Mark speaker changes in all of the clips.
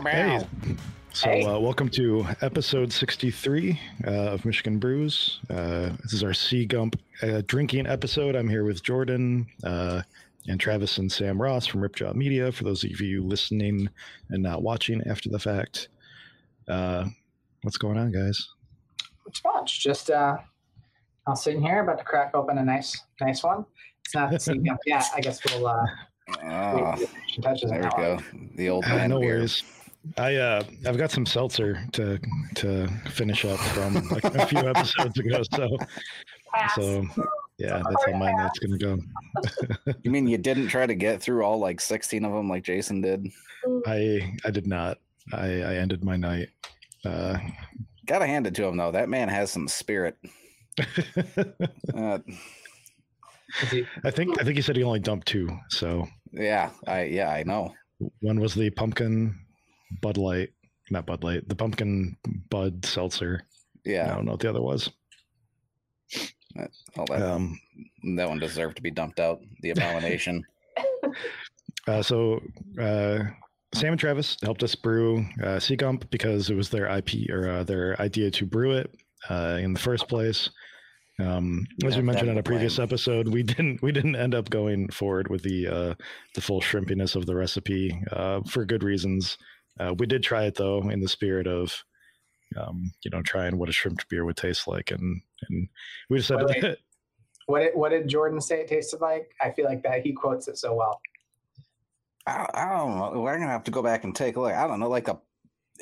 Speaker 1: Bow, bow.
Speaker 2: Hey. So,
Speaker 3: Hey.
Speaker 2: uh, welcome to episode 63 uh, of Michigan Brews. Uh, this is our Sea Gump uh, drinking episode. I'm here with Jordan uh, and Travis and Sam Ross from Ripjaw Media. For those of you listening and not watching after the fact, uh, what's going on, guys?
Speaker 3: It's much. Just uh, I'm sitting here about to crack open a nice, nice one. It's not the same gump yet. I guess we'll uh,
Speaker 1: Ah,
Speaker 3: wait for the touches
Speaker 1: there we go. The old
Speaker 2: Uh,
Speaker 1: man
Speaker 2: no
Speaker 1: beer.
Speaker 2: worries. I uh, I've got some seltzer to to finish up from like a few episodes ago. So
Speaker 4: Pass.
Speaker 2: so yeah, that's how my night's gonna go.
Speaker 1: You mean you didn't try to get through all like 16 of them like Jason did?
Speaker 2: I I did not. I I ended my night. Uh,
Speaker 1: Gotta hand it to him though. That man has some spirit. Uh,
Speaker 2: I think I think he said he only dumped two. So
Speaker 1: yeah, I yeah I know.
Speaker 2: one was the pumpkin Bud Light, not Bud Light, the pumpkin Bud seltzer.
Speaker 1: Yeah, I
Speaker 2: don't know what the other was.
Speaker 1: all that
Speaker 2: Um,
Speaker 1: that one deserved to be dumped out. The abomination.
Speaker 2: uh, so uh, Sam and Travis helped us brew uh, Sea Gump because it was their IP or uh, their idea to brew it uh, in the first place. Um, as
Speaker 1: Yeah,
Speaker 2: we mentioned
Speaker 1: that
Speaker 2: in a previous episode, we didn't we didn't end up going forward with the uh, the full shrimpiness of the recipe uh, for good reasons. Uh, we did try it though in the spirit of um, you know trying what a shrimp beer would taste like, and and we decided
Speaker 3: Wait, wait.
Speaker 2: that
Speaker 3: what did what did Jordan say it tasted like? I feel like that he quotes it so well.
Speaker 1: I, I don't know. We're gonna have to go back and take a look. I don't know, like a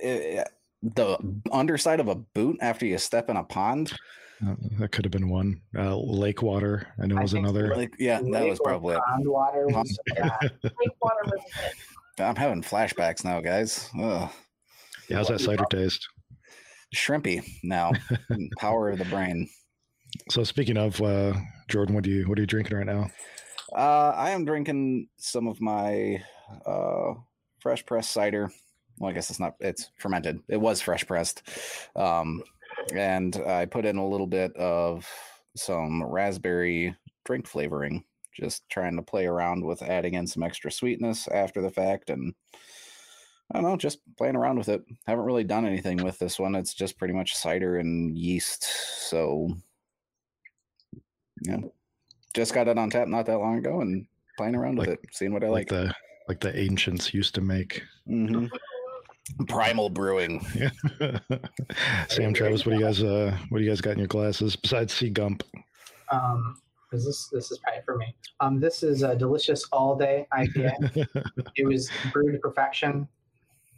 Speaker 1: eh, the underside of a boot after you step in a pond.
Speaker 2: uh, that could have been one. Uh, lake water, I know
Speaker 3: I
Speaker 2: was
Speaker 3: think so.
Speaker 2: another.
Speaker 1: Like yeah, that
Speaker 3: Lake
Speaker 1: was probably
Speaker 3: pond water. Was, yeah.
Speaker 4: Lake water was it.
Speaker 1: I'm having flashbacks now, guys. Ugh.
Speaker 2: Yeah, how's that cider taste?
Speaker 1: Shrimpy now. Power of the brain.
Speaker 2: So speaking of uh, Jordan, what do you what are you drinking right now?
Speaker 1: Uh, I am drinking some of my uh, fresh pressed cider. Well, I guess it's not. It's fermented. It was fresh pressed, um, and I put in a little bit of some raspberry drink flavoring. Just trying to play around with adding in some extra sweetness after the fact, and I don't know, just playing around with it. Haven't really done anything with this one. It's just pretty much cider and yeast. So, yeah, just got it on tap not that long ago and playing around with it, seeing what I
Speaker 2: Like
Speaker 1: like.
Speaker 2: the like the ancients used to make.
Speaker 1: hmm Primal brewing.
Speaker 2: Sam, Travis, what do you guys uh what do you guys got in your glasses besides Sea Gump?
Speaker 3: Um, is this this is probably for me. Um, this is a delicious all day IPA. it was brewed to perfection.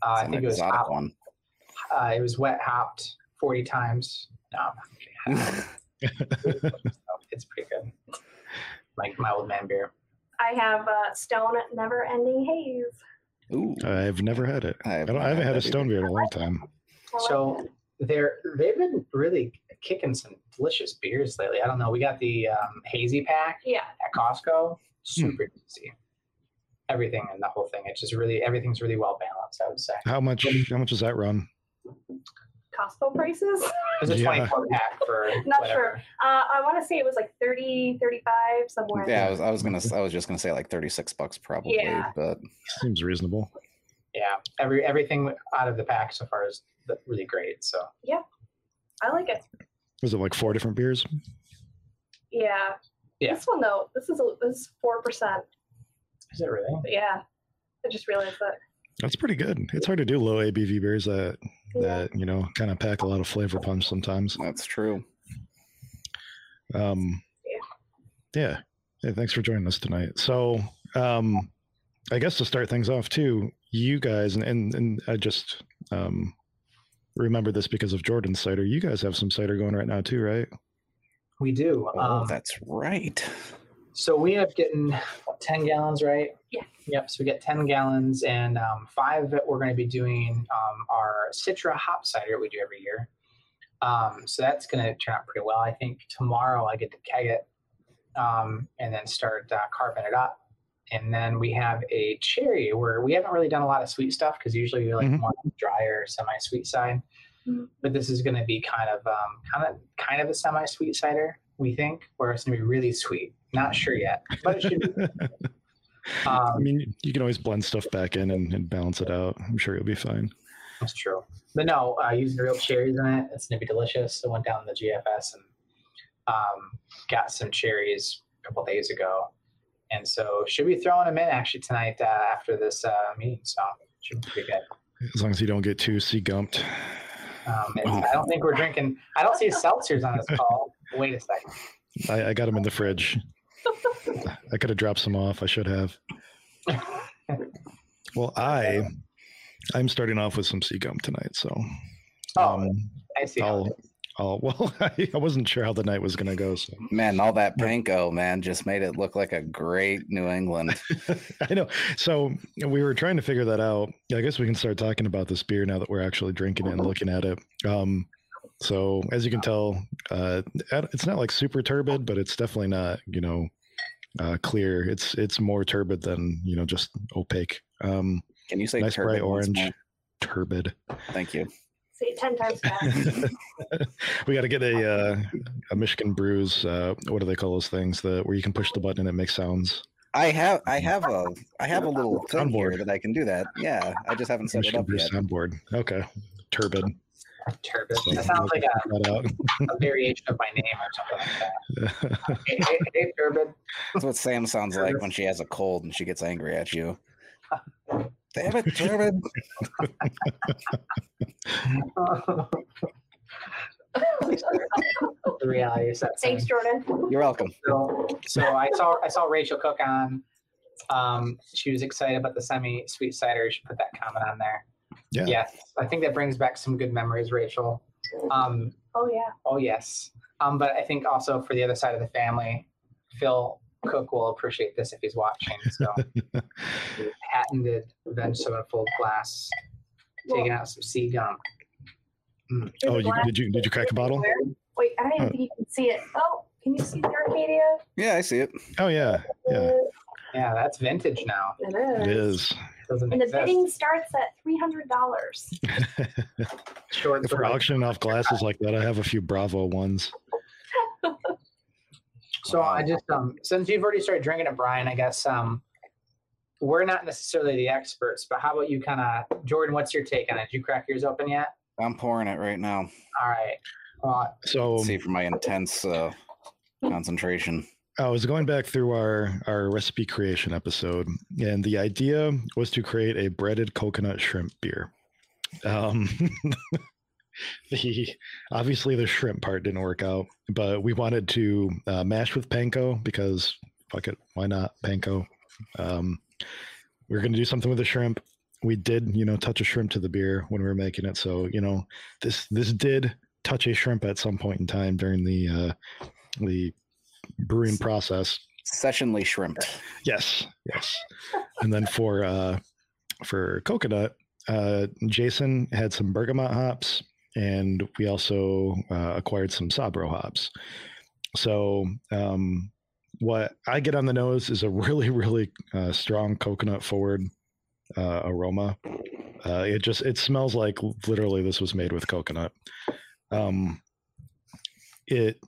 Speaker 3: Uh, I think it was
Speaker 1: exotic
Speaker 3: hop,
Speaker 1: one.
Speaker 3: uh, it was wet hopped forty times. No, I'm it's pretty good. Like my old man beer.
Speaker 4: I have uh, Stone Never Ending Haze.
Speaker 1: Ooh,
Speaker 2: I've never had it.
Speaker 1: I
Speaker 2: I,
Speaker 1: have
Speaker 2: don't, I haven't had a stone beer in a long time.
Speaker 3: So
Speaker 4: it.
Speaker 3: They're they've been really kicking some delicious beers lately. I don't know. We got the um, hazy pack
Speaker 4: yeah,
Speaker 3: at Costco. Super easy. Everything and the whole thing. It's just really everything's really well balanced. I would say.
Speaker 2: How much how much does that run?
Speaker 4: Costco prices.
Speaker 3: It's a
Speaker 2: Yeah.
Speaker 3: 24 pack for
Speaker 4: Not
Speaker 3: whatever.
Speaker 4: sure. Uh, I want to say it was like 30, 35, somewhere.
Speaker 1: Yeah, I was, I was gonna, I was just gonna say like thirty six bucks probably,
Speaker 4: Yeah.
Speaker 1: but
Speaker 2: Seems reasonable.
Speaker 3: Yeah, every everything out of the pack so far is really great. So yeah,
Speaker 4: I like it.
Speaker 2: Was it like four different beers?
Speaker 4: Yeah.
Speaker 3: Yeah.
Speaker 4: This one though, this is a, this is four percent.
Speaker 3: is it really?
Speaker 4: Yeah. I just realized that.
Speaker 2: That's pretty good. It's hard to do low ABV beers that
Speaker 4: Yeah.
Speaker 2: that you know kind of pack a lot of flavor punch sometimes.
Speaker 1: that's true.
Speaker 2: Um, yeah. Hey, thanks for joining us tonight. So, um, I guess to start things off too, you guys, and and, and I just um, remember this because of Jordan's cider. You guys have some cider going right now too, right?
Speaker 3: We do.
Speaker 1: Oh,
Speaker 3: Um,
Speaker 1: that's right.
Speaker 3: so we have getting what, 10 gallons, right?
Speaker 4: Yeah.
Speaker 3: Yep. So we get 10 gallons, and um, five of it we're going to be doing um, our Citra hop cider we do every year. Um, so that's going to turn out pretty well. I think tomorrow I get to keg it um, and then start uh, carving it up. And then we have a cherry where we haven't really done a lot of sweet stuff because usually we like
Speaker 2: Mhm.
Speaker 3: more drier, semi-sweet side.
Speaker 4: Mhm.
Speaker 3: But this is going to be kind of, um, kind of, kind of a semi-sweet cider. We think, where it's going to be really sweet. Not sure yet, but it should be.
Speaker 2: I
Speaker 3: Um,
Speaker 2: mean, you can always blend stuff back in and, and balance it out. I'm sure you'll be fine.
Speaker 3: that's true. But no, uh, using real cherries in it, it's gonna be delicious. I went down to the GFS and um, got some cherries a couple days ago, and so should be throwing him in actually tonight uh, after this uh, meeting. So should be pretty good.
Speaker 2: As long as you don't get too sea gumped.
Speaker 3: Um, and I don't think we're drinking. I don't see seltzers on this call. Wait a second.
Speaker 2: I, I got them in the fridge. I could have dropped some off. I should have. Well, I I'm starting off with some sea gum tonight, so
Speaker 3: Oh,
Speaker 2: um,
Speaker 3: I see.
Speaker 2: I'll, I'll well I, I wasn't sure how the night was gonna go, so
Speaker 1: Man, all that panko, man, just made it look like a great New England.
Speaker 2: I know. So we were trying to figure that out. I guess we can start talking about this beer now that we're actually drinking it and looking at it. Um, so as you can tell, uh, it's not like super turbid, but it's definitely not, you know, uh, clear. It's it's more turbid than you know just opaque. Um,
Speaker 1: Can you say
Speaker 2: nice
Speaker 1: turbid
Speaker 2: bright orange,
Speaker 1: more?
Speaker 2: turbid.
Speaker 1: Thank you.
Speaker 4: Say it 10 times fast.
Speaker 2: we got to get a uh, a Michigan Brews. Uh, what do they call those things? The where you can push the button and it makes sounds.
Speaker 1: I have I have a I have a little thing here
Speaker 2: Soundboard.
Speaker 1: that I can do that. Yeah, I just haven't set it
Speaker 2: Michigan
Speaker 1: up
Speaker 2: Brews
Speaker 1: yet.
Speaker 2: soundboard. Okay, turbid.
Speaker 3: Turbid.
Speaker 2: So
Speaker 3: That sounds like a,
Speaker 2: that
Speaker 3: a variation of my name or something like that. Hey, hey, hey, Turbid.
Speaker 1: That's what Sam sounds like when she has a cold and she gets angry at you. Damn it, turbid.
Speaker 3: the reality sets in.
Speaker 4: Thanks, Jordan.
Speaker 1: You're welcome.
Speaker 3: So, so I saw I saw Rachel Cook on. Um, she was excited about the semi sweet cider. She put that comment on there.
Speaker 2: Yeah.
Speaker 3: Yes, I think that brings back some good memories, Rachel. Um,
Speaker 4: Oh, yeah.
Speaker 3: oh yes. Um, but I think also for the other side of the family, Phil Cook will appreciate this if he's watching. So patented veg soda full glass, taking out some sea gum. Mm.
Speaker 4: There's
Speaker 2: Oh, you, did you did you crack a bottle?
Speaker 4: Wait, I don't even
Speaker 2: Huh.
Speaker 4: think you can see it. Oh, can you see the Arcadia?
Speaker 1: Yeah, I see it.
Speaker 2: Oh yeah, yeah,
Speaker 3: Yeah, that's vintage now.
Speaker 4: It is.
Speaker 2: it is.
Speaker 3: Doesn't
Speaker 4: And the
Speaker 3: exist.
Speaker 4: bidding starts at $300.
Speaker 3: Short
Speaker 2: if we're
Speaker 3: for-
Speaker 2: auctioning off glasses like that, I have a few Bravo ones.
Speaker 3: So I just um since you've already started drinking it, Brian, I guess um we're not necessarily the experts, but how about you kind of Jordan? What's your take on it? Did you crack yours open yet?
Speaker 1: I'm pouring it right now.
Speaker 3: All right. Well,
Speaker 2: So
Speaker 1: See for my intense uh, concentration.
Speaker 2: I was going back through our our recipe creation episode, and the idea was to create a breaded coconut shrimp beer. Um, the obviously the shrimp part didn't work out, but we wanted to uh, mash with panko because fuck it, why not panko? Um, we are going to do something with the shrimp. We did, you know, touch a shrimp to the beer when we were making it, so you know this this did touch a shrimp at some point in time during the uh, the brewing process.
Speaker 1: Sessionly shrimped.
Speaker 2: Yes, yes. And then for uh for coconut, uh Jason had some bergamot hops and we also uh, acquired some Sabro hops. So um what I get on the nose is a really really uh, strong coconut forward uh, aroma. Uh, it just it smells like literally this was made with coconut. Um, it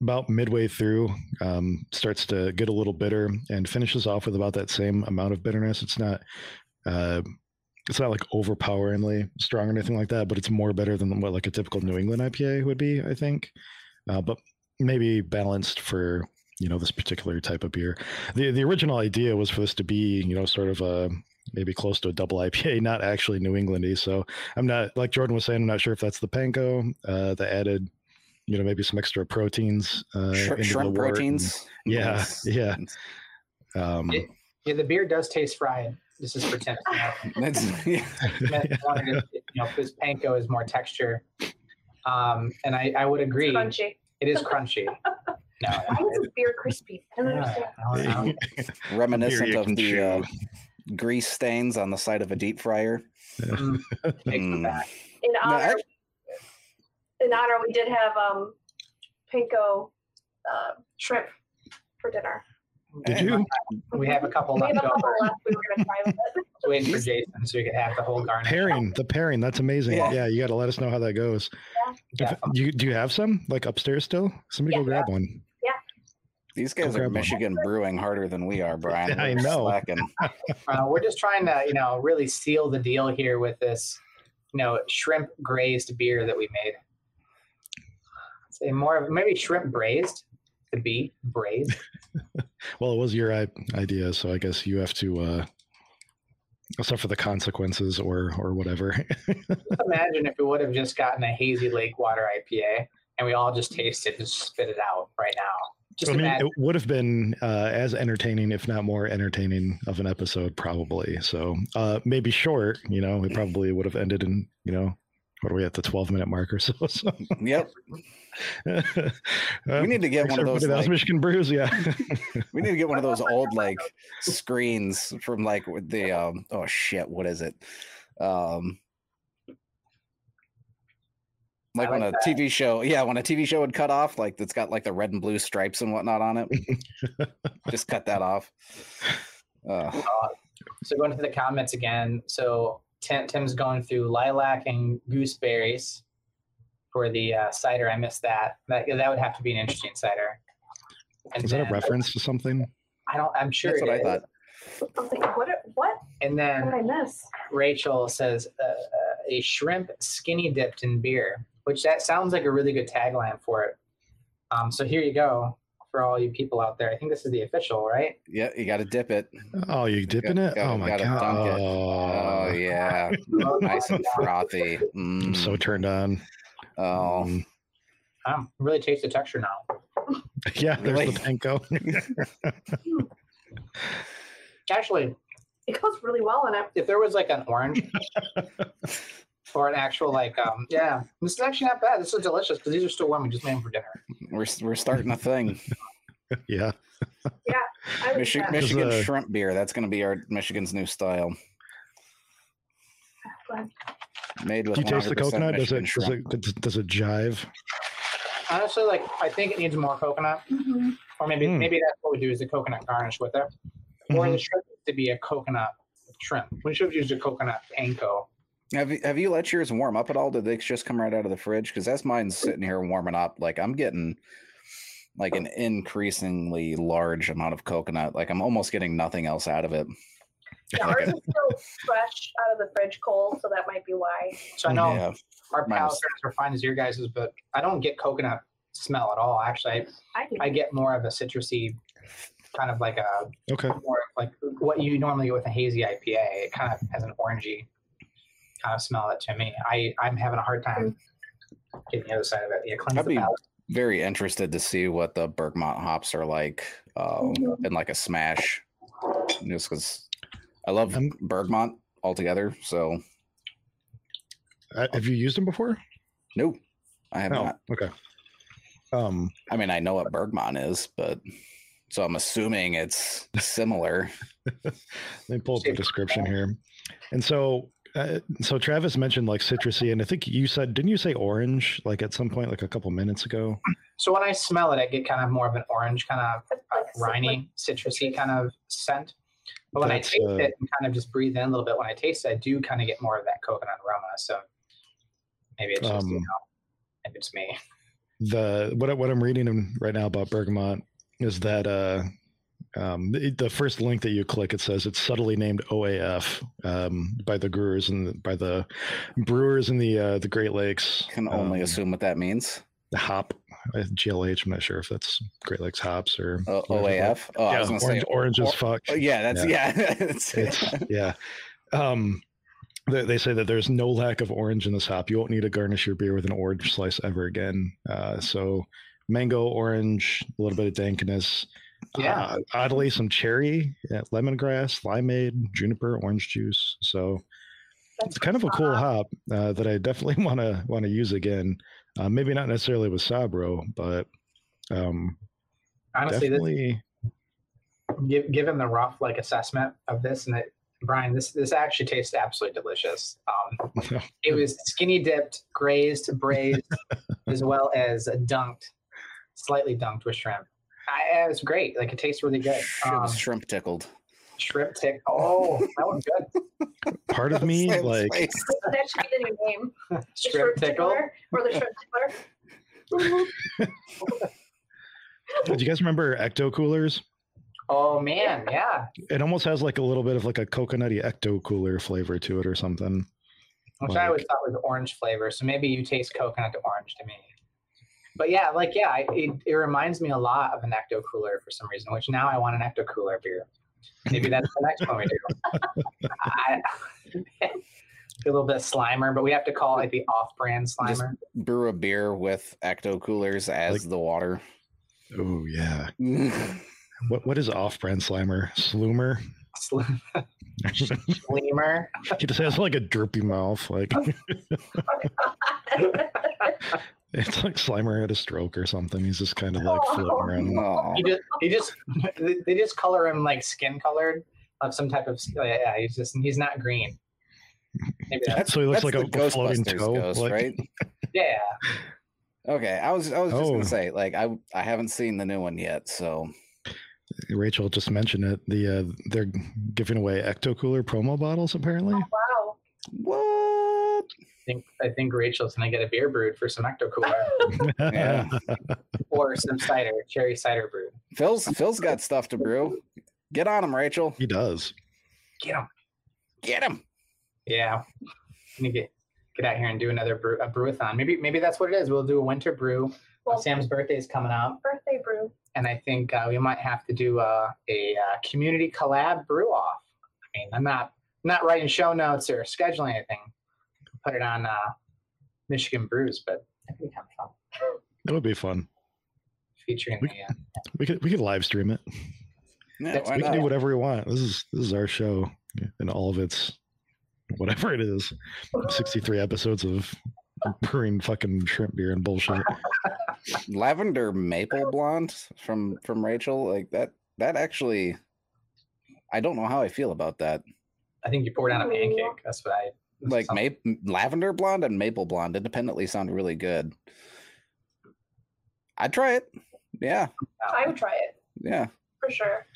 Speaker 2: about midway through um, starts to get a little bitter and finishes off with about that same amount of bitterness. It's not uh, it's not like overpoweringly strong or anything like that, but it's more better than what like a typical New England IPA would be, I think. Uh, but maybe balanced for you know this particular type of beer. the The original idea was for this to be you know sort of a maybe close to a double IPA, not actually New Englandy. So I'm not like Jordan was saying. I'm not sure if that's the panko uh, that added you know maybe some extra proteins uh,
Speaker 1: Shri-
Speaker 2: into the
Speaker 1: shrimp
Speaker 2: wort and-
Speaker 1: proteins.
Speaker 2: yeah,
Speaker 1: It's-
Speaker 2: yeah. Um,
Speaker 3: Yeah. Yeah, the beer does taste fried. This is for Tim.
Speaker 1: it's- yeah.
Speaker 3: wanted to, you know, this panko is more texture. Um, and I, I would agree.
Speaker 4: Crunchy.
Speaker 3: It is crunchy. No,
Speaker 4: Why is this beer crispy? I don't
Speaker 3: yeah,
Speaker 4: understand.
Speaker 3: I don't know.
Speaker 1: reminiscent of the uh, grease stains on the side of a deep fryer.
Speaker 3: Mm, take it
Speaker 1: Mm.
Speaker 3: back.
Speaker 4: In
Speaker 1: No,
Speaker 4: honor,
Speaker 1: I-
Speaker 4: in honor, we did have um, panko uh, shrimp for dinner.
Speaker 2: Did you?
Speaker 3: We have a couple
Speaker 4: We have
Speaker 3: left
Speaker 4: a couple
Speaker 3: over.
Speaker 4: left. We were gonna try with it.
Speaker 3: Waiting for Jason so we could have the whole garnish.
Speaker 2: pairing the pairing that's amazing
Speaker 1: Yeah.
Speaker 2: yeah, you got to let us know how that goes
Speaker 3: Yeah.
Speaker 2: If- do you do you have some like upstairs still somebody go
Speaker 4: Yeah.
Speaker 2: grab one Yeah.
Speaker 1: These guys
Speaker 2: Go
Speaker 1: are
Speaker 2: grab one.
Speaker 1: Michigan brewing harder than we are, Brian.
Speaker 2: I
Speaker 1: We're
Speaker 2: know.
Speaker 3: Uh, we're just trying to, you know, really seal the deal here with this, you know, shrimp grazed beer that we made. Say more of maybe shrimp braised. The be brave.
Speaker 2: Well, it was your idea, so I guess you have to uh, suffer the consequences or or whatever.
Speaker 3: Imagine if we would have just gotten a hazy lake water IPA and we all just tasted it and spit it out right now. Just
Speaker 2: I mean,
Speaker 3: imagine.
Speaker 2: it would have been uh, as entertaining, if not more entertaining, of an episode, probably. So uh, maybe short. You know, it probably would have ended in you know, what are we at the twelve minute mark or so? so
Speaker 1: Yep.
Speaker 2: uh,
Speaker 1: We need to get one of
Speaker 2: everybody.
Speaker 1: those. Like,
Speaker 2: Michigan Brews, yeah.
Speaker 1: we need to get one of those old like screens from like the um. Oh shit! What is it? Um. Like,
Speaker 3: I
Speaker 1: when
Speaker 3: like
Speaker 1: a TV show, yeah, when a TV show would cut off, like that's got like the red and blue stripes and whatnot on it. Just cut that off. Uh,
Speaker 3: So going to the comments again. So Tim, Tim's going through lilac and gooseberries for the uh, cider. I missed that. That that would have to be an interesting cider. And
Speaker 2: Is that a reference to something?
Speaker 3: I don't. I'm sure
Speaker 1: that's
Speaker 3: it
Speaker 1: what I thought.
Speaker 4: I'm thinking, what? What?
Speaker 3: And
Speaker 4: What
Speaker 3: then
Speaker 4: did I miss?
Speaker 3: Rachel says uh, uh, a shrimp skinny dipped in beer, which that sounds like a really good tagline for it. Um, so here you go for all you people out there. I think this is the official, right?
Speaker 1: Yeah, you got to dip it.
Speaker 2: Oh, you dipping
Speaker 1: Gotta-
Speaker 2: it?
Speaker 1: gotta-
Speaker 2: oh my god!
Speaker 1: dunk it.
Speaker 2: Oh,
Speaker 1: Oh yeah, nice and frothy.
Speaker 2: I'm so
Speaker 1: Mm.
Speaker 2: turned on.
Speaker 1: Oh,
Speaker 2: Um,
Speaker 3: Um, really taste the texture now.
Speaker 2: yeah, there's
Speaker 1: Really?
Speaker 2: the panko.
Speaker 3: Actually,
Speaker 4: It goes really well in it.
Speaker 3: if there was like an orange or an actual like um yeah this is actually not bad this is delicious because these are still warm we just made them for dinner
Speaker 1: we're we're starting a thing.
Speaker 2: yeah.
Speaker 4: yeah
Speaker 1: Michi-
Speaker 4: that.
Speaker 1: Michigan
Speaker 2: uh,
Speaker 1: shrimp beer. That's going to be our Michigan's new style. Made with
Speaker 2: Do you taste the
Speaker 1: 100%
Speaker 2: coconut? Does
Speaker 1: Michigan
Speaker 2: it does
Speaker 1: shrimp.
Speaker 2: it does- does it jive?
Speaker 3: honestly like i think it needs more coconut
Speaker 4: Mhm.
Speaker 3: or maybe
Speaker 2: Mm.
Speaker 3: maybe that's what we do is the coconut garnish with it or
Speaker 2: Mhm.
Speaker 3: the shrimp to be a coconut shrimp we should have used a coconut panko
Speaker 1: Have you, have you let yours warm up at all? Did they just come right out of the fridge? Because that's mine's sitting here warming up. Like I'm getting like an increasingly large amount of coconut. Like I'm almost getting nothing else out of it.
Speaker 4: Yeah, ours is still fresh out of the fridge cold, so that might be why.
Speaker 3: so i know
Speaker 1: Yeah.
Speaker 3: our
Speaker 1: mine
Speaker 3: palates are as refined as your guys's but i don't get coconut smell at all actually I,
Speaker 4: I.
Speaker 3: I get more of a citrusy kind of like a
Speaker 2: Okay.
Speaker 3: more like what you normally get with a hazy IPA. It kind of has an orangey kind of smell it to me. I I'm having a hard time getting the other side of it. Yeah, cleanse
Speaker 1: I'd
Speaker 3: the
Speaker 1: be
Speaker 3: palate.
Speaker 1: very interested to see what the Bergamot hops are like uh,
Speaker 4: Mhm.
Speaker 1: in like a smash. Just because I love
Speaker 2: Um,
Speaker 1: Bergamot altogether. So
Speaker 2: Uh, have you used them before?
Speaker 1: no, I have
Speaker 2: No.
Speaker 1: not.
Speaker 2: Okay. Um,
Speaker 1: I mean, I know what Bergamot is, but so I'm assuming it's similar.
Speaker 2: let me pull up the description here. And so, uh, so Travis mentioned like citrusy, and I think you said, didn't you say orange like at some point, like a couple minutes ago?
Speaker 3: So when I smell it, I get kind of more of an orange kind of uh,
Speaker 4: like a-
Speaker 3: briny, citrusy kind of scent. But when
Speaker 2: That's,
Speaker 3: I taste
Speaker 2: uh,
Speaker 3: it and kind of just breathe in a little bit, when I taste it, I do kind of get more of that coconut aroma. So maybe it's just you
Speaker 2: Um,
Speaker 3: know, maybe it's me.
Speaker 2: The what what I'm reading right now about Bergamot is that uh, um, the, the first link that you click, it says it's subtly named OAF um, by the brewers and by the brewers in the uh, the Great Lakes.
Speaker 1: Can only
Speaker 2: um,
Speaker 1: assume what that means.
Speaker 2: the hop uh, GLH. I'm not sure if that's Great Lakes hops or whatever,
Speaker 1: OAF. Oh, I
Speaker 2: yeah,
Speaker 1: was gonna
Speaker 2: orange,
Speaker 1: say
Speaker 2: orange as fuck.
Speaker 1: Oh, yeah, that's yeah. it's,
Speaker 2: It's yeah. Um, they, they say that there's no lack of orange in this hop. You won't need to garnish your beer with an orange slice ever again. Uh, so mango, orange, a little bit of dankness.
Speaker 3: Yeah.
Speaker 2: Uh, oddly, some cherry, lemongrass, limeade, juniper, orange juice. So
Speaker 4: That's
Speaker 2: it's kind of a cool hop uh, that I definitely want to want to use again. Uh, maybe not necessarily with Sabro, but um,
Speaker 3: Honestly, this,
Speaker 2: definitely.
Speaker 3: give, given the rough like assessment of this and it brian this this actually tastes absolutely delicious um it was skinny dipped grazed braised as well as dunked slightly dunked with shrimp I, it was great like it tastes really good
Speaker 1: It
Speaker 3: um,
Speaker 1: was shrimp tickled.
Speaker 3: shrimp tick oh that was good
Speaker 2: part of me like
Speaker 1: face.
Speaker 4: That should be the new name. The
Speaker 3: shrimp tickle
Speaker 4: tickler or the shrimp tickler.
Speaker 2: Do you guys remember Ecto Coolers?
Speaker 3: Oh man, yeah.
Speaker 2: It almost has like a little bit of like a coconutty Ecto Cooler flavor to it or something.
Speaker 3: Which I always thought was orange flavor. So maybe you taste coconut to orange to me. But yeah, like yeah, it, it reminds me a lot of an ecto cooler for some reason. Which now I want an ecto cooler beer. Maybe that's the next one we do. I, a little bit of Slimer, but we have to call it the off-brand
Speaker 1: Just-
Speaker 3: Slimer.
Speaker 1: Brew a beer with ecto coolers as
Speaker 2: Like-
Speaker 1: the water.
Speaker 2: Oh yeah. What what is off brand Slimer? Slumer?
Speaker 3: Slim- Slimer.
Speaker 2: He just has like a droopy mouth. Like it's like Slimer had a stroke or something. He's just kind of like floating around.
Speaker 1: Aw.
Speaker 3: He just, he just, they- they just color him like skin colored of some type of. Yeah, yeah, he's just, he's not green. Maybe that's,
Speaker 2: So he looks like a, a floating
Speaker 1: Ghostbusters
Speaker 2: toe.
Speaker 1: ghost,
Speaker 2: like,
Speaker 1: right?
Speaker 3: yeah.
Speaker 1: Okay, I was I was just
Speaker 2: Oh.
Speaker 1: gonna say like I I haven't seen the new one yet, so
Speaker 2: Rachel just mentioned it. The uh, they're giving away Ecto Cooler promo bottles apparently.
Speaker 4: wow.
Speaker 1: what?
Speaker 3: I think, I think Rachel's gonna get a beer brewed for some ecto cooler
Speaker 1: Yeah.
Speaker 3: or some cider, cherry cider brew.
Speaker 1: Phil's Phil's got stuff to brew. Get on him, Rachel.
Speaker 2: he does.
Speaker 3: Get him.
Speaker 1: Get him.
Speaker 3: Yeah. Need to get get out here and do another brew, a brewathon. Maybe maybe that's what it is. We'll do a winter brew.
Speaker 4: Well,
Speaker 3: Sam's birthday is coming up,
Speaker 4: birthday brew.
Speaker 3: and I think uh, we might have to do uh, a uh, community collab brew off. I mean, I'm not I'm not writing show notes or scheduling anything. Put it on uh, Michigan Brews, but I think have fun
Speaker 2: That would be fun.
Speaker 3: featuring
Speaker 2: We-
Speaker 3: the. Uh,
Speaker 2: We could we could live stream it.
Speaker 1: Yeah,
Speaker 3: That's-
Speaker 1: why
Speaker 2: We can do whatever we want. This is this is our show and all of its whatever it is. Sixty three episodes of brewing fucking shrimp beer and bullshit.
Speaker 1: lavender maple blonde from from Rachel like that that actually I don't know how I feel about that.
Speaker 3: I think you poured on a pancake. That's what I
Speaker 1: Like
Speaker 3: something-
Speaker 1: ma- lavender blonde and maple blonde independently sound really good. I'd try it. Yeah,
Speaker 4: I would try it
Speaker 1: yeah.
Speaker 4: for sure.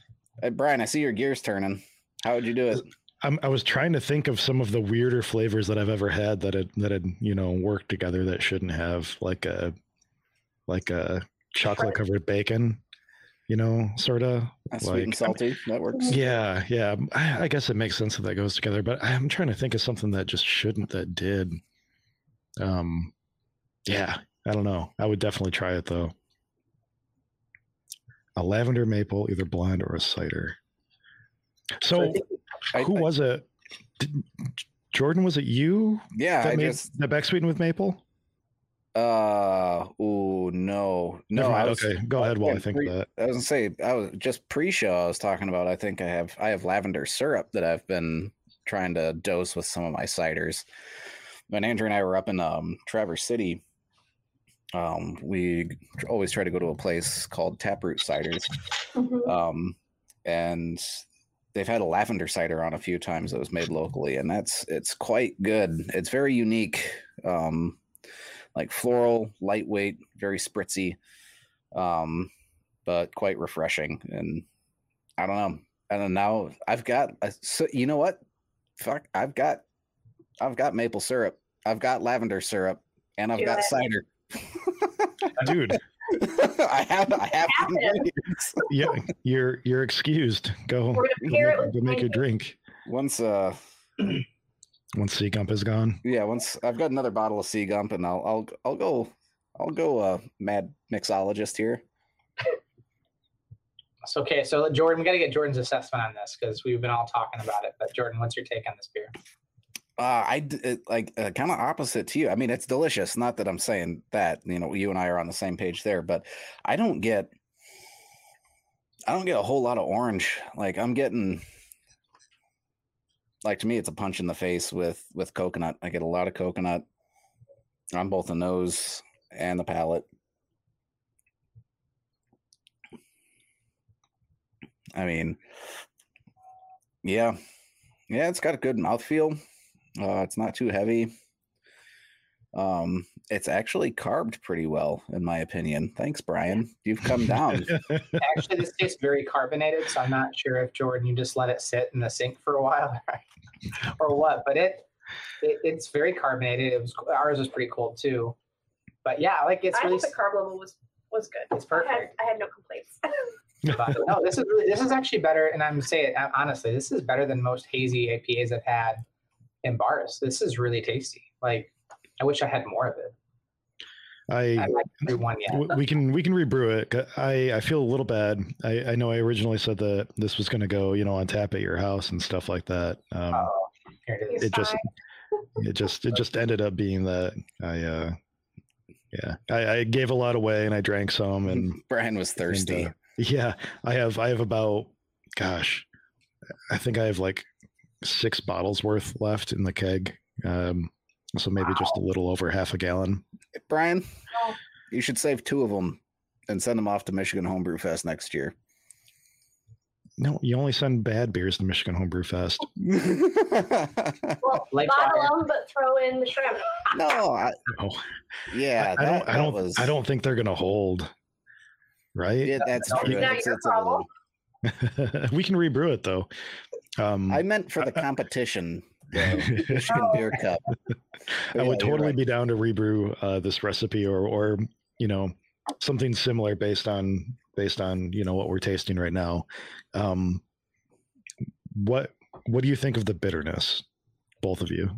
Speaker 1: Hey, Brian, I see your gears turning. How would you do it?
Speaker 2: I'm, I was trying to think of some of the weirder flavors that I've ever had that had that had you know worked together that shouldn't have like a like a chocolate covered bacon, you know, sort of.
Speaker 1: Uh, Sweet and
Speaker 2: Like-
Speaker 1: salty. That works.
Speaker 2: Yeah, yeah. I, I guess it makes sense that that goes together, but I'm trying to think of something that just shouldn't that did. Um, yeah, I don't know. I would definitely try it though. A lavender maple, either blonde or a cider.
Speaker 3: So I
Speaker 1: I-
Speaker 2: who
Speaker 1: I-
Speaker 2: was it? Did, Jordan, was it you
Speaker 1: Yeah,
Speaker 2: that
Speaker 1: I
Speaker 2: made
Speaker 1: just.
Speaker 2: the back sweeten with maple?
Speaker 1: Uh, oh no, no.
Speaker 2: Never
Speaker 1: I
Speaker 2: mind.
Speaker 1: was,
Speaker 2: okay, go ahead while I think
Speaker 1: pre-
Speaker 2: of that.
Speaker 1: I was gonna say I was just pre-show. I was talking about. I think I have I have lavender syrup that I've been trying to dose with some of my ciders. When Andrew and I were up in um, Traverse City, um, we always try to go to a place called Taproot Ciders,
Speaker 4: Mhm.
Speaker 1: um, and they've had a lavender cider on a few times that was made locally, and that's it's quite good. It's very unique, um, like floral, lightweight, very spritzy, um, but quite refreshing. And I don't know. I don't know. I've got a, so you know what? Fuck, I've got I've got maple syrup. I've got lavender syrup, and I've
Speaker 4: Do
Speaker 1: got
Speaker 4: it.
Speaker 1: cider.
Speaker 2: Dude,
Speaker 1: I have I have the
Speaker 4: Happen.
Speaker 1: ingredients.
Speaker 2: yeah, you're you're excused. Go,
Speaker 4: We're gonna pair it
Speaker 2: go make
Speaker 4: a
Speaker 2: drink
Speaker 1: Once uh
Speaker 2: once Sea Gump is gone.
Speaker 1: yeah, once I've got another bottle of Sea Gump, and I'll I'll I'll go I'll go uh mad mixologist here.
Speaker 3: So, okay, so Jordan, we got to get Jordan's assessment on this because we've been all talking about it. But Jordan, what's your take on this beer?
Speaker 1: Uh, I d- it, like uh, kind of opposite to you. I mean, it's delicious. Not that I'm saying that you know you and I are on the same page there, but I don't get I don't get a whole lot of orange. Like I'm getting like to me, it's a punch in the face with with coconut. I get a lot of coconut on both the nose and the palate. I mean, yeah, yeah, it's got a good mouthfeel. Uh, it's not too heavy. Um, it's actually carved pretty well, in my opinion. Thanks, Brian. You've come down.
Speaker 3: Actually, this tastes very carbonated, so I'm not sure if Jordan, you just let it sit in the sink for a while or what. But it, it it's very carbonated. It was ours was pretty cold too. But yeah, like it's
Speaker 4: I
Speaker 3: really
Speaker 4: the carb level was was good.
Speaker 3: It's
Speaker 4: I had,
Speaker 3: perfect.
Speaker 4: I had no complaints.
Speaker 3: But no, this is really this is actually better, and I'm saying it uh, honestly, this is better than most hazy IPAs I've had in bars. This is really tasty. Like I wish I had more of it.
Speaker 2: I
Speaker 3: I like every one yet.
Speaker 2: we can we can rebrew it. I I feel a little bad. I I know I originally said that this was going to go you know on tap at your house and stuff like that. Um,
Speaker 3: Oh, here it is.
Speaker 2: it just it just it just ended up being that I uh yeah I, I gave a lot away and I drank some and
Speaker 1: Brian was thirsty.
Speaker 2: uh, yeah I have I have about gosh I think I have like six bottles worth left in the keg. Um, so maybe just a little over half a gallon.
Speaker 1: Brian, you should save two of them and send them off to Michigan Homebrew Fest next year.
Speaker 2: No, you only send bad beers to Michigan Homebrew Fest.
Speaker 4: Well,
Speaker 3: Like
Speaker 4: bottle them, but throw in the shrimp.
Speaker 1: no, I,
Speaker 2: Oh,
Speaker 1: yeah,
Speaker 2: I, I don't. I don't.
Speaker 1: was.
Speaker 2: I don't think they're gonna hold. Right?
Speaker 1: Yeah, that's
Speaker 3: Not
Speaker 1: true.
Speaker 4: your
Speaker 1: It's, it's a
Speaker 4: problem.
Speaker 1: little-
Speaker 2: we can rebrew it though. Um,
Speaker 1: I meant for the competition, the Michigan
Speaker 4: Oh,
Speaker 1: Beer Cup.
Speaker 2: I
Speaker 1: Yeah,
Speaker 2: would totally
Speaker 1: right.
Speaker 2: be down to rebrew uh, this recipe or or you know something similar based on based on you know what we're tasting right now. Um, what what do you think of the bitterness, both of you?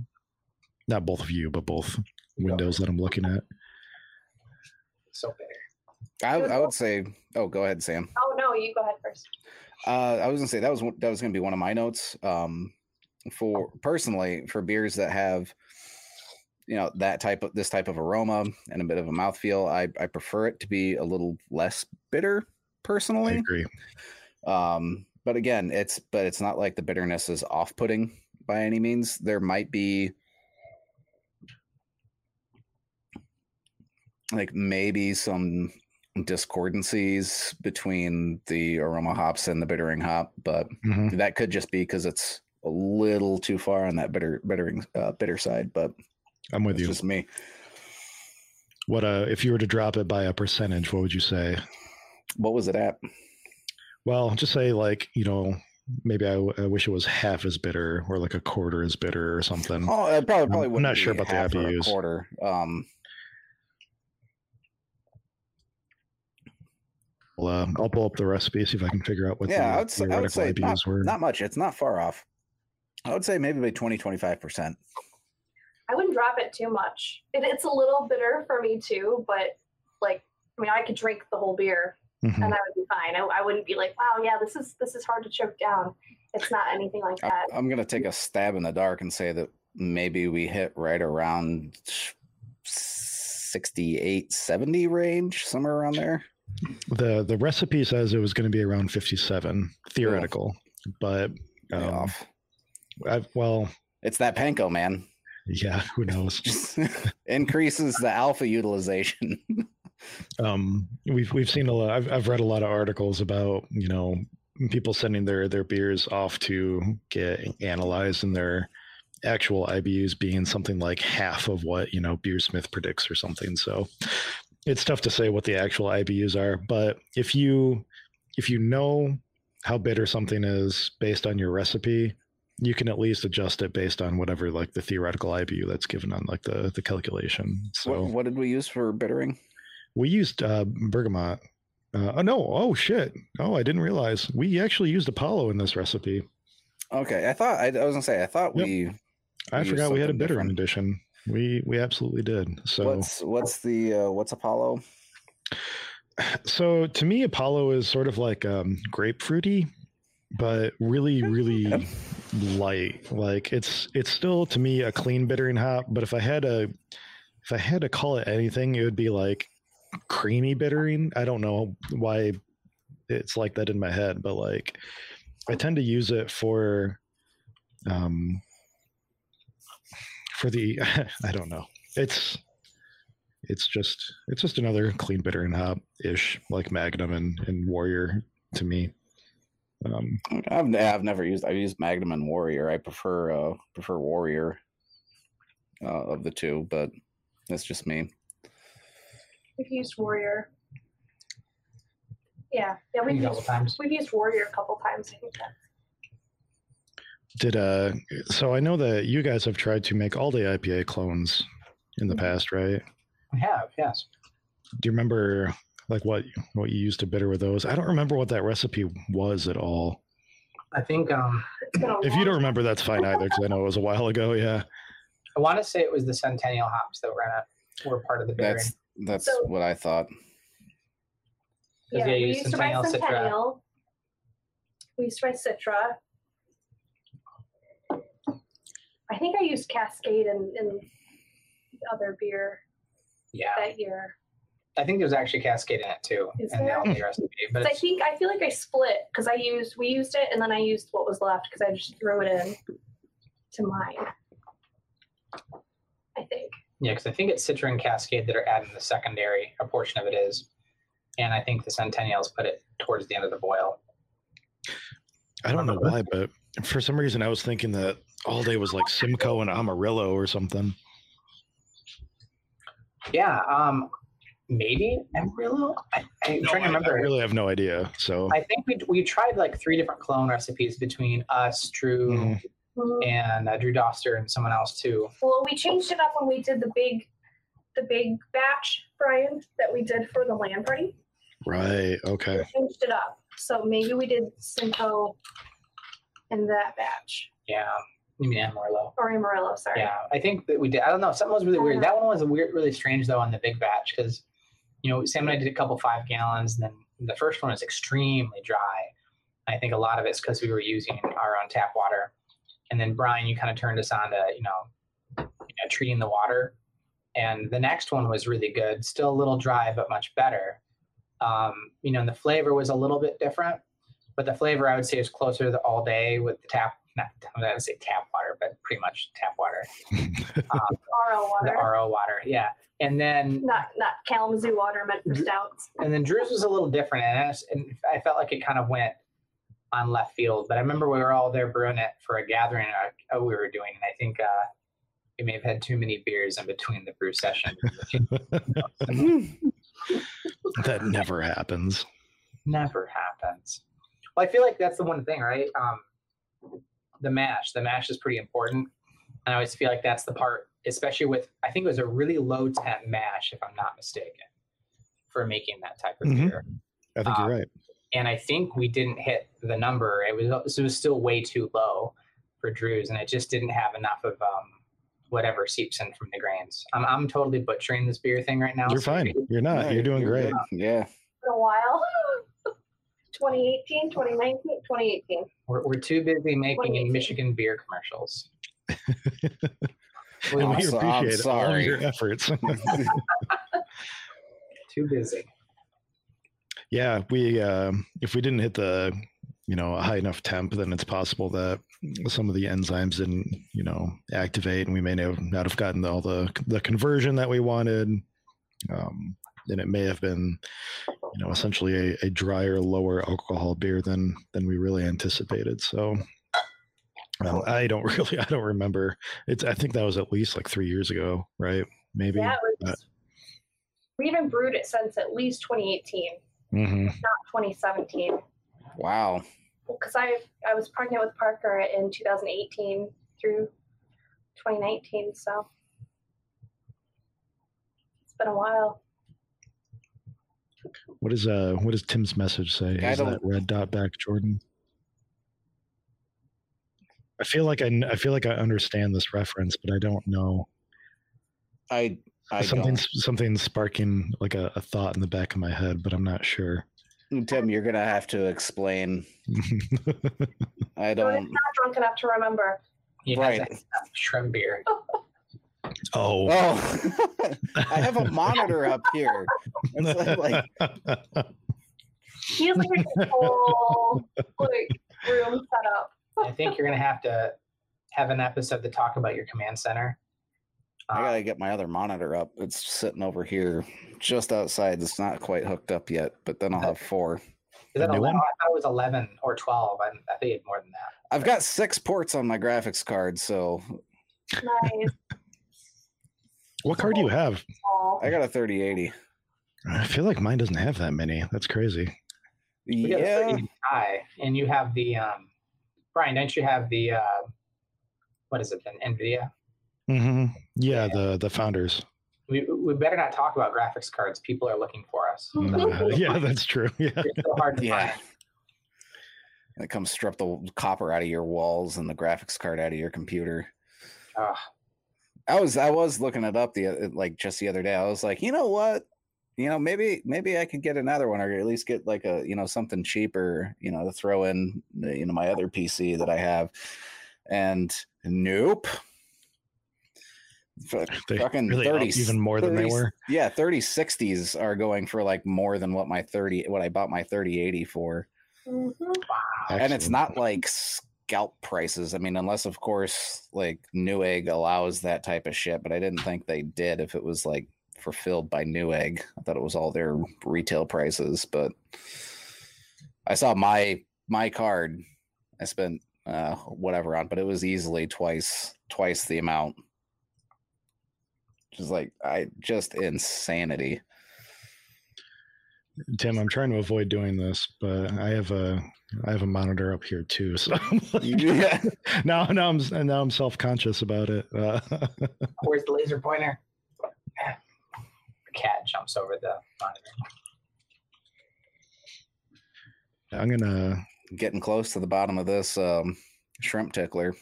Speaker 2: Not both of you, but both windows that I'm looking at.
Speaker 3: so bitter.
Speaker 1: I, I would say. Oh, go ahead, Sam.
Speaker 4: Oh no, you go ahead first.
Speaker 1: Uh, I was gonna say that was that was gonna be one of my notes. Um, for personally, for beers that have, you know, that type of this type of aroma and a bit of a mouthfeel, I I prefer it to be a little less bitter.
Speaker 2: I
Speaker 1: Personally,
Speaker 2: agree.
Speaker 1: um, but again, it's but it's not like the bitterness is off-putting by any means. There might be like maybe some discordancies between the aroma hops and the bittering hop, but
Speaker 2: Mhm.
Speaker 1: that could just be because it's a little too far on that bitter bittering uh, bitter side. But
Speaker 2: I'm with you.
Speaker 1: just me.
Speaker 2: What uh, if you were to drop it by a percentage? What would you say?
Speaker 1: What was it at?
Speaker 2: Well, just say like you know maybe I, w- I wish it was half as bitter or like a quarter as bitter or something.
Speaker 1: Oh, I probably probably
Speaker 2: I'm
Speaker 1: wouldn't
Speaker 2: not sure
Speaker 1: be
Speaker 2: about the
Speaker 1: half or a
Speaker 2: IBUs.
Speaker 1: quarter. Um,
Speaker 2: I'll, uh, I'll pull up the recipe see if I can figure out what
Speaker 1: yeah,
Speaker 2: the
Speaker 1: I would say, I would say not,
Speaker 2: were.
Speaker 1: not much. It's not far off. I would say maybe by 20, 25 percent.
Speaker 4: I wouldn't drop it too much. It, it's a little bitter for me too, but like, I mean, I could drink the whole beer
Speaker 2: Mhm.
Speaker 4: and I would be fine. I, I wouldn't be like, wow, yeah, this is this is hard to choke down. It's not anything like that.
Speaker 1: I'm gonna take a stab in the dark and say that maybe we hit right around 68, 70 range, somewhere around there.
Speaker 2: The the recipe says it was going to be around 57 theoretical, but um,
Speaker 1: off.
Speaker 2: I, well,
Speaker 1: It's that panko, man.
Speaker 2: yeah, who knows?
Speaker 1: Increases the alpha utilization.
Speaker 2: um we've we've seen a lot I've, I've read a lot of articles about you know people sending their their beers off to get analyzed and their actual ibus being something like half of what you know BeerSmith predicts or something so it's tough to say what the actual ibus are but if you if you know how bitter something is based on your recipe you can at least adjust it based on whatever like the theoretical ibu that's given on like the the calculation so
Speaker 1: what, what did we use for bittering?
Speaker 2: we used uh, bergamot. Uh, oh no! Oh shit! Oh, I didn't realize we actually used Apollo in this recipe.
Speaker 1: Okay, I thought I, I was gonna say I thought
Speaker 2: Yep.
Speaker 1: we.
Speaker 2: I
Speaker 1: We
Speaker 2: forgot we had a
Speaker 1: something
Speaker 2: bitter
Speaker 1: different.
Speaker 2: edition. We we absolutely did. So
Speaker 1: What's what's the uh, what's Apollo?
Speaker 2: so to me, Apollo is sort of like um, grapefruity, but really really
Speaker 1: Yep.
Speaker 2: Light. Like it's it's still to me a clean bittering hop. But if I had a if I had to call it anything, it would be like creamy bittering. I don't know why it's like that in my head, but like I tend to use it for um for the I don't know. It's it's just it's just another clean bittering hop ish like Magnum and, and Warrior to me. Um
Speaker 1: I've I've never used I've used Magnum and Warrior. I prefer uh prefer Warrior uh, of the two, but that's just me.
Speaker 4: We've used Warrior. Yeah, yeah, we've used,
Speaker 3: times.
Speaker 4: we've used Warrior a couple times. I think that.
Speaker 2: did uh so I know that you guys have tried to make all the IPA clones in the
Speaker 3: Mhm.
Speaker 2: past, right?
Speaker 3: I have, yes.
Speaker 2: Do you remember like what what you used to bitter with those. I don't remember what that recipe was at all.
Speaker 3: I think um,
Speaker 4: It's been a
Speaker 2: If you don't remember, that's fine either, because I know it was a while ago. Yeah.
Speaker 3: I want to say it was the Centennial hops that were in it, were part of the bittering.
Speaker 1: That's that's
Speaker 4: So-
Speaker 1: what I thought.
Speaker 3: Because
Speaker 4: Yeah,
Speaker 3: yeah,
Speaker 4: we
Speaker 3: you use
Speaker 4: used to buy
Speaker 3: Centennial, Citra.
Speaker 4: Centennial. We used to buy Citra. I think I used Cascade in, in other beer
Speaker 3: Yeah,
Speaker 4: that year.
Speaker 3: I think there's actually Cascade in it too,
Speaker 4: Is
Speaker 3: in the
Speaker 4: there?
Speaker 3: only recipe. But
Speaker 4: 'Cause I
Speaker 3: it's,
Speaker 4: think I feel like I split because I used we used it and then I used what was left because I just threw it in to mine. I think.
Speaker 3: yeah, because I think it's Citra and Cascade that are adding the secondary. A portion of it is, and I think the Centennials put it towards the end of the boil.
Speaker 2: I don't know why, but for some reason I was thinking that all day was like Simcoe and Amarillo or something.
Speaker 3: Yeah, um, maybe Amarillo. I, I'm
Speaker 2: No,
Speaker 3: trying to remember.
Speaker 2: I really have no idea. So
Speaker 3: I think we we tried like three different clone recipes between us, Drew,
Speaker 2: Mhm.
Speaker 4: Mhm.
Speaker 3: and uh, Drew Doster, and someone else too.
Speaker 4: Well, we changed it up when we did the big, the big batch, Brian, that we did for the land party.
Speaker 2: right, okay.
Speaker 4: We changed it up, so maybe we did Simcoe in that batch
Speaker 3: Yeah, you mean Amarillo?
Speaker 4: or Amarillo. Sorry.
Speaker 3: Yeah, I think that we did. I don't know. Something was really weird. That one was weird, really strange though on the big batch because, you know, Sam and I did a couple five gallons, and then the first one was extremely dry. I think a lot of it's because we were using our own tap water, and then Brian, you kind of turned us on to you know, you know, treating the water, and the next one was really good. Still a little dry, but much better. Um, you know, and the flavor was a little bit different, but the flavor I would say is closer to all day with the tap. Not I would say tap water, but pretty much tap water
Speaker 4: RO
Speaker 3: the
Speaker 4: water,
Speaker 3: RO water, yeah. And then
Speaker 4: not not Kalamazoo water meant for stouts.
Speaker 3: and then Drew's was a little different, and I, was- and I felt like it kind of went on left field. But I remember we were all there brewing it for a gathering uh, we were doing, and I think uh, we may have had too many beers in between the brew session.
Speaker 2: that never happens.
Speaker 3: Never happens. Well, I feel like that's the one thing, right? Um, the mash. The mash is pretty important. And I always feel like that's the part, especially with, I think it was a really low temp mash, if I'm not mistaken, for making that type of
Speaker 2: Mhm.
Speaker 3: beer.
Speaker 2: I think
Speaker 3: Uh,
Speaker 2: you're right.
Speaker 3: and I think we didn't hit the number. It was it was still way too low for Drew's, and it just didn't have enough of um, whatever seeps in from the grains. I'm I'm totally butchering this beer thing right now.
Speaker 2: You're
Speaker 3: so
Speaker 2: fine. You're not.
Speaker 1: No,
Speaker 2: You're doing great.
Speaker 1: good. Yeah.
Speaker 4: In a while. 2018, 2019, 2018.
Speaker 3: We're we're too busy making
Speaker 4: 2018.
Speaker 3: Michigan beer commercials.
Speaker 2: And
Speaker 1: I'm
Speaker 2: we
Speaker 1: so- I'm
Speaker 2: appreciate all
Speaker 1: sorry.
Speaker 2: your efforts.
Speaker 3: Too busy.
Speaker 2: yeah, we um, if we didn't hit the you know a high enough temp, then it's possible that some of the enzymes didn't you know activate, and we may not not have gotten all the the conversion that we wanted. Um, and it may have been, you know, essentially a, a drier, lower alcohol beer than than we really anticipated. So, um, I don't really, I don't remember. It's, I think that was at least like three years ago, right? Maybe.
Speaker 4: Yeah, it was. We even brewed it since at least 2018,
Speaker 2: hmm
Speaker 4: not 2017.
Speaker 1: Wow.
Speaker 4: Because I I was pregnant with Parker in 2018 through 2019, so it's been a while.
Speaker 2: What is uh what does Tim's message say?
Speaker 1: I
Speaker 2: Is that red dot back Jordan? I feel like I I feel like I understand this reference, but I don't know.
Speaker 1: I I
Speaker 2: something's something's sparking like a, a thought in the back of my head, but I'm not sure.
Speaker 1: Tim, you're gonna have to explain. I don't.
Speaker 4: not drunk enough to remember.
Speaker 3: He has
Speaker 1: Right.
Speaker 3: a shrimp beer.
Speaker 2: Oh,
Speaker 1: Oh, I have a monitor up here. It's like,
Speaker 4: He has like a whole like room set up.
Speaker 3: I think you're gonna have to have an episode to talk about your command center.
Speaker 1: I
Speaker 3: Uh,
Speaker 1: gotta get my other monitor up. It's sitting over here, just outside. It's not quite hooked up yet, but then I'll have four.
Speaker 3: is that
Speaker 2: a new
Speaker 3: 11?
Speaker 2: one?
Speaker 3: I thought it was 11 or 12. I, I think it's more than that.
Speaker 1: I've got six ports on my graphics card, so
Speaker 4: Nice.
Speaker 2: What car do you have?
Speaker 1: I got a 3080.
Speaker 2: I feel like mine doesn't have that many. That's crazy.
Speaker 3: We
Speaker 1: Yeah,
Speaker 3: 30 Ti, and you have the um, Brian. Don't you have the uh, what is it? The Nvidia.
Speaker 2: hmm Yeah,
Speaker 3: Yeah.
Speaker 2: the the founders.
Speaker 3: we, we better not talk about graphics cards. People are looking for us.
Speaker 2: Uh, yeah, that's true. Yeah.
Speaker 3: It's so hard to
Speaker 1: Yeah.
Speaker 3: find.
Speaker 1: It comes strip the copper out of your walls and the graphics card out of your computer.
Speaker 3: Ugh.
Speaker 1: I was I was looking it up the like just the other day. I was like, you know what? You know, maybe maybe I could get another one or at least get like a you know something cheaper, you know, to throw in you know my other PC that I have. And nope. Fu-
Speaker 2: They
Speaker 1: Fucking
Speaker 2: really
Speaker 1: 30
Speaker 2: even more than they
Speaker 1: 30
Speaker 2: were.
Speaker 1: Yeah, 3060s are going for like more than what my 30 what I bought my 3080 for.
Speaker 4: Mhm.
Speaker 3: Wow.
Speaker 1: And it's not like scalp prices. I mean, unless of course like Newegg allows that type of shit, but I didn't think they did if it was like fulfilled by Newegg. I thought it was all their retail prices, but I saw my my card I spent uh whatever on, but it was easily twice twice the amount. Just like I just insanity.
Speaker 2: Tim, I'm trying to avoid doing this, but I have a I have a monitor up here too. So I'm like-
Speaker 1: Yeah.
Speaker 2: now now I'm now I'm self conscious about it. Uh,
Speaker 3: Where's the laser pointer? The cat jumps over the monitor.
Speaker 2: I'm gonna
Speaker 1: Getting close to the bottom of this um shrimp tickler.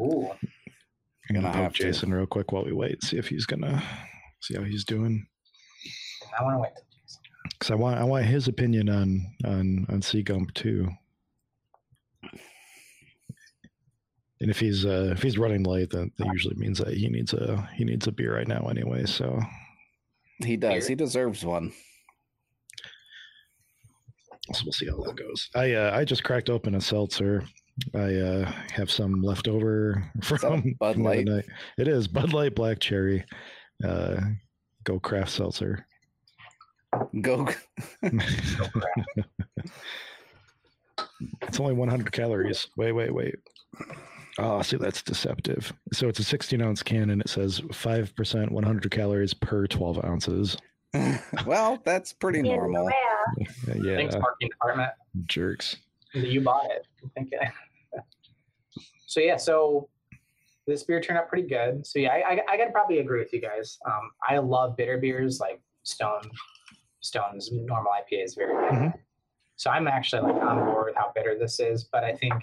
Speaker 3: Ooh.
Speaker 2: I'm gonna
Speaker 1: Gonna
Speaker 2: poke
Speaker 1: have to.
Speaker 2: Jason real quick while we wait, see if he's gonna see how he's doing.
Speaker 3: I want to wait. Till Jason.
Speaker 2: Because I want I want his opinion on on on Sea Gump too. And if he's uh if he's running late, then that usually means that he needs a he needs a beer right now anyway. So
Speaker 1: He does.
Speaker 3: Weird.
Speaker 1: He deserves one.
Speaker 2: So we'll see how that goes. I uh, I just cracked open a seltzer. I uh, have some left over from
Speaker 1: Bud
Speaker 2: from the other
Speaker 1: Light?
Speaker 2: night. It is Bud Light Black Cherry. Uh, go craft seltzer.
Speaker 1: Go.
Speaker 2: It's only 100 calories. Wait, wait, wait. Oh, see, that's deceptive. So it's a 16 ounce can and it says 5%, 100 calories per 12 ounces.
Speaker 1: well, that's pretty normal.
Speaker 4: math.
Speaker 2: Uh, yeah,
Speaker 3: Thanks, marketing department.
Speaker 2: jerks.
Speaker 3: You bought it. Thank you. so yeah, so this beer turned out pretty good. So yeah, I, I, I gotta probably agree with you guys. Um, I love bitter beers like Stone, Stone's normal IPA is very good.
Speaker 2: Mhm.
Speaker 3: So I'm actually like on board with how bitter this is. But I think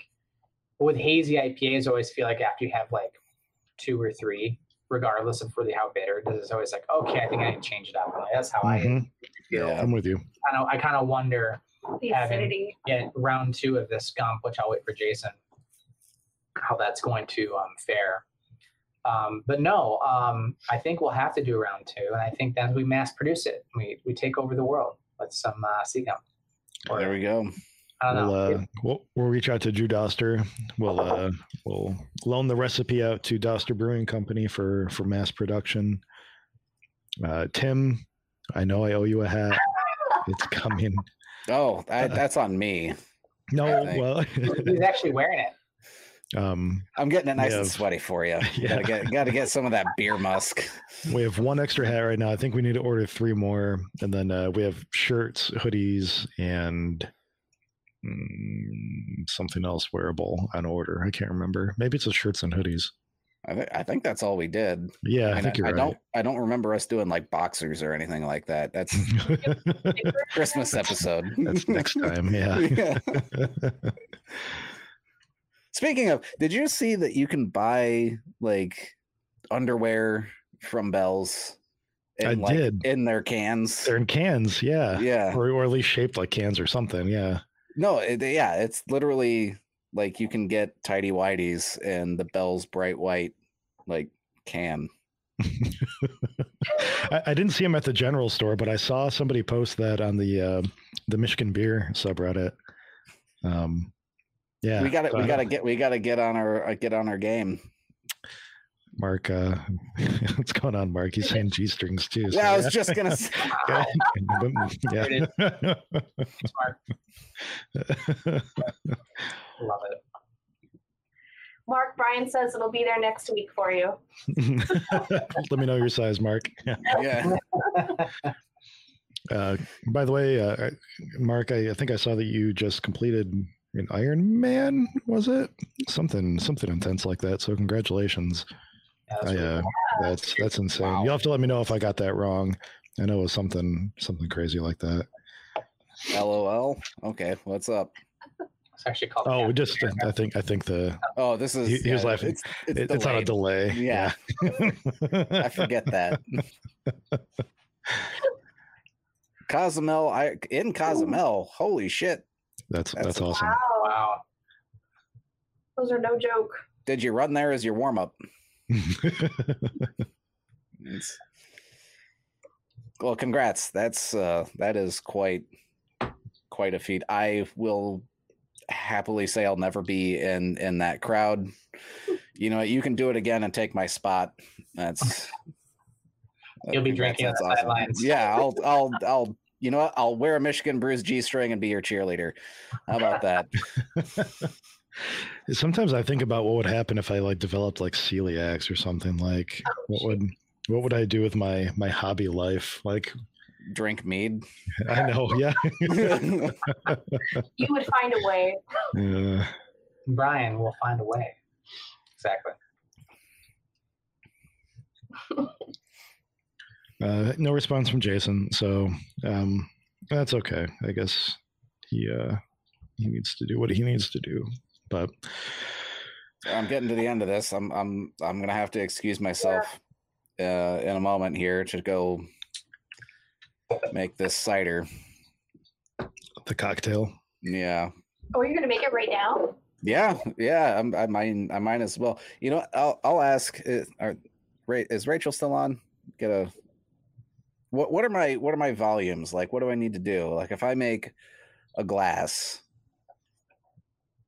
Speaker 3: with hazy IPAs, I always feel like after you have like two or three, regardless of really how bitter, it is it's always like okay, I think I need to change it up. Like, that's how I
Speaker 2: Mhm.
Speaker 3: feel.
Speaker 1: Yeah.
Speaker 2: I'm with you.
Speaker 3: I know. I kind of wonder
Speaker 4: The
Speaker 3: Having-
Speaker 4: acidity.
Speaker 3: yeah, round two of this gump, which I'll wait for Jason, how that's going to um, fare. Um, but no, um, I think we'll have to do round two, and I think that we mass produce it. We we take over the world with some uh, sea gum. Or,
Speaker 1: There we go.
Speaker 3: I don't
Speaker 2: We'll,
Speaker 3: know.
Speaker 2: uh, we'll, we'll reach out to Drew Doster. We'll uh, we'll loan the recipe out to Doster Brewing Company for for mass production. Uh, Tim, I know I owe you a hat. It's coming.
Speaker 1: Oh, I, that's on me.
Speaker 2: No, well,
Speaker 3: He's actually wearing it.
Speaker 2: Um,
Speaker 1: I'm getting it nice
Speaker 2: We
Speaker 1: and sweaty for you.
Speaker 2: Yeah.
Speaker 1: Gotta get gotta get some of that beer musk.
Speaker 2: we have one extra hat right now. I think we need to order three more, and then uh, we have shirts, hoodies, and mm, something else wearable on order. I can't remember. Maybe it's the shirts and hoodies.
Speaker 1: I, th- I think that's all we did.
Speaker 2: Yeah, I, think you're
Speaker 1: I
Speaker 2: right.
Speaker 1: don't I don't remember us doing like boxers or anything like that. That's Christmas episode.
Speaker 2: That's next time. Yeah.
Speaker 1: Yeah. Speaking of, did you see that you can buy like underwear from Bell's?
Speaker 2: I
Speaker 1: in, like,
Speaker 2: did.
Speaker 1: in their cans.
Speaker 2: They're in cans. Yeah.
Speaker 1: yeah.
Speaker 2: Or, or at least shaped like cans or something. Yeah.
Speaker 1: No, it, yeah, it's literally like you can get tidy whities and the Bell's bright white like can.
Speaker 2: I, I didn't see them at the general store, but I saw somebody post that on the uh, the Michigan beer subreddit. Um, yeah,
Speaker 1: we got to we got to get we got to get on our uh, get on our game.
Speaker 2: Mark. Uh, what's going on, Mark? He's saying g strings too. so
Speaker 1: Yeah, I was just gonna. Say,
Speaker 2: yeah.
Speaker 3: There it
Speaker 2: yeah.
Speaker 3: Love it.
Speaker 4: Mark Brian says it'll be there next week for you.
Speaker 2: Let me know your size, Mark.
Speaker 1: yeah,
Speaker 2: Uh, by the way, uh, Mark, I, I think I saw that you just completed an Iron Man. Was it something something intense like that? So congratulations.
Speaker 3: Yeah, that's
Speaker 2: I, uh,
Speaker 3: cool.
Speaker 2: that's that's insane.
Speaker 1: Wow.
Speaker 2: You'll have to let me know if I got that wrong. I know it was something something crazy like that.
Speaker 1: LOL. Okay, what's up?
Speaker 3: It's actually called.
Speaker 2: Oh, we just I think I think the
Speaker 1: Oh, this is.
Speaker 2: He- he was laughing.
Speaker 1: It's, it's,
Speaker 2: it- it's on a delay.
Speaker 1: Yeah. I forget that. Cozumel, I in Cozumel. Holy shit!
Speaker 2: That's
Speaker 1: That's
Speaker 2: that's awesome.
Speaker 4: Wow.
Speaker 3: Wow.
Speaker 4: Those are no joke.
Speaker 1: Did you run there as your warm up? Well, congrats. That's uh that is quite quite a feat. I will happily say I'll never be in in that crowd. You know, you can do it again and take my spot. That's
Speaker 3: You'll be drinking on the sidelines.
Speaker 1: Yeah, I'll I'll I'll you know what? I'll wear a Michigan Brews G string and be your cheerleader. How about that?
Speaker 2: Sometimes I think about what would happen if I like developed like celiacs or something. Like, what would what would I do with my my hobby life? Like,
Speaker 1: Drink mead.
Speaker 2: I know, yeah.
Speaker 4: You would find a way.
Speaker 2: Uh,
Speaker 3: Brian will find a way. Exactly.
Speaker 2: uh, no response from Jason, so um, that's okay. I guess he uh, he needs to do what he needs to do. But
Speaker 1: I'm getting to the end of this. I'm I'm I'm gonna have to excuse myself uh, in a moment here to go make this cider.
Speaker 2: the cocktail.
Speaker 1: Yeah,
Speaker 4: Oh, you're gonna make it right now?
Speaker 1: yeah, yeah. I'm, I might I might as well. You know. I'll I'll ask. Is, are, is Rachel still on? Get a. What what are my what are my volumes like? What do I need to do? Like if I make a glass,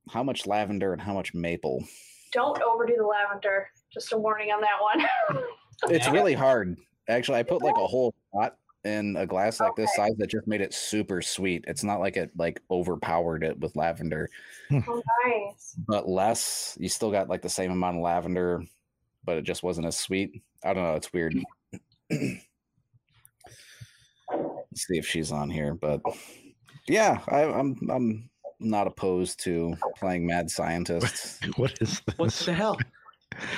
Speaker 1: how much lavender and how much maple?
Speaker 4: Don't overdo the lavender. Just a warning on that one.
Speaker 1: It's really hard. Actually, I put like a whole shot in a glass like this size that just made it super sweet. It's not like it like overpowered it with lavender, hmm.
Speaker 4: oh, nice.
Speaker 1: but less. You still got like the same amount of lavender, but it just wasn't as sweet. I don't know. It's weird. Let's see if she's on here, but yeah, I, I'm I'm not opposed to playing mad scientist.
Speaker 2: What is this?
Speaker 5: What the hell?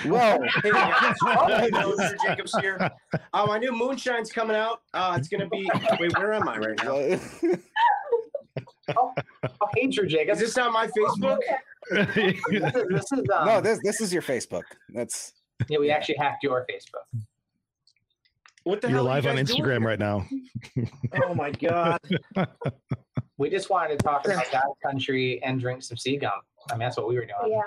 Speaker 1: well,
Speaker 5: Hey, guys. hey, Mr. Jacobs here. Uh, my new moonshine's coming out. Uh, it's gonna be. Wait, where am I right now?
Speaker 3: Oh, hey, Drew
Speaker 5: Is
Speaker 3: Jacobs.
Speaker 5: this on my Facebook?
Speaker 3: This is, this is um,
Speaker 1: no, this this is your Facebook. That's
Speaker 3: yeah, we actually hacked your Facebook.
Speaker 5: What the
Speaker 2: You're
Speaker 5: hell?
Speaker 2: live
Speaker 5: you
Speaker 2: on
Speaker 5: guys doing
Speaker 2: Instagram right now.
Speaker 5: Oh my god!
Speaker 3: We just wanted to talk about God Country and drink some sea gum. I mean, that's what we were doing.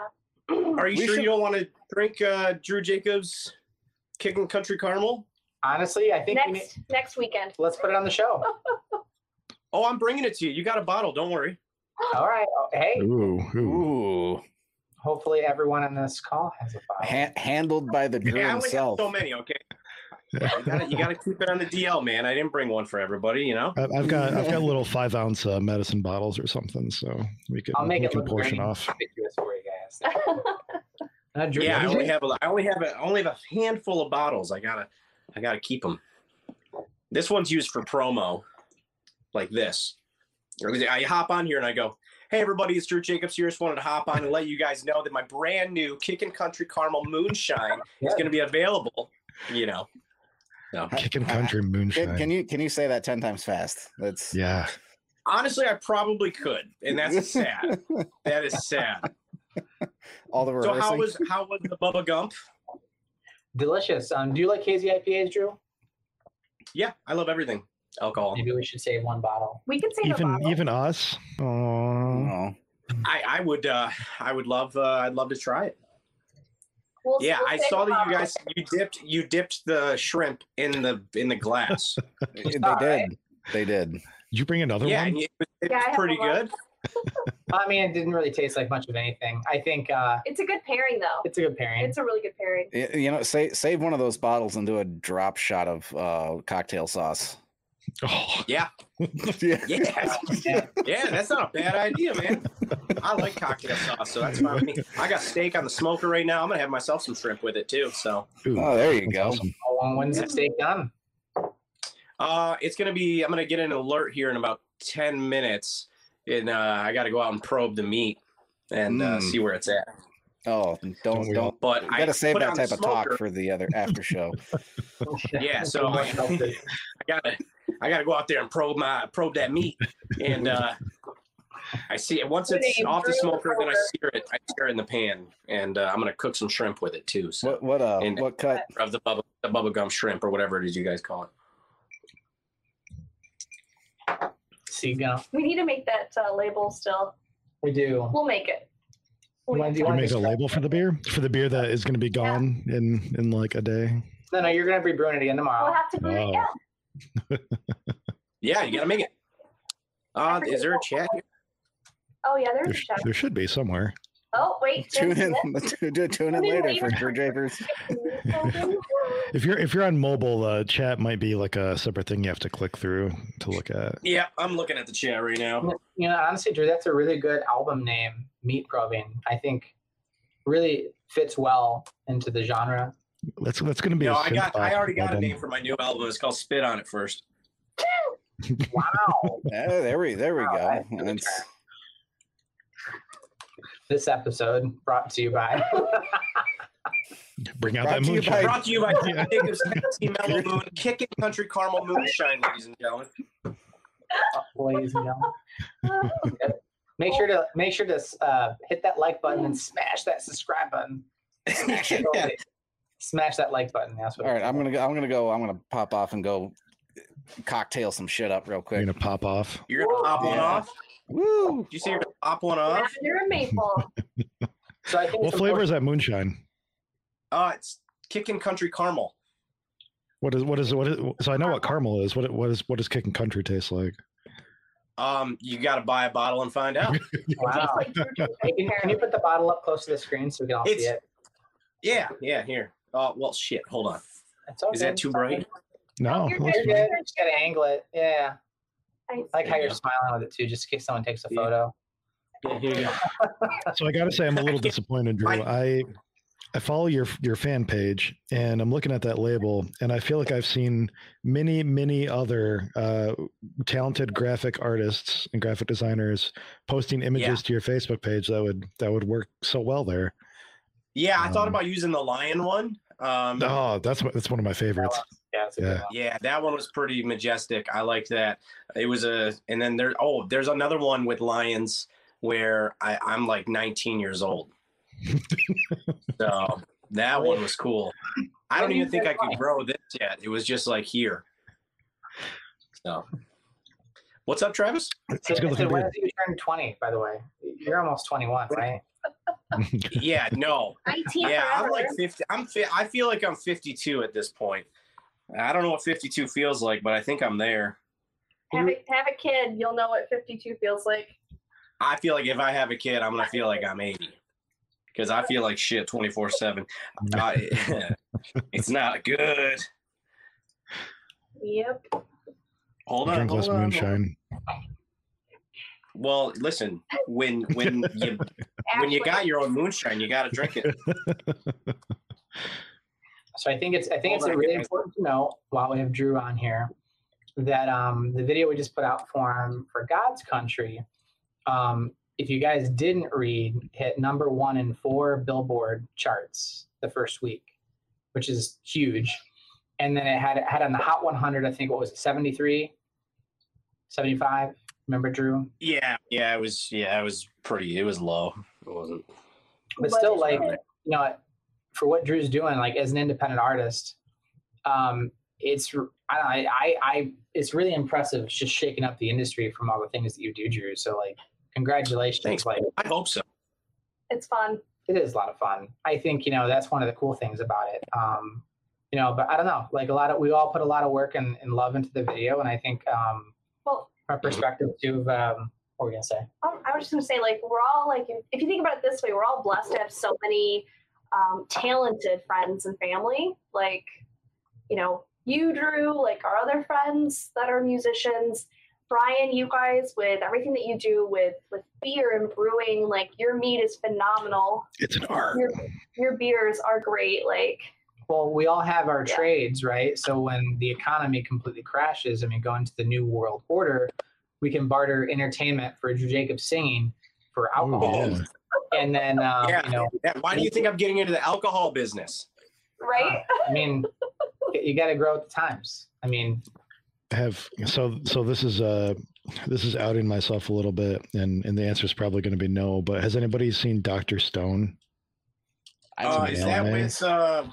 Speaker 4: Yeah.
Speaker 5: Are you
Speaker 1: We
Speaker 5: sure
Speaker 1: should-
Speaker 5: you don't want to drink uh, Drew Jacobs Kicking Country Caramel?
Speaker 3: Honestly, I think we need,
Speaker 4: Next next weekend.
Speaker 3: let's put it on the show.
Speaker 5: Oh, I'm bringing it to you. You got a bottle. Don't worry.
Speaker 3: All right. Oh, hey,
Speaker 2: Ooh, ooh.
Speaker 1: ooh,
Speaker 3: hopefully everyone on this call has a bottle.
Speaker 1: ha- handled by the Drew
Speaker 5: Yeah, I only have
Speaker 1: himself.
Speaker 5: so many. Okay. You gotta, you gotta keep it on the DL, man. I didn't bring one for everybody. You know.
Speaker 2: I- I've got I've got little five ounce uh, medicine bottles or something, so we can
Speaker 3: I'll make
Speaker 2: we
Speaker 3: it
Speaker 2: can
Speaker 3: look
Speaker 2: portion
Speaker 3: very
Speaker 2: off.
Speaker 3: conspicuous for you guys.
Speaker 5: Yeah, I only have a, I only have a, I only have a handful of bottles. I gotta, I gotta keep them. This one's used for promo, like this. I hop on here and I go, "Hey everybody, it's Drew Jacobs here. Just wanted to hop on and let you guys know that my brand new Kickin' Country Caramel Moonshine is going to be available." You know,
Speaker 2: Kicking country moonshine.
Speaker 1: can you can you say that ten times fast? That's
Speaker 2: yeah,
Speaker 5: honestly, I probably could, and that's sad. that is sad.
Speaker 1: all the
Speaker 5: So how was how was the Bubba Gump?
Speaker 3: delicious. Um, do you like hazy IPAs, Drew?
Speaker 5: Yeah, I love everything alcohol.
Speaker 3: Maybe we should save one bottle.
Speaker 4: we could save
Speaker 2: even
Speaker 4: bottle.
Speaker 2: even us. Oh,
Speaker 1: Oh.
Speaker 5: I I would uh I would love uh, I'd love to try it.
Speaker 4: We'll-
Speaker 5: Yeah,
Speaker 4: we'll
Speaker 5: I saw that you guys you dipped you dipped the shrimp in the in the glass.
Speaker 1: they did.
Speaker 3: right.
Speaker 1: They did.
Speaker 2: did you bring another
Speaker 5: yeah,
Speaker 2: one?
Speaker 5: and it was, it
Speaker 4: Yeah, I
Speaker 5: was
Speaker 4: have
Speaker 5: pretty good.
Speaker 3: I mean, it didn't really taste like much of anything. I think uh,
Speaker 4: It's a good pairing though.
Speaker 3: it's a good pairing.
Speaker 4: It's a really good pairing.
Speaker 1: You know, say, save one of those bottles and do a drop shot of uh, cocktail sauce.
Speaker 2: Oh,
Speaker 5: Yeah,
Speaker 1: yeah.
Speaker 5: yeah,
Speaker 3: Yeah.
Speaker 5: yeah. That's not a bad idea, man. I like cocktail sauce, so that's fine with me. I got steak on the smoker right now. I'm gonna have myself some shrimp with it too. So
Speaker 2: ooh,
Speaker 1: Oh, there you go.
Speaker 2: awesome.
Speaker 3: How long when's the steak done?
Speaker 5: uh, it's gonna be. I'm gonna get an alert here in about ten minutes, and uh, I got to go out and probe the meat and uh,
Speaker 1: Mm.
Speaker 5: see where it's at.
Speaker 1: Oh, don't
Speaker 2: we
Speaker 1: don't.
Speaker 5: But I
Speaker 1: got to save that type of talk for the other after show.
Speaker 5: Yeah, so I, I gotta I gotta go out there and probe my probe that meat, and uh, I see it once it's
Speaker 4: Name,
Speaker 5: off the smoker. Then I sear it. I sear it in the pan, and uh, I'm gonna cook some shrimp with it too. So
Speaker 1: What what uh
Speaker 5: And-
Speaker 1: what cut?
Speaker 5: of the bubble the bubble gum shrimp or whatever it is you guys call it.
Speaker 3: So you go.
Speaker 4: We need to make that uh, label still.
Speaker 3: We do.
Speaker 4: We'll make it.
Speaker 3: You wanna
Speaker 2: You make a label for the beer for the beer that is going to be gone in in like a day.
Speaker 3: No, no, you're gonna be brewing it again tomorrow.
Speaker 4: We'll have to do it.
Speaker 2: Oh.
Speaker 4: Yeah.
Speaker 5: Yeah, you gotta make it. Uh, is there a chat here?
Speaker 4: Oh yeah,
Speaker 2: There,
Speaker 4: there's a chat.
Speaker 2: there should be somewhere.
Speaker 4: Oh wait.
Speaker 1: Tune
Speaker 4: there's
Speaker 1: in tune tune in later for Drew Japers.
Speaker 4: this.
Speaker 2: If you're if you're on mobile, uh, chat might be like a separate thing you have to click through to look at.
Speaker 5: Yeah, I'm looking at the chat right now.
Speaker 3: You know, honestly, Drew, that's a really good album name, Meat Probing. I think really fits well into the genre.
Speaker 2: That's that's going to be.
Speaker 5: No,
Speaker 2: a
Speaker 5: I got. I already got a name for my new album. It's called Spit on It First.
Speaker 3: Wow.
Speaker 1: Yeah, oh, there we there we
Speaker 3: Wow,
Speaker 1: go.
Speaker 3: that's this episode brought to you by.
Speaker 2: Bring out
Speaker 1: Brought
Speaker 2: that
Speaker 1: to
Speaker 2: moonshine.
Speaker 1: by-
Speaker 5: Brought to you by
Speaker 2: Yeah.
Speaker 5: Jacob's Tennessee Mellow Moon, Kicking Country Caramel Moonshine, ladies and gentlemen.
Speaker 3: ladies and gentlemen. Make sure to make sure to uh, hit that like button and smash that subscribe button. Smash it.
Speaker 5: Yeah.
Speaker 3: Smash that like button. That's what.
Speaker 1: All
Speaker 3: it's
Speaker 1: right, I'm gonna go. I'm gonna go. I'm gonna pop off and go cocktail some shit up real quick.
Speaker 2: You're gonna pop off.
Speaker 5: You're gonna pop one
Speaker 1: Yeah.
Speaker 5: off.
Speaker 1: Woo!
Speaker 5: Did you see you're gonna pop one off?
Speaker 4: You're and maple.
Speaker 3: So I think
Speaker 2: What flavor
Speaker 3: important-
Speaker 2: is that moonshine?
Speaker 5: Uh, it's Kicking Country Caramel.
Speaker 2: What is what is what is? So I know what caramel is. What what is what does kicking country taste like?
Speaker 5: Um, you got to buy a bottle and find out.
Speaker 3: Wow.
Speaker 4: Like
Speaker 3: Hey, can, can you put the bottle up close to the screen so we can all see it?
Speaker 5: yeah, yeah. Here. Oh well, shit. Hold on.
Speaker 3: Okay.
Speaker 5: Is that too bright?
Speaker 2: No,
Speaker 4: You're
Speaker 2: looks
Speaker 3: You're good. Just gotta angle it. Yeah.
Speaker 4: I
Speaker 3: I like how
Speaker 5: you
Speaker 3: you're
Speaker 5: go.
Speaker 3: smiling with it too, just in case someone takes a
Speaker 5: Yeah.
Speaker 3: photo.
Speaker 5: Yeah, here you go.
Speaker 2: So I got to say, I'm a little disappointed, Drew. I I follow your your fan page, and I'm looking at that label, and I feel like I've seen many many other uh, talented graphic artists and graphic designers posting images to your Facebook page that would that would work so well there.
Speaker 5: Yeah, I thought
Speaker 2: Um,
Speaker 5: about using the lion one. Um,
Speaker 2: Oh, that's that's one of my favorites.
Speaker 3: Yeah,
Speaker 2: Yeah.
Speaker 5: Yeah, that one was pretty majestic. I liked that. It was a, and then there. Oh, there's another one with lions where I, I'm like 19 years old. so that one was cool. I don't even think I could grow this yet. It was just like here. So, what's up, Travis?
Speaker 2: It's
Speaker 3: So,
Speaker 2: good
Speaker 3: so
Speaker 2: looking
Speaker 3: when
Speaker 2: beard.
Speaker 3: did you turn 20, by the way? You're almost 21, right?
Speaker 5: Yeah, no,
Speaker 4: 19
Speaker 5: yeah, I'm like 50. I'm. fi- I feel like I'm 52 at this point. I don't know what 52 feels like, but I think I'm there.
Speaker 4: have, a, have a kid, you'll know what 52 feels like.
Speaker 5: I feel like if I have a kid, I'm gonna feel like I'm 80 because I feel like shit 24 seven. It's not good.
Speaker 4: Yep.
Speaker 5: Hold on.
Speaker 2: Drink less
Speaker 5: on.
Speaker 2: moonshine.
Speaker 5: Well, listen. When when you when you got your own moonshine, you got to drink it.
Speaker 3: So I think it's I think
Speaker 5: Hold
Speaker 3: it's really important to note while we have Drew on here that um, the video we just put out for him for God's Country, um, if you guys didn't read, hit number one in four Billboard charts the first week, which is huge. And then it had it had on the Hot 100, I think what was it, 73, 75? Remember Drew?
Speaker 5: Yeah, yeah. It was yeah. It was pretty. It was low. It wasn't.
Speaker 3: but still like you know for what drew's doing like as an independent artist um it's I, i i it's really impressive just shaking up the industry from all the things that you do drew so like congratulations
Speaker 5: Thanks.
Speaker 3: like
Speaker 5: I hope so.
Speaker 4: it's fun.
Speaker 3: it is a lot of fun i think you know that's one of the cool things about it um you know but i don't know like a lot of we all put a lot of work and, and love into the video and i think um
Speaker 4: Well,
Speaker 3: from a perspective too of um what were we gonna say
Speaker 4: Um, I was just gonna say, like, we're all like, if, if you think about it this way, we're all blessed to have so many um, talented friends and family. Like, you know, you, Drew, like our other friends that are musicians. Brian, you guys, with everything that you do with with beer and brewing, like your meat is phenomenal.
Speaker 2: It's an art.
Speaker 4: Your your beers are great. Like,
Speaker 3: Well, we all have our
Speaker 4: Yeah.
Speaker 3: trades, right? So when the economy completely crashes and we go into the new world order, we can barter entertainment for Drew Jacobs singing for
Speaker 2: Oh,
Speaker 3: alcohol.
Speaker 2: yeah.
Speaker 3: and then um,
Speaker 5: Yeah.
Speaker 3: you know,
Speaker 5: Yeah, Why do you think I'm getting into the alcohol business?
Speaker 4: right?
Speaker 3: I mean, you got to grow with the times. I mean,
Speaker 2: have so so this is uh this is outing myself a little bit and and the answer is probably going to be no but has anybody seen dr stone
Speaker 1: I
Speaker 5: Uh, is
Speaker 1: know.
Speaker 5: that with uh,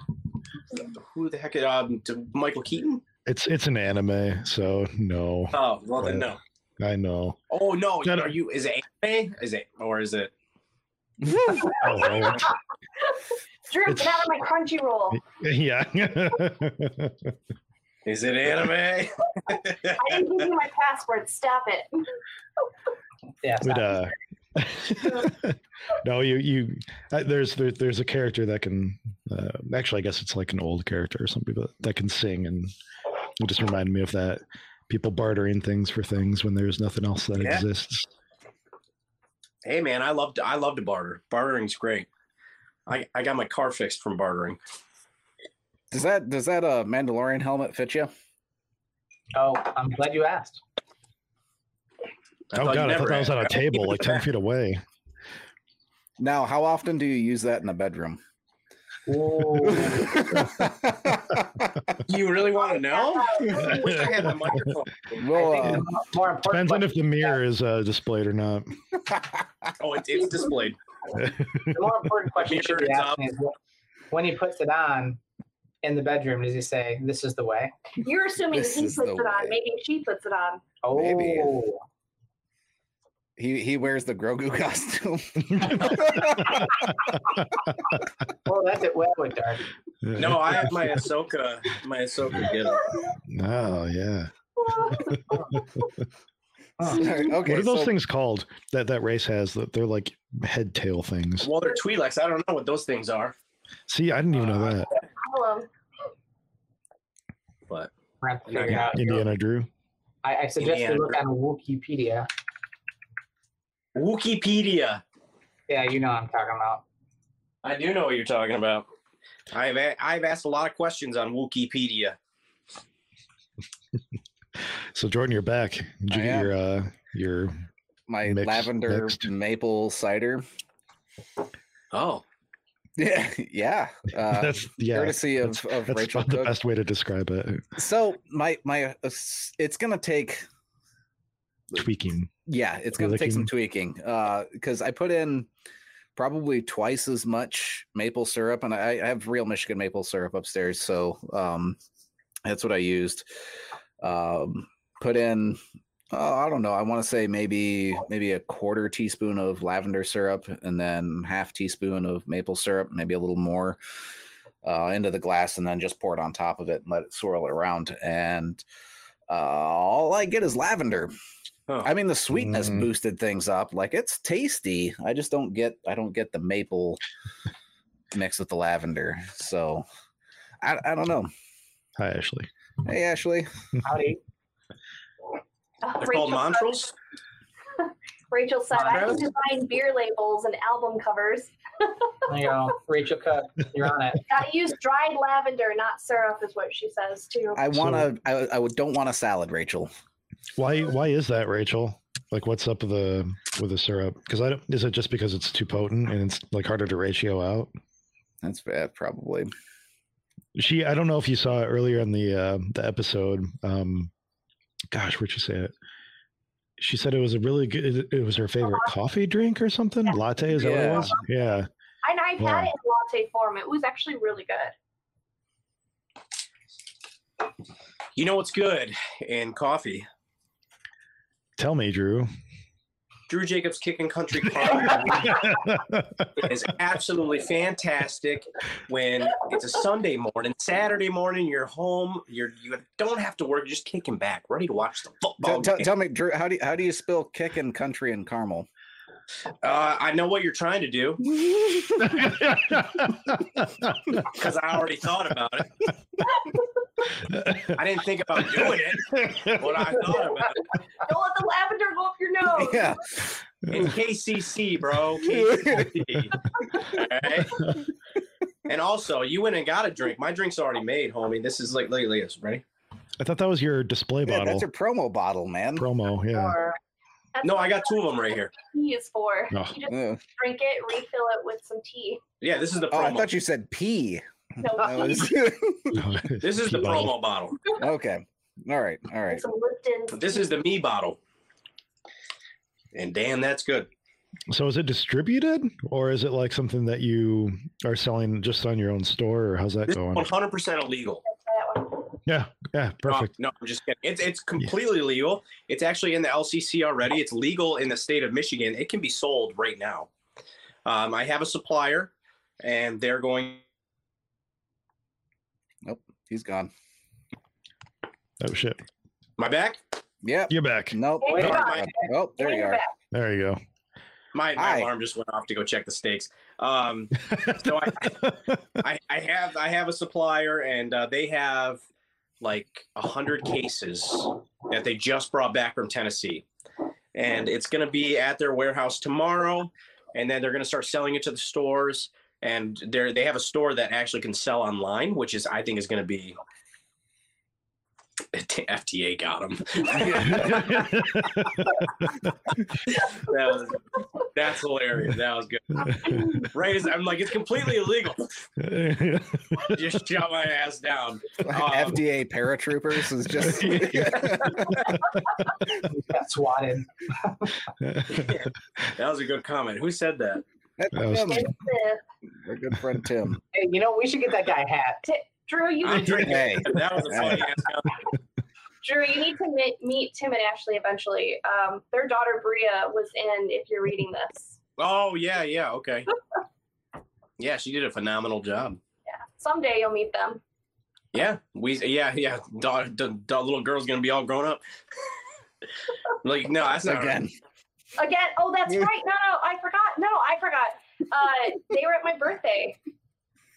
Speaker 5: who the heck? Um, to Michael Keaton?
Speaker 2: it's it's an anime so no
Speaker 5: Oh, well then no.
Speaker 2: i know
Speaker 5: Oh no,
Speaker 2: Shut up.
Speaker 5: are you? Is it anime? Is it or is it?
Speaker 2: oh,
Speaker 4: Drew, get out of my Crunchyroll.
Speaker 2: yeah
Speaker 5: Is it anime?
Speaker 4: I didn't give you my password. Stop it.
Speaker 3: yeah, it's
Speaker 2: but uh no you you uh, there's there, there's a character that can uh, actually i guess it's like an old character or something but that can sing and it just reminded me of that people bartering things for things when there's nothing else that
Speaker 5: Yeah.
Speaker 2: exists
Speaker 5: hey man, I love to I love to barter. Bartering's great. I I got my car fixed from bartering.
Speaker 1: Does that does that uh Mandalorian helmet fit you?
Speaker 3: oh, I'm glad you asked.
Speaker 5: I
Speaker 2: oh god i thought
Speaker 5: never
Speaker 2: that was on a table like 10 feet away
Speaker 1: Now, how often do you use that in the bedroom?
Speaker 3: Ooh.
Speaker 5: You really want to know? I wish I had my microphone.
Speaker 1: well,
Speaker 3: I
Speaker 1: uh,
Speaker 3: the more
Speaker 2: Depends on if the
Speaker 3: question-
Speaker 2: mirror is uh, displayed or not.
Speaker 5: Oh, it, it's displayed.
Speaker 3: the more important question you should be
Speaker 5: is
Speaker 3: asking is when he puts it on in the bedroom, does he say, "This is the way"?
Speaker 4: You're assuming
Speaker 1: This
Speaker 4: he
Speaker 1: is
Speaker 4: puts
Speaker 1: the
Speaker 4: it on.
Speaker 1: way.
Speaker 4: Maybe she puts it on.
Speaker 3: Oh,
Speaker 1: Maybe. he he wears the Grogu costume.
Speaker 3: well, that's it. Well, with Dark.
Speaker 5: No, I have my Ahsoka, my Ahsoka get
Speaker 2: Oh yeah.
Speaker 1: okay,
Speaker 2: what are those
Speaker 1: so-
Speaker 2: things called that that race has? That they're like head tail things.
Speaker 5: Well, they're Twi'leks. I don't know what those things are,
Speaker 2: See, I didn't even know
Speaker 5: Uh,
Speaker 2: that.
Speaker 4: Hello.
Speaker 5: but
Speaker 3: We're gonna have to figure it out.
Speaker 2: Indiana Drew.
Speaker 3: I, I suggest
Speaker 5: Indiana.
Speaker 3: you look on Wikipedia.
Speaker 5: Wikipedia.
Speaker 3: Yeah, you know what I'm talking about.
Speaker 5: I do know what you're talking about. I've a- I've asked a lot of questions on Wikipedia.
Speaker 2: So Jordan, you're back. Did you
Speaker 1: I
Speaker 2: get
Speaker 1: am.
Speaker 2: your uh your
Speaker 1: my
Speaker 2: Mixed-
Speaker 1: lavender
Speaker 2: mixed.
Speaker 1: maple cider.
Speaker 5: Oh,
Speaker 1: Yeah, yeah. Uh,
Speaker 2: that's yeah
Speaker 1: courtesy of,
Speaker 2: that's,
Speaker 1: of
Speaker 2: that's
Speaker 1: Rachel
Speaker 2: the best way to describe it.
Speaker 1: So my my uh, it's gonna take
Speaker 2: Tweaking.
Speaker 1: yeah, it's gonna take some
Speaker 2: Tweaking.
Speaker 1: tweaking. Uh, because I put in probably twice as much maple syrup, and I, I have real Michigan maple syrup upstairs, so um, that's what I used. Um, put in oh, I don't know. I want to say maybe maybe a quarter teaspoon of lavender syrup, and then half teaspoon of maple syrup, maybe a little more uh, into the glass, and then just pour it on top of it and let it swirl around. And uh, all I get is lavender.
Speaker 5: Huh.
Speaker 1: I mean, the sweetness
Speaker 2: Mm.
Speaker 1: boosted things up. Like it's tasty. I just don't get. I don't get the maple mixed with the lavender. So I, I don't know.
Speaker 2: Hi, Ashley.
Speaker 1: Hey, Ashley.
Speaker 3: Howdy.
Speaker 5: They're
Speaker 4: Rachel,
Speaker 5: called Montrals.
Speaker 4: Rachel said, I can design beer labels and album covers.
Speaker 3: There you go. Rachel Cook, you're on it.
Speaker 4: Gotta use dried lavender, not syrup, is what she says too.
Speaker 1: I want to. I, I would- don't want a salad, Rachel.
Speaker 2: Why why is that, Rachel? Like, what's up with the with the syrup? Because I don't. Is it just because it's too potent and it's like harder to ratio out?
Speaker 1: That's bad, probably.
Speaker 2: She, I don't know if you saw it earlier in the uh, the episode. Um, gosh, where'd she say it? She said it was a really good. It, it was her favorite coffee drink or something. Latte is that what
Speaker 1: Yeah.
Speaker 2: it was? Yeah.
Speaker 4: And I've
Speaker 2: Yeah.
Speaker 4: had it in latte form. It was actually really good.
Speaker 5: You know what's good in coffee?
Speaker 2: Tell me, Drew.
Speaker 5: Drew Jacobs Kicking Country Coffee is absolutely fantastic when it's a Sunday morning, Saturday morning, you're home, you're you don't have to work, you're just kicking back, ready to watch the football.
Speaker 1: Tell, tell,
Speaker 5: game.
Speaker 1: tell me, Drew. How do you, how do you spell kicking country and caramel?
Speaker 5: Uh, I know what you're trying to do because I already thought about it. I didn't think about doing it, but I thought about it.
Speaker 4: Don't let the lavender go up your nose.
Speaker 1: yeah.
Speaker 5: In KCC, bro. KCC. All right. And also, you went and got a drink. My drink's already made, homie. This is like, look, look at this. Ready?
Speaker 2: I thought that was your display
Speaker 1: Yeah,
Speaker 2: bottle
Speaker 1: that's your promo bottle, man.
Speaker 2: promo. Yeah.
Speaker 3: Or
Speaker 4: That's
Speaker 5: No, I got two of them right here.
Speaker 4: Tea is for.
Speaker 2: Oh.
Speaker 4: You just
Speaker 1: Uh,
Speaker 4: drink it, refill it with some tea.
Speaker 5: Yeah, this is the
Speaker 1: oh, I thought you said pee.
Speaker 4: No
Speaker 1: was-
Speaker 5: this is the promo bottle.
Speaker 1: okay. All right. All right.
Speaker 4: some Lipton.
Speaker 5: This is the me bottle. And damn, that's good.
Speaker 2: So is it distributed or is it like something that you are selling just on your own store or how's that
Speaker 5: This
Speaker 2: going?
Speaker 5: 100% illegal.
Speaker 4: That one.
Speaker 2: Yeah, yeah, perfect.
Speaker 5: No, no, I'm just kidding. It's it's completely legal. It's actually in the LCC already. It's legal in the state of Michigan. It can be sold right now. Um, I have a supplier, and they're going.
Speaker 1: Nope, he's gone.
Speaker 2: Oh shit.
Speaker 5: My back.
Speaker 1: Yeah,
Speaker 2: You're back.
Speaker 1: Nope.
Speaker 4: Hey,
Speaker 1: there you go. Oh, there you
Speaker 4: you're back.
Speaker 2: There you go.
Speaker 5: My, my alarm just went off to go check the stakes. Um, so I, I, I have I have a supplier, and uh, they have like a hundred cases that they just brought back from Tennessee, and it's going to be at their warehouse tomorrow, and then they're going to start selling it to the stores. And they they have a store that actually can sell online, which is I think is going to be. FTA got him. that was that's hilarious. That was good. Right I'm like, it's completely illegal. Just shut my ass down.
Speaker 1: Um, FDA paratroopers is just
Speaker 3: Got swatted.
Speaker 5: That was a good comment. Who said that?
Speaker 1: That's
Speaker 2: That was-
Speaker 1: Tim, our good friend Tim.
Speaker 3: Hey, you know, we should get that guy a hat.
Speaker 4: Drew, you
Speaker 5: I drink
Speaker 1: Hey.
Speaker 5: That was a funny ass.
Speaker 4: Drew, you need to meet, meet Tim and Ashley eventually. Um, their daughter Bria was in. If you're reading this,
Speaker 5: Oh yeah, yeah, okay. Yeah, she did a phenomenal job.
Speaker 4: Yeah, someday you'll meet them.
Speaker 5: Yeah, we yeah yeah. Da, da, da, little girl's gonna be all grown up. like no, that's not
Speaker 1: Again.
Speaker 4: Again, oh, that's right. No, no, I forgot. No, I forgot. Uh, they were at my birthday,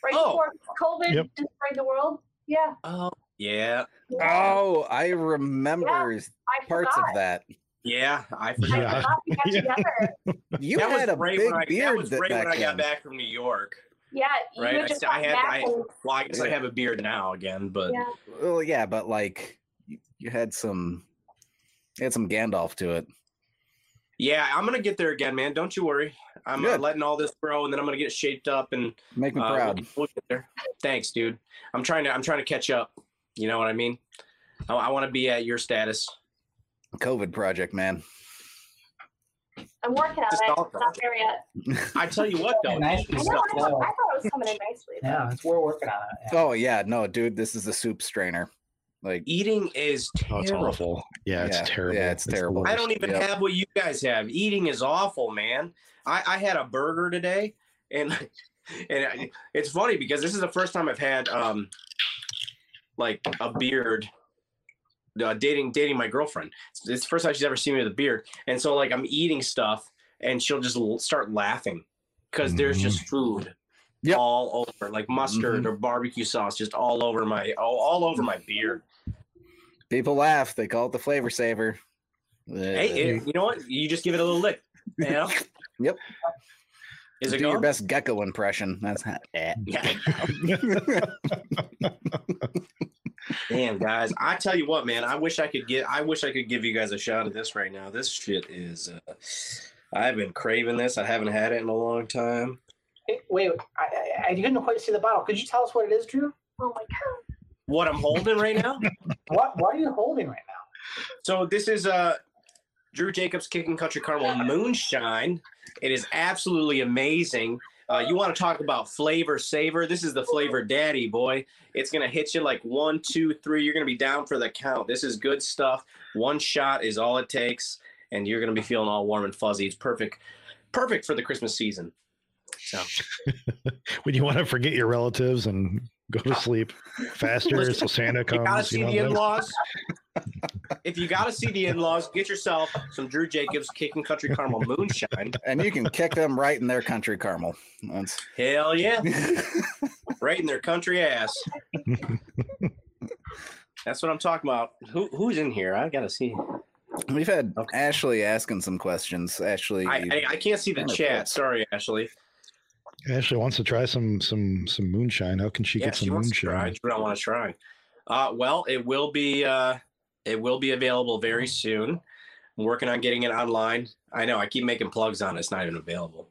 Speaker 4: right
Speaker 5: Oh.
Speaker 4: before COVID
Speaker 2: Yep.
Speaker 4: destroyed the world. Yeah.
Speaker 5: Oh yeah,
Speaker 4: yeah.
Speaker 1: Oh, I remember
Speaker 4: I
Speaker 1: parts of that.
Speaker 5: yeah. I
Speaker 4: I
Speaker 5: forgot.
Speaker 2: Yeah.
Speaker 4: forgot we got together.
Speaker 1: You
Speaker 5: that
Speaker 1: had
Speaker 5: was
Speaker 1: a
Speaker 5: right
Speaker 1: big
Speaker 5: when I,
Speaker 1: beard
Speaker 5: that was
Speaker 1: that
Speaker 5: right when
Speaker 1: back
Speaker 5: I got
Speaker 1: then.
Speaker 5: back from New York.
Speaker 4: Yeah,
Speaker 5: Right,
Speaker 4: had
Speaker 5: I
Speaker 4: just
Speaker 5: st- I had- I- Well, I guess I have a beard now again, but
Speaker 4: yeah.
Speaker 1: Well, yeah, but like you, you had some, you had some Gandalf to it.
Speaker 5: Yeah, I'm gonna get there again, man. Don't you worry. I'm uh,
Speaker 1: Good.
Speaker 5: letting all this grow, and then I'm gonna get shaped up, and
Speaker 1: Make me
Speaker 5: uh,
Speaker 1: proud.
Speaker 5: we'll get there. Thanks, dude. I'm trying to. I'm trying to catch up. You know what I mean? I, I want to be at your status.
Speaker 1: COVID project, man.
Speaker 4: I'm working on it.
Speaker 5: all-
Speaker 4: Not there yet.
Speaker 5: I tell you what, though.
Speaker 3: Nice.
Speaker 4: I know. I, thought- I thought it was coming in nicely.
Speaker 3: Yeah, it's, we're working on it. Yeah.
Speaker 1: Oh yeah, no, dude, this is the soup strainer. Like,
Speaker 5: eating is
Speaker 2: Oh, it's
Speaker 5: terrible.
Speaker 2: awful. Yeah, it's
Speaker 1: Yeah,
Speaker 2: terrible.
Speaker 1: yeah, it's
Speaker 2: the
Speaker 1: terrible.
Speaker 5: I don't even
Speaker 1: Yep.
Speaker 5: have what you guys have. Eating is awful, man. I, I had a burger today, and and I- it's funny because this is the first time I've had um like a beard. Uh, dating dating my girlfriend. It's it's the first time she's ever seen me with a beard, and so like I'm eating stuff, and she'll just l- start laughing because there's just food
Speaker 1: Yep.
Speaker 5: all over, like mustard or barbecue sauce, just all over my all, all over my beard.
Speaker 1: People laugh. They call it the flavor saver.
Speaker 5: Hey,
Speaker 1: Uh,
Speaker 5: it- you know what? You just give it a little lick. You know?
Speaker 1: Yep.
Speaker 5: Is it
Speaker 1: do your best gecko impression. That's how, eh.
Speaker 5: Damn, guys. I tell you what, man. I wish I could get. I wish I could give you guys a shot of this right now. This shit is. Uh, I've been craving this. I haven't had it in a long time.
Speaker 3: Hey, Wait, I, I, I didn't quite see the bottle. Could you tell us what it is, Drew?
Speaker 4: Oh my god.
Speaker 5: What I'm holding right now.
Speaker 3: What What are you holding right now?
Speaker 5: So this is uh, Drew Jacobs Kicking Country Caramel Moonshine. It is absolutely amazing. Uh, you want to talk about flavor savor? This is the flavor daddy, boy. It's gonna hit you like one, two, three. You're gonna be down for the count. This is good stuff. One shot is all it takes, and you're gonna be feeling all warm and fuzzy. It's perfect, perfect for the Christmas season. So
Speaker 2: when you want to forget your relatives and go to sleep faster,
Speaker 5: Listen,
Speaker 2: so Santa
Speaker 5: you gotta see
Speaker 2: know,
Speaker 5: the
Speaker 2: that's-
Speaker 5: in-laws. if you gotta see the in-laws, get yourself some Drew Jacobs Kicking Country Caramel Moonshine.
Speaker 1: and you can kick them right in their country caramel. That's
Speaker 5: Hell yeah. right in their country ass. That's what I'm talking about. Who who's in here? I gotta see.
Speaker 1: We've had
Speaker 5: Okay.
Speaker 1: Ashley asking some questions. Ashley,
Speaker 5: I, I, I can't see the
Speaker 1: Wonderful.
Speaker 5: chat. Sorry, Ashley.
Speaker 2: Ashley wants to try some some some moonshine. How can she
Speaker 5: yeah,
Speaker 2: get some
Speaker 5: she wants to try.
Speaker 2: moonshine?
Speaker 5: Drew, I want to try. Uh, well, it will be uh, it will be available very soon. I'm working on getting it online. I know I keep making plugs on it. It's not even available.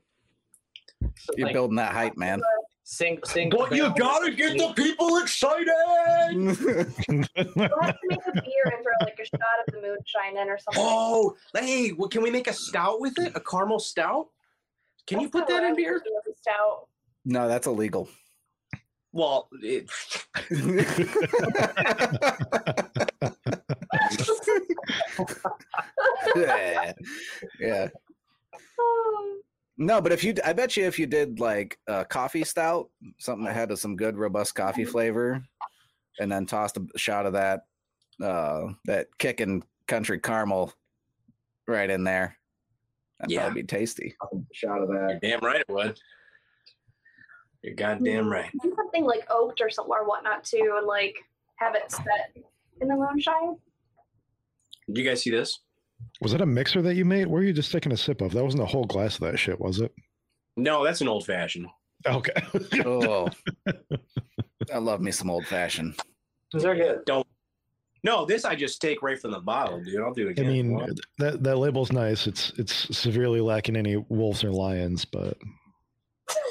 Speaker 1: You're
Speaker 3: Like,
Speaker 1: building that hype, man.
Speaker 3: sing, sing.
Speaker 5: But you gotta get the people excited.
Speaker 4: We'll have to make a beer and throw like a shot of the moonshine in or something.
Speaker 5: Oh, hey, well, can we make a stout with it? A caramel stout? Can you put that
Speaker 4: kinda
Speaker 5: in beer?
Speaker 4: Was thinking with the Stout.
Speaker 1: no, that's illegal.
Speaker 5: Well, it,
Speaker 1: yeah. yeah. No, but if you, I bet you if you did like a coffee stout, something that had some good robust coffee flavor, and then tossed a shot of that, uh, that kicking country caramel right in there, that'd
Speaker 5: Yeah.
Speaker 1: probably be tasty. Shot of
Speaker 5: you're
Speaker 1: that.
Speaker 5: damn right it would. You're goddamn mm-hmm. right.
Speaker 4: do something like oaked or something or whatnot too, and like have it set in the moonshine.
Speaker 5: Did you guys see this?
Speaker 2: Was that a mixer that you made? Where were you just taking a sip of? That wasn't a whole glass of that shit, was it?
Speaker 5: No, that's an old fashioned.
Speaker 2: Okay.
Speaker 1: Oh, I love me some old fashioned.
Speaker 3: Those are good.
Speaker 5: Don't. No, this I just take right from the bottle, dude. I'll do it again.
Speaker 2: I mean,
Speaker 5: Well,
Speaker 2: that that label's nice. It's it's severely lacking any wolves or lions, but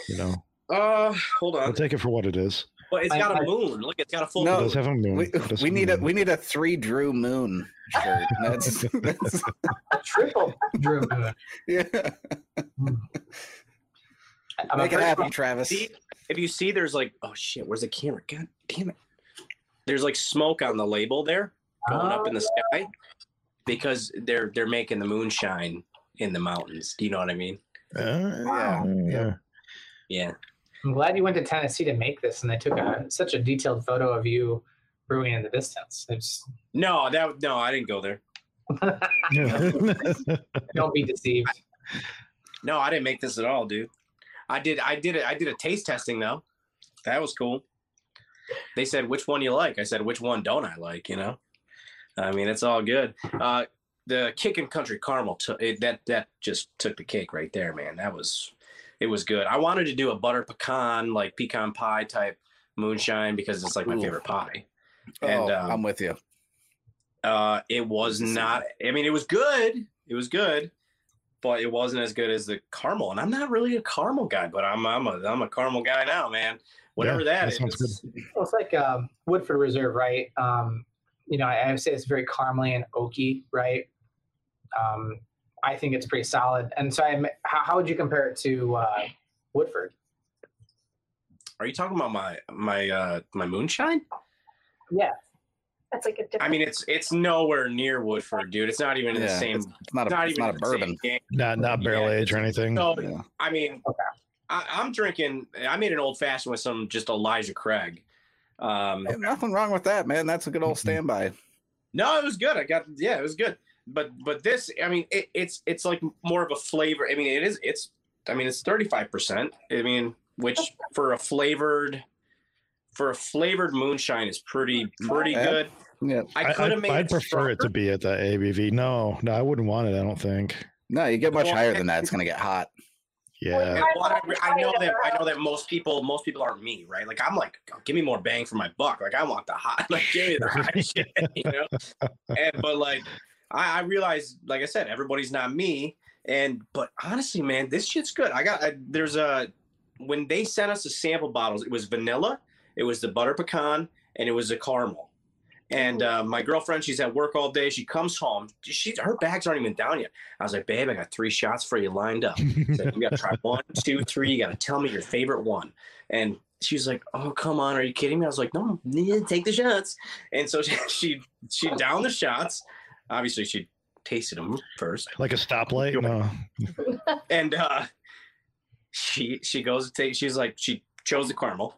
Speaker 2: you know,
Speaker 5: uh, hold on.
Speaker 2: I'll
Speaker 5: on.
Speaker 2: take it for what it is.
Speaker 5: But it's
Speaker 3: I-
Speaker 5: got
Speaker 3: I-
Speaker 5: a moon. Look, it's got a full
Speaker 1: No,
Speaker 2: It
Speaker 5: moon.
Speaker 2: does have a moon.
Speaker 1: We, we
Speaker 2: have
Speaker 1: need a we need a three Drew Moon shirt. That's, that's
Speaker 3: Triple Drew Moon.
Speaker 1: yeah.
Speaker 3: I'm a
Speaker 1: Make it
Speaker 3: first-
Speaker 1: happen, Travis.
Speaker 5: See, if you see, there's like, oh shit, where's the camera? God damn it. There's like smoke on the label there going up in the sky because they're they're making the moonshine in the mountains. Do you know what I mean?
Speaker 2: Uh,
Speaker 1: Yeah, yeah.
Speaker 5: Yeah.
Speaker 3: I'm glad you went to Tennessee to make this, and they took a such a detailed photo of you brewing in the distance. It's,
Speaker 5: No, that no, I didn't go there.
Speaker 3: don't be deceived.
Speaker 5: No, I didn't make this at all, dude. I did I did it I did a taste testing though. That was cool. They said which one you like. I said which one don't I like, you know? I mean, it's all good. Uh the kicking country caramel took it, that that just took the cake right there, man. That was it was good. I wanted to do a butter pecan like pecan pie type moonshine because it's like my
Speaker 1: Ooh.
Speaker 5: favorite pie.
Speaker 1: oh,
Speaker 5: And um,
Speaker 1: I'm with you.
Speaker 5: uh, it was not. I mean, it was good. It was good, but it wasn't as good as the caramel. And I'm not really a caramel guy, but I'm I'm a I'm a caramel guy now, man. Whatever
Speaker 2: Yeah,
Speaker 5: that
Speaker 2: that sounds
Speaker 5: is.
Speaker 3: Well, it's like um, Woodford Reserve, right? Um, you know, I, I would say it's very caramely and oaky, right? Um, I think it's pretty solid. And so, I, how, how would you compare it to uh, Woodford?
Speaker 5: Are you talking about my my uh my moonshine?
Speaker 3: Yeah,
Speaker 4: That's like a different.
Speaker 5: I mean, it's it's nowhere near Woodford, dude. It's not even in the same.
Speaker 1: It's not
Speaker 5: It's
Speaker 1: a
Speaker 5: not
Speaker 1: it's
Speaker 5: even
Speaker 1: not a
Speaker 5: in the same
Speaker 1: bourbon.
Speaker 2: not not barrel
Speaker 5: Yeah,
Speaker 2: age or anything.
Speaker 5: So
Speaker 1: Yeah.
Speaker 5: I mean,
Speaker 3: Okay.
Speaker 5: I, I'm drinking. I made an old fashioned with some just Elijah Craig. Um,
Speaker 1: Hey, nothing wrong with that, man. That's a good old standby.
Speaker 5: No, it was good. I got yeah, it was good. But but this, I mean, it, it's it's like more of a flavor. I mean, it is. It's. I mean, it's thirty five percent. I mean, which for a flavored, for a flavored moonshine is pretty pretty
Speaker 1: bad.
Speaker 5: good.
Speaker 1: Yeah.
Speaker 5: I
Speaker 2: I,
Speaker 5: could have made.
Speaker 2: I'd
Speaker 5: it
Speaker 2: prefer it to be at that ABV. No, no, I wouldn't want it. I don't think.
Speaker 1: No, you get much
Speaker 5: Well,
Speaker 1: higher than that. It's gonna get hot.
Speaker 2: Yeah.
Speaker 5: And what I, I know that I know that most people most people aren't me, right? Like I'm like, oh, give me more bang for my buck. Like I want the hot, like give me the hot shit, you know. And but like I, I realize, like I said, everybody's not me. And but honestly, man, this shit's good. I got I, there's a when they sent us the sample bottles, it was vanilla, it was the butter pecan, and it was the caramel. And uh, my girlfriend, she's at work all day. She comes home. She her bags aren't even down yet. I was like, babe, I got three shots for you lined up. Said, you got to try one, two, three. You got to tell me your favorite one. And she's like, "Oh, come on, are you kidding me?" I was like, "No, take the shots." And so she she, she downed the shots. Obviously, she tasted them first,
Speaker 2: like a stoplight? No.
Speaker 5: and uh, she she goes to take. She's like, she chose the caramel.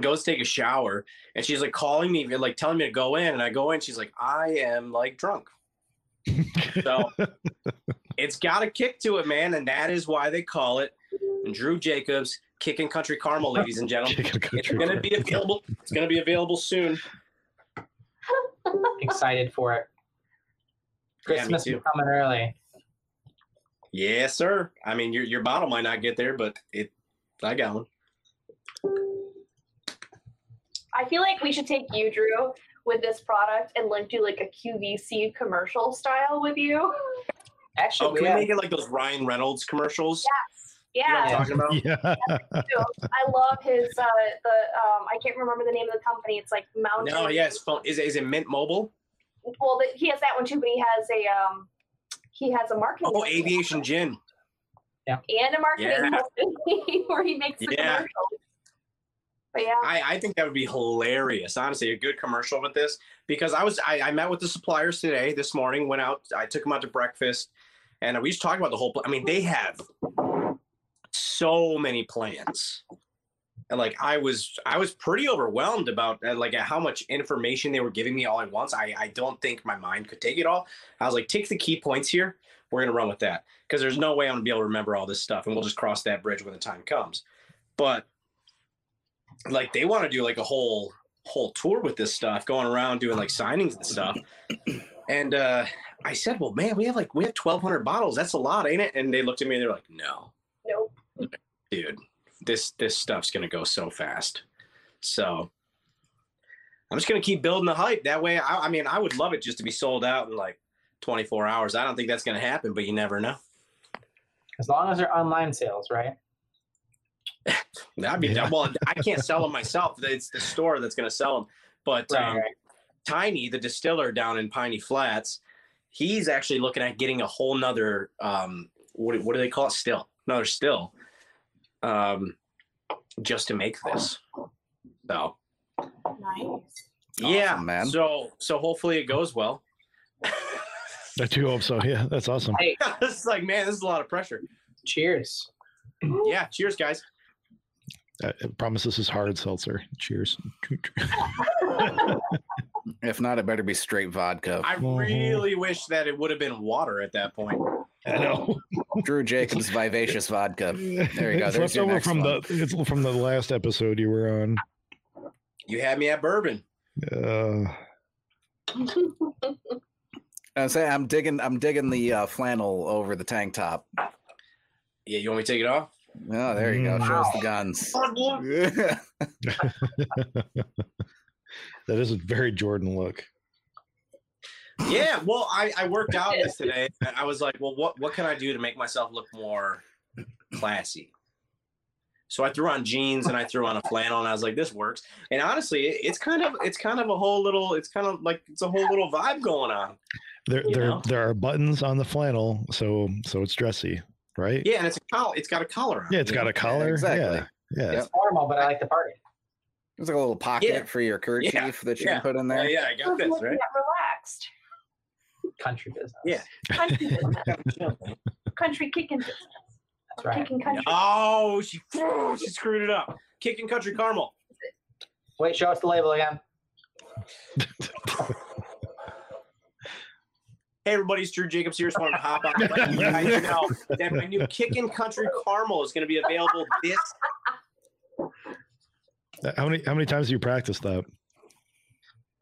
Speaker 5: Goes to take a shower, and she's like calling me, like telling me to go in, and I go in. She's like, "I am like drunk." So it's got a kick to it, man, and that is why they call it Drew Jacobs Kicking Country Caramel, ladies and gentlemen. It's going to be available. It's going to be available soon.
Speaker 3: excited for it.
Speaker 5: Yeah, me
Speaker 3: Christmas
Speaker 5: too.
Speaker 3: is coming early.
Speaker 5: Yes, sir. I mean, your your bottle might not get there, but it. I got one.
Speaker 4: I feel like we should take you, Drew, with this product and like do like a QVC commercial style with you.
Speaker 3: Actually,
Speaker 5: Oh,
Speaker 3: we
Speaker 5: can we make it like those Ryan Reynolds commercials? You know what
Speaker 4: Yeah,
Speaker 5: I'm talking about?
Speaker 2: Yeah.
Speaker 4: I love his uh the um I can't remember the name of the company. It's like Mountain.
Speaker 5: No, yeah, phone. Is, it- is it Mint Mobile?
Speaker 4: Well, the, he has that one too, but he has a um he has a marketing.
Speaker 5: Oh, Aviation Gin. Yeah.
Speaker 4: And a marketing
Speaker 5: Yeah.
Speaker 4: company where he makes the
Speaker 5: Yeah.
Speaker 4: commercials. But yeah,
Speaker 5: I, I think that would be hilarious. Honestly, a good commercial with this because I was I, I met with the suppliers today this morning. Went out, I took them out to breakfast, and we just talked about the whole. I mean, they have so many plans, and like I was I was pretty overwhelmed about uh, like how much information they were giving me all at once. I I don't think my mind could take it all. I was like, take the key points here. We're gonna run with that because there's no way I'm gonna be able to remember all this stuff, and we'll just cross that bridge when the time comes. But like they want to do like a whole whole tour with this stuff going around doing like signings and stuff and uh i said well man we have like we have 1200 bottles that's a lot ain't it and they looked at me and they're like no
Speaker 4: nope.
Speaker 5: dude this this stuff's gonna go so fast so i'm just gonna keep building the hype that way i, I mean i would love it just to be sold out in like 24 hours i don't think that's gonna happen but you never know
Speaker 3: as long as they're online sales, right?
Speaker 5: i mean
Speaker 2: Yeah.
Speaker 5: well i can't sell them myself it's the store that's gonna sell them but
Speaker 3: Right,
Speaker 5: um,
Speaker 3: right.
Speaker 5: Tiny, the distiller down in Piney Flats, he's actually looking at getting a whole nother um what, what do they call it? Still. Another still. Um just to make this. So
Speaker 4: Nice.
Speaker 5: yeah,
Speaker 1: Awesome, man.
Speaker 5: So so hopefully it goes well.
Speaker 2: I do hope so. Yeah, that's awesome.
Speaker 3: Hey,
Speaker 5: it's like, man, this is a lot of pressure.
Speaker 3: cheers.
Speaker 5: Yeah, cheers, guys.
Speaker 2: I I promise this is hard seltzer. Cheers.
Speaker 1: If not, it better be straight vodka.
Speaker 5: I
Speaker 2: Mhm.
Speaker 5: really wish that it would have been water at that point.
Speaker 2: I know.
Speaker 1: Drew Jacobs Vivacious Vodka. There you go.
Speaker 2: It's
Speaker 1: There's your
Speaker 2: leftover from
Speaker 1: one.
Speaker 2: the it's from the last episode you were on.
Speaker 5: You had me at bourbon.
Speaker 2: Uh,
Speaker 1: I say I'm digging. I'm digging the uh, flannel over the tank top.
Speaker 5: Yeah, you want me to take it off?
Speaker 1: Oh, there you go.
Speaker 2: Mm.
Speaker 1: Shows
Speaker 3: Wow.
Speaker 1: the guns.
Speaker 2: that is a very Jordan look.
Speaker 5: Yeah, well, I, I worked out this today. and I was like, well, what what can I do to make myself look more classy? So I threw on jeans and I threw on a flannel, and I was like, this works. And honestly, it, it's kind of it's kind of a whole little it's kind of like it's a whole little vibe going on.
Speaker 2: There there
Speaker 5: know?
Speaker 2: there are buttons on the flannel, so so it's dressy, right?
Speaker 5: Yeah, and it's a collar. It's got a collar. On
Speaker 2: Yeah, it's got
Speaker 5: know?
Speaker 2: a collar.
Speaker 1: exactly.
Speaker 2: Yeah. Yeah.
Speaker 3: It's formal, but I like the party.
Speaker 1: There's like a little pocket
Speaker 5: Yeah.
Speaker 1: for your kerchief
Speaker 5: Yeah.
Speaker 1: that you
Speaker 5: Yeah.
Speaker 1: can put in
Speaker 5: Yeah,
Speaker 1: there.
Speaker 5: yeah, I got this right.
Speaker 4: Get relaxed.
Speaker 3: Country business.
Speaker 5: Yeah.
Speaker 4: Country business. Country kicking business.
Speaker 3: That's right.
Speaker 4: Kicking country.
Speaker 5: Oh, she oh, she screwed it up. Kicking country caramel.
Speaker 3: Wait, show us the label again.
Speaker 5: Hey everybody, it's Drew Jacobs here. Just wanted to hop on. and Let you guys know that my new Kickin' Country Caramel is going to be available this uh,
Speaker 2: How many how many times do you practice that?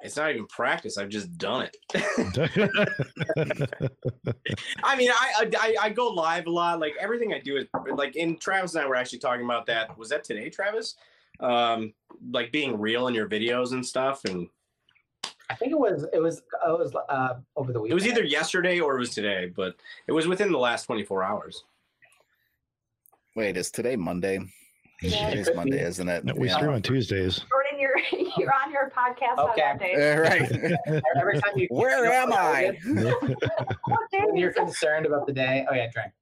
Speaker 5: It's not even practice. I've just done it. I mean, I, I I go live a lot. Like everything I do is like. In Travis and I were actually talking about that. Was that today, Travis? Um, like being real in your videos and stuff. And
Speaker 3: I think it was it was it was uh, over the weekend.
Speaker 5: it was either yesterday or it was today, but it was within the last twenty four hours.
Speaker 1: Wait, is today Monday?
Speaker 4: Yeah.
Speaker 1: Today's Monday, isn't it?
Speaker 2: we
Speaker 1: Yeah.
Speaker 2: stream on Tuesdays.
Speaker 4: Jordan, you're you're on your podcast
Speaker 3: Okay.
Speaker 4: on Monday.
Speaker 1: Uh, right.
Speaker 3: Every time you
Speaker 1: Where am I?
Speaker 3: When you're concerned about the day. Oh yeah, drink.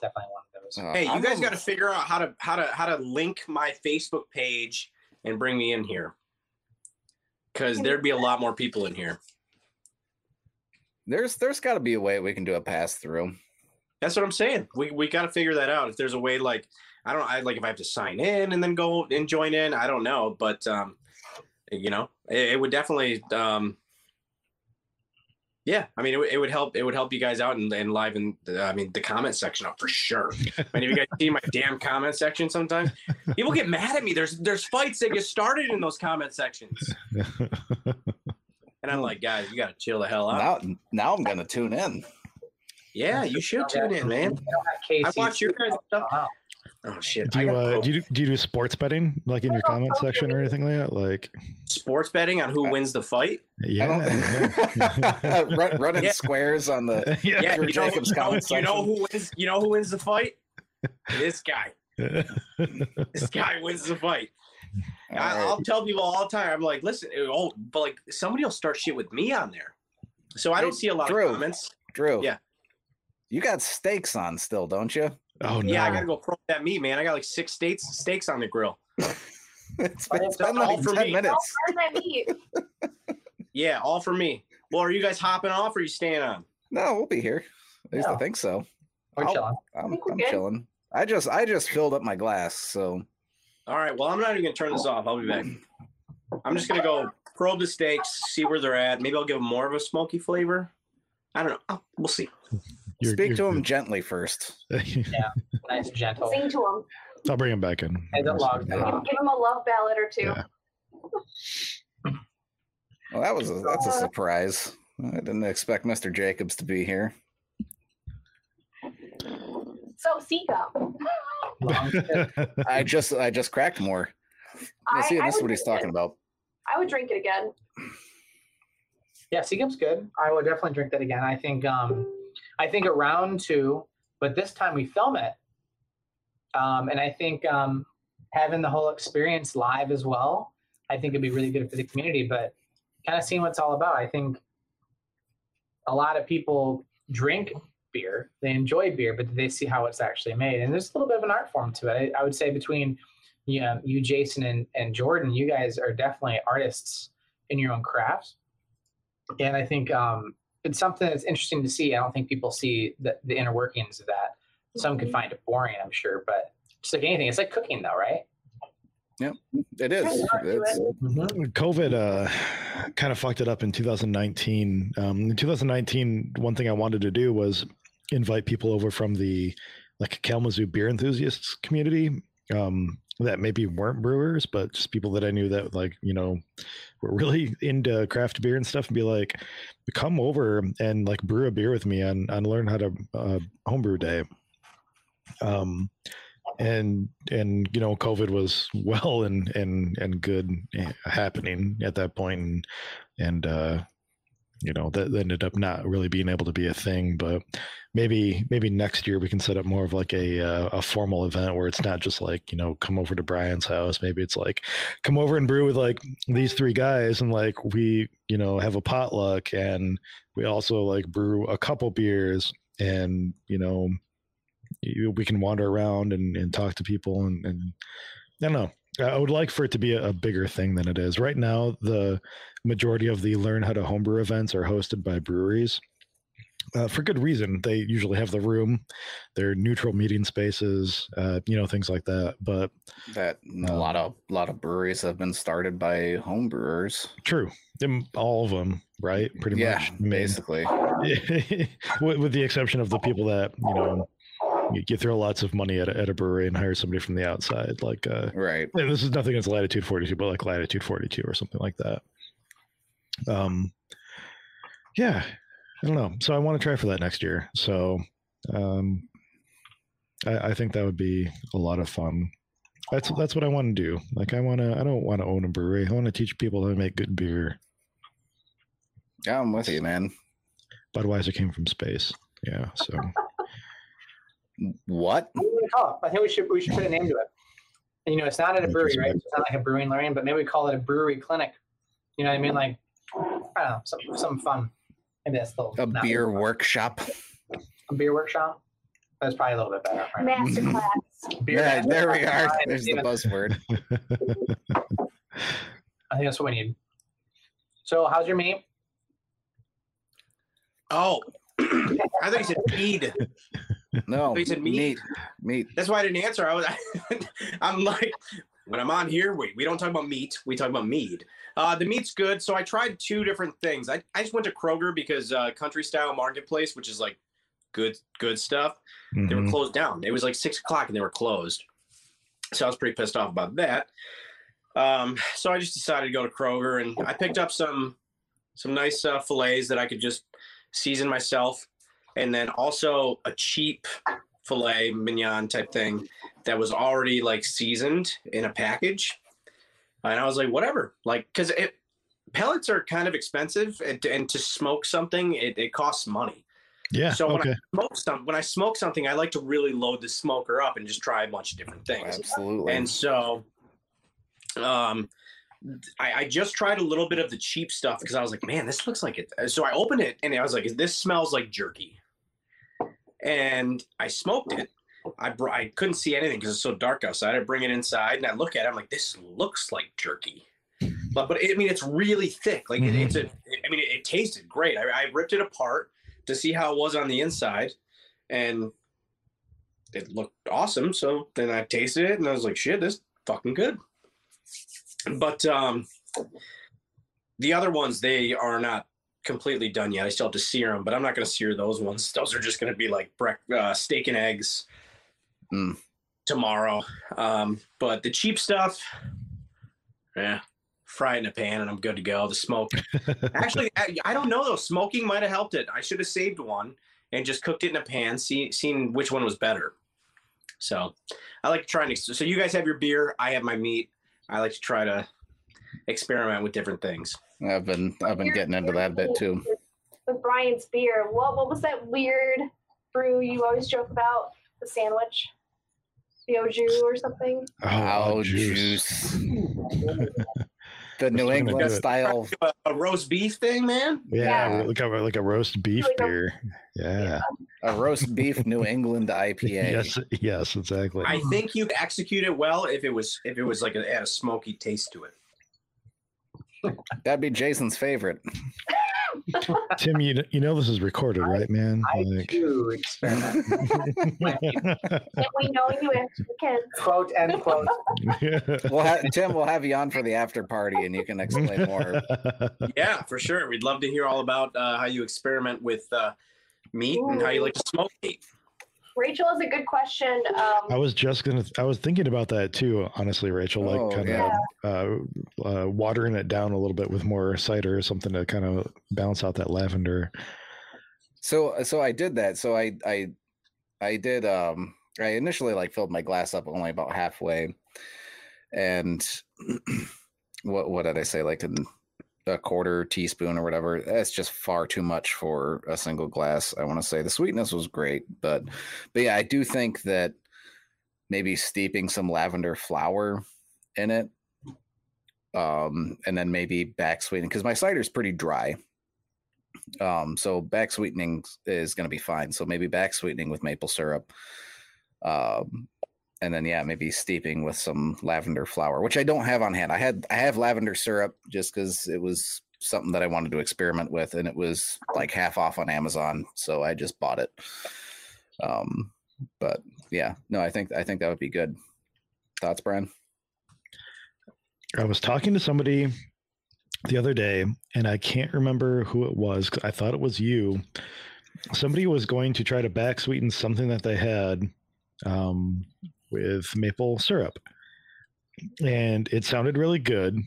Speaker 3: Definitely one of those.
Speaker 1: Uh,
Speaker 5: Hey, you
Speaker 1: I'm
Speaker 5: guys
Speaker 1: a-
Speaker 5: got to figure out how to how to how to link my Facebook page and bring me in here. Because there'd be a lot more people in here.
Speaker 1: There's there's got to be a way we can do a pass through.
Speaker 5: That's what I'm saying. We we got to figure that out. If there's a way, like I don't, I like if I have to sign in and then go and join in. I don't know, but um, you know, it, it would definitely, um, yeah. I mean, it, would- it would help. It would help you guys out and, and live in. The, I mean, the comment section up for sure. I mean, if you guys see my damn comment section, sometimes people get mad at me. There's there's fights that get started in those comment sections, and I'm like, guys, you got to chill the hell out.
Speaker 1: Now now I'm gonna tune in.
Speaker 5: Yeah, you should tune in, man.
Speaker 3: They don't have
Speaker 5: I watch your guys' stuff.
Speaker 3: Wow.
Speaker 5: Oh shit!
Speaker 2: Do you, uh, do you do you do sports betting like in your comment section or anything like that? Like,
Speaker 5: sports betting on who wins the fight?
Speaker 1: I
Speaker 2: yeah,
Speaker 1: don't Run, running
Speaker 5: Yeah.
Speaker 1: squares on the
Speaker 2: yeah.
Speaker 5: Yeah,
Speaker 1: Drew
Speaker 5: you know,
Speaker 1: Jacobs
Speaker 5: you know,
Speaker 1: comment
Speaker 5: you know who wins. You know who wins the fight? this guy. This guy wins the fight.
Speaker 1: All
Speaker 5: I,
Speaker 1: right.
Speaker 5: I'll tell people all the time. I'm like, listen, oh, but like somebody will start shit with me on there. So I don't
Speaker 1: Hey,
Speaker 5: see a lot
Speaker 1: Drew.
Speaker 5: of comments.
Speaker 1: Drew.
Speaker 5: Yeah.
Speaker 1: You got steaks on still, don't you?
Speaker 2: Oh no.
Speaker 5: Yeah, I gotta go pro that meat, man. I got like six steaks steaks on the grill.
Speaker 1: It's,
Speaker 3: Oh,
Speaker 1: it's
Speaker 3: it's
Speaker 1: been
Speaker 3: all
Speaker 1: like
Speaker 5: for
Speaker 1: 10
Speaker 5: me.
Speaker 1: minutes.
Speaker 4: Where's that meat?
Speaker 5: Yeah, all for me. Well, are you guys hopping off or are you staying on?
Speaker 1: No, we'll be here. At least I think so.
Speaker 3: We're
Speaker 1: I'll-
Speaker 3: chilling.
Speaker 1: I'm,
Speaker 4: we're
Speaker 1: I'm chilling. I just I just filled up my glass, so
Speaker 5: All right. Well, I'm not even gonna turn this off. I'll be back. I'm just gonna go probe the steaks, see where they're at. Maybe I'll give them more of a smoky flavor. I don't know. Oh, we'll see.
Speaker 2: You're-
Speaker 1: speak
Speaker 2: you're
Speaker 1: to him
Speaker 2: good.
Speaker 1: gently first.
Speaker 3: yeah, Nice, gentle.
Speaker 4: Sing to him.
Speaker 2: I'll bring him back in.
Speaker 3: Hey, the log-
Speaker 1: Yeah.
Speaker 4: Give, give him a love ballad or two.
Speaker 2: Yeah.
Speaker 1: Well, that was a, that's a surprise. I didn't expect Mr. Jacobs to be here.
Speaker 4: So Sika.
Speaker 3: Long.
Speaker 1: I just I just cracked more.
Speaker 4: I,
Speaker 1: Let's see,
Speaker 4: I
Speaker 1: this is what he's talking
Speaker 4: it.
Speaker 1: about.
Speaker 4: I would drink it again.
Speaker 3: Yeah, Sea Gump's good. I would definitely drink that again. I think um I think around two, but this time we film it. Um and I think um having the whole experience live as well, I think it'd be really good for the community, but kind of seeing what it's all about. I think a lot of people drink beer, they enjoy beer, but they see how it's actually made. And there's a little bit of an art form to it. I, I would say between you, know, you Jason, and, and Jordan, you guys are definitely artists in your own craft and I think um, it's something that's interesting to see. I don't think people see the, the inner workings of that. Some could find it boring, I'm sure, but just like anything, it's like cooking, though, right?
Speaker 1: It is.
Speaker 4: There's art
Speaker 1: It's.
Speaker 2: COVID uh, kind of fucked it up in 2019. Um, in 2019, one thing I wanted to do was invite people over from the like Kalamazoo beer enthusiasts community um, that maybe weren't brewers, but just people that I knew that like you know were really into craft beer and stuff, and be like, come over and like brew a beer with me and and learn how to uh, homebrew day. Um, and and you know covid was well and and and good eh, happening at that point and and uh you know that, ended up not really being able to be a thing but maybe maybe next year we can set up more of like a uh, a formal event where it's not just like you know come over to brian's house maybe it's like come over and brew with like these three guys and like we you know have a potluck and we also like brew a couple beers and you know we can wander around and, and talk to people and, and I don't know. I would like for it to be a bigger thing than it is. Right now, the majority of the learn how to homebrew events are hosted by breweries. Uh, for good reason. They usually have the room, they're neutral meeting spaces, uh, you know, things like that. But
Speaker 1: that a lot of lot of breweries have been started by home brewers.
Speaker 2: true, them, all of them, right? Pretty
Speaker 1: yeah,
Speaker 2: much. I mean,
Speaker 1: basically.
Speaker 2: with, with the exception of the people that you know you, you throw lots of money at a, at a brewery and hire somebody from the outside like uh
Speaker 1: Right.
Speaker 2: this is nothing against latitude 42 but like latitude 42 or something like that um yeah i don't know so i want to try for that next year so um i, I think that would be a lot of fun that's that's what i want to do like i want to i don't want to own a brewery i want to teach people how to make good beer
Speaker 1: Yeah, I'm with you, man.
Speaker 2: budweiser came from space yeah so
Speaker 1: What?
Speaker 3: What do we call it? I think we should we should put a name to it. And, you know, it's not at a brewery, right? It's not like a brewing learning, but maybe we call it a brewery clinic. You know what I mean? Like, I don't know, some some fun. Maybe that's a
Speaker 1: A beer
Speaker 3: really
Speaker 1: workshop?
Speaker 3: A beer workshop. That's probably a little bit better. Right?
Speaker 4: Masterclass.
Speaker 3: Beer
Speaker 1: Yeah,
Speaker 3: master
Speaker 1: there we are. There's the buzzword.
Speaker 3: I think that's what we need. So, how's your meat?
Speaker 5: Oh, I thought you said mead.
Speaker 1: No,
Speaker 5: He said meat.
Speaker 1: meat. Meat.
Speaker 5: That's why I didn't answer. I was, I'm like, when I'm on here, we, we don't talk about meat. We talk about mead. Uh, the meat's good. So I tried two different things. I, I just went to Kroger because uh, Country Style Marketplace, which is like good good stuff, they were
Speaker 2: Mhm.
Speaker 5: closed down. It was like six o'clock and they were closed. So I was pretty pissed off about that. Um, so I just decided to go to Kroger and I picked up some some nice uh, fillets that I could just season myself, and then also a cheap filet mignon type thing that was already like seasoned in a package. And I was like, whatever, like, because it pellets are kind of expensive, and, and to smoke something, it, it costs money.
Speaker 2: Yeah.
Speaker 5: So when
Speaker 2: okay.
Speaker 5: I smoke some, when I smoke something, I like to really load the smoker up and just try a bunch of different things.
Speaker 1: Absolutely.
Speaker 5: And so, um, I, I just tried a little bit of the cheap stuff because I was like, man, this looks like it. So I opened it and I was like, this smells like jerky. And I smoked it. I br- I couldn't see anything because it's so dark outside. I bring it inside and I look at it. I'm like, this looks like jerky. But but I mean, it's really thick. Like it, it's a. I mean, it, it tasted great. I, I ripped it apart to see how it was on the inside, and it looked awesome. So then I tasted it and I was like, shit, this is fucking good. But um, the other ones they are not completely done yet. I still have to sear them, but I'm not going to sear those ones. Those are just going to be like brec- uh, steak and eggs
Speaker 1: Mm.
Speaker 5: tomorrow. Um, but the cheap stuff, yeah, fry it in a pan and I'm good to go. The smoke, actually, I, I don't know though. Smoking might have helped it. I should have saved one and just cooked it in a pan, see, seen which one was better. So I like trying to try and ex- so you guys have your beer, I have my meat. I like to try to experiment with different things.
Speaker 1: I've been I've been getting into that a bit too.
Speaker 4: With, with Brian's beer, what what was that weird brew you always joke about? The sandwich, Bioju or something.
Speaker 1: Cow
Speaker 2: Oh,
Speaker 1: juice. the New
Speaker 2: trying to do
Speaker 1: England style.
Speaker 5: A, a roast beef thing, man.
Speaker 2: Yeah,
Speaker 4: Yeah.
Speaker 2: like a like a roast beef
Speaker 4: Like a-
Speaker 2: beer. Yeah.
Speaker 1: A roast beef New England IPA.
Speaker 2: Yes. Yes. Exactly.
Speaker 5: I think you could execute it well if it was if it was like a, had a smoky taste to it.
Speaker 1: That'd be Jason's favorite.
Speaker 2: Tim, you you know this is recorded,
Speaker 3: I-
Speaker 2: right, man?
Speaker 3: I
Speaker 2: Like-
Speaker 3: do experiment.
Speaker 4: And we know you answer the kids.
Speaker 3: quote end quote.
Speaker 1: We'll have Tim. We'll have you on for the after party, and you can explain more.
Speaker 5: Yeah, for sure. We'd love to hear all about uh, how you experiment with uh, meat and how you like to smoke meat.
Speaker 4: Rachel has a good question.
Speaker 2: I
Speaker 4: Um,
Speaker 2: was just gonna. I was thinking about that too. Honestly, Rachel, like
Speaker 1: Oh,
Speaker 2: kind of uh, uh, watering it down a little bit with more cider or something to kind of balance out that lavender.
Speaker 1: So so I did that. So I I I did um I initially like filled my glass up only about halfway. And what what did I say? Like an, a quarter teaspoon or whatever. That's just far too much for a single glass. I want to say the sweetness was great, but but yeah, I do think that maybe steeping some lavender flower in it um and then maybe back sweetening because my cider is pretty dry um, so back sweetening is going to be fine. So maybe back sweetening with maple syrup. Um, and then yeah, maybe steeping with some lavender flower, which I don't have on hand. I had I have lavender syrup just because it was something that I wanted to experiment with, and it was like half off on Amazon, so I just bought it. Um, but yeah, no, I think I think that would be good. Thoughts, Brian?
Speaker 2: I was talking to somebody the other day, and I can't remember who it was. I thought it was you. Somebody was going to try to back sweeten something that they had um, with maple syrup, and it sounded really good,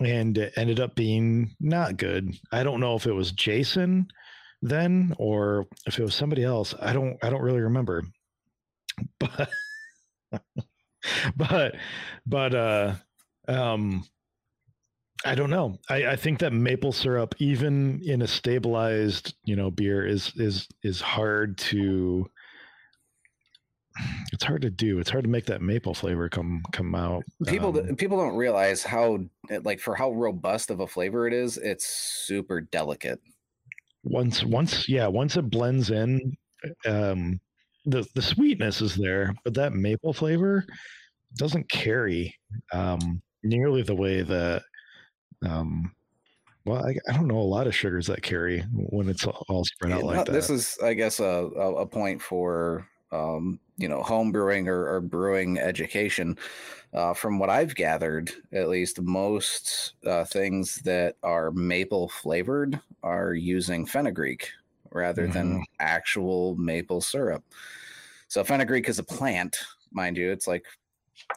Speaker 2: and it ended up being not good. I don't know if it was Jason then or if it was somebody else. I don't. I don't really remember, but. but but uh um i don't know I, I think that maple syrup even in a stabilized you know beer is is is hard to it's hard to do it's hard to make that maple flavor come come out
Speaker 1: People
Speaker 2: Um,
Speaker 1: people don't realize how like for how robust of a flavor it is. It's super delicate.
Speaker 2: once once yeah once it blends in um the the sweetness is there but that maple flavor doesn't carry um nearly the way that um well I, I don't know a lot of sugars that carry when it's all spread out
Speaker 1: Yeah,
Speaker 2: like
Speaker 1: no,
Speaker 2: that
Speaker 1: This is, I guess, a, a point for um, you know home brewing or, or brewing education. Uh, from what I've gathered, at least most uh, things that are maple flavored are using fenugreek rather than actual maple syrup. So fenugreek is a plant, mind you. It's like,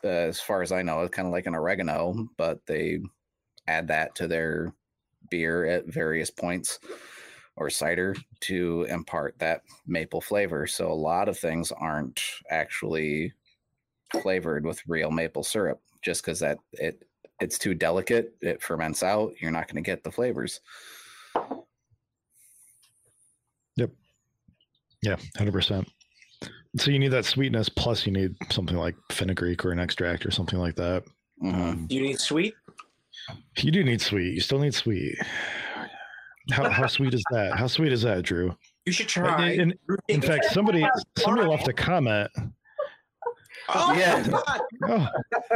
Speaker 1: uh, as far as I know, it's kind of like an oregano, but they add that to their beer at various points or cider to impart that maple flavor. So a lot of things aren't actually flavored with real maple syrup just because that it it's too delicate. It ferments out. You're not going to get the flavors. Yep.
Speaker 2: Yeah, hundred percent. So you need that sweetness, plus you need something like fenugreek or an extract or something like that.
Speaker 1: Mhm.
Speaker 2: Um,
Speaker 5: you need sweet?
Speaker 2: you do need sweet. You still need sweet. How how sweet is that? How sweet is that, Drew?
Speaker 5: You should
Speaker 2: In,
Speaker 5: try.
Speaker 2: in- in fact, somebody somebody left a comment.
Speaker 5: oh
Speaker 1: Yeah.
Speaker 5: yeah, God,
Speaker 2: Oh,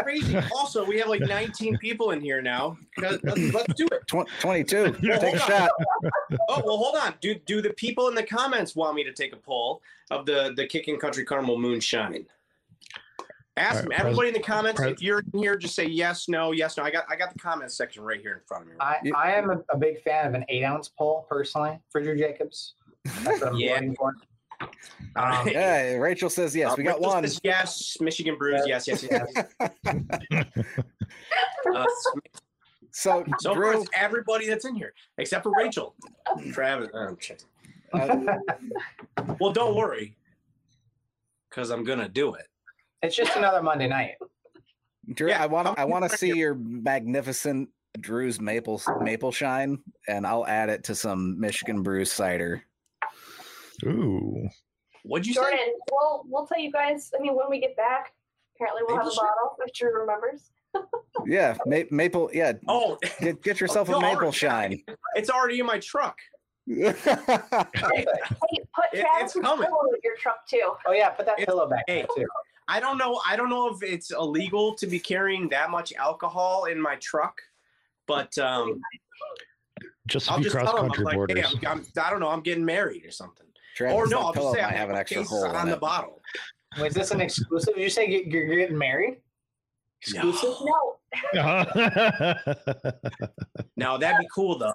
Speaker 5: crazy. Also, we have like 19 people in here now. Let's, let's do it.
Speaker 1: 22.
Speaker 5: Well,
Speaker 1: Take a
Speaker 5: on.
Speaker 1: shot.
Speaker 5: Oh well, hold on. Do do the people in the comments want me to take a poll of the the Kicking Country Caramel Moonshine? Ask
Speaker 2: All right,
Speaker 5: me, everybody in the comments
Speaker 2: pres-
Speaker 5: if you're in here. Just say yes, no, yes, no. I got I got the comments section right here in front of me.
Speaker 3: I,
Speaker 1: You-
Speaker 3: I am a, a big fan of an eight ounce pull personally for Drew Jacobs. That's what I'm
Speaker 5: Yeah.
Speaker 3: for. Um.
Speaker 1: Yeah, Rachel says yes.
Speaker 5: Uh,
Speaker 1: We got
Speaker 5: Rachel
Speaker 1: one.
Speaker 5: says yes, Michigan Brews. Yes, yes, yes. Uh,
Speaker 1: So,
Speaker 5: so
Speaker 1: Drew,
Speaker 5: far, everybody that's in here except for Rachel, Travis. oh,
Speaker 1: uh,
Speaker 5: Well, don't worry, because I'm gonna do it.
Speaker 3: It's just another Monday night.
Speaker 1: Drew,
Speaker 5: Yeah,
Speaker 1: I want
Speaker 5: I'm-
Speaker 1: I want to see your magnificent Drew's maple maple shine, and I'll add it to some Michigan Brew cider.
Speaker 2: ooh.
Speaker 5: What'd you
Speaker 4: Jordan,
Speaker 5: say?
Speaker 4: we'll we'll tell you guys. I mean, when we get back, apparently we'll have a
Speaker 5: Maple
Speaker 4: bottle if Drew remembers.
Speaker 1: Yeah, ma- maple. Yeah,
Speaker 5: Oh,
Speaker 1: get, get yourself a oh,
Speaker 5: no,
Speaker 1: maple
Speaker 5: already-
Speaker 1: shine.
Speaker 5: it's already in my truck.
Speaker 1: yeah,
Speaker 5: Hey,
Speaker 4: Hey, put
Speaker 5: It- it's coming.
Speaker 4: pillow in your truck too.
Speaker 3: Oh yeah, put that
Speaker 5: It's-
Speaker 3: pillow back
Speaker 5: hey.
Speaker 3: too.
Speaker 5: I don't know. I don't know if it's illegal to be carrying that much alcohol in my truck, but um,
Speaker 2: Just a
Speaker 5: I'll
Speaker 2: few
Speaker 5: just
Speaker 2: cross
Speaker 5: tell them.
Speaker 2: country
Speaker 5: I'm like, hey. I'm, I'm, I don't know. I'm getting married or something.
Speaker 1: Travis,
Speaker 5: or no, I'll just say I
Speaker 1: have an extra hole
Speaker 5: on
Speaker 1: in
Speaker 5: the
Speaker 1: it.
Speaker 5: bottle.
Speaker 3: Was this an exclusive? You say you- you're getting married? Exclusive?
Speaker 4: No,
Speaker 5: No, that'd be cool though.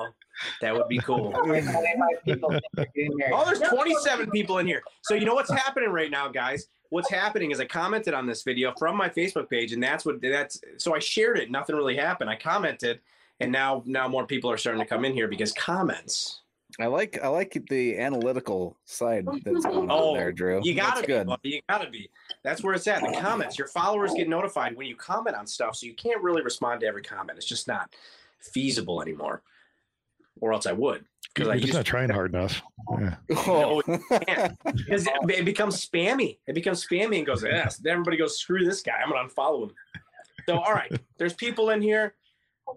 Speaker 5: That would be cool.
Speaker 3: Like 25 people think you're getting married.
Speaker 5: Oh, there's 27 people in here. So you know what's happening right now, guys? What's happening is I commented on this video from my Facebook page, and that's what that's. So I shared it. Nothing really happened. I commented, and now now more people are starting to come in here because comments.
Speaker 1: I like I like the analytical side that's going on
Speaker 5: Oh,
Speaker 1: there, Drew.
Speaker 5: You gotta
Speaker 1: That's
Speaker 5: be,
Speaker 1: good.
Speaker 5: buddy. You gotta be. That's where it's at. The comments. Your followers get notified when you comment on stuff, so you can't really respond to every comment. It's just not feasible anymore. Or else I would. Because
Speaker 2: You're
Speaker 5: I
Speaker 2: just not trying hard enough. Yeah.
Speaker 1: Oh.
Speaker 5: because it, it becomes spammy. It becomes spammy and goes, yes. Everybody goes, screw this guy. I'm gonna unfollow him. So all right, there's people in here.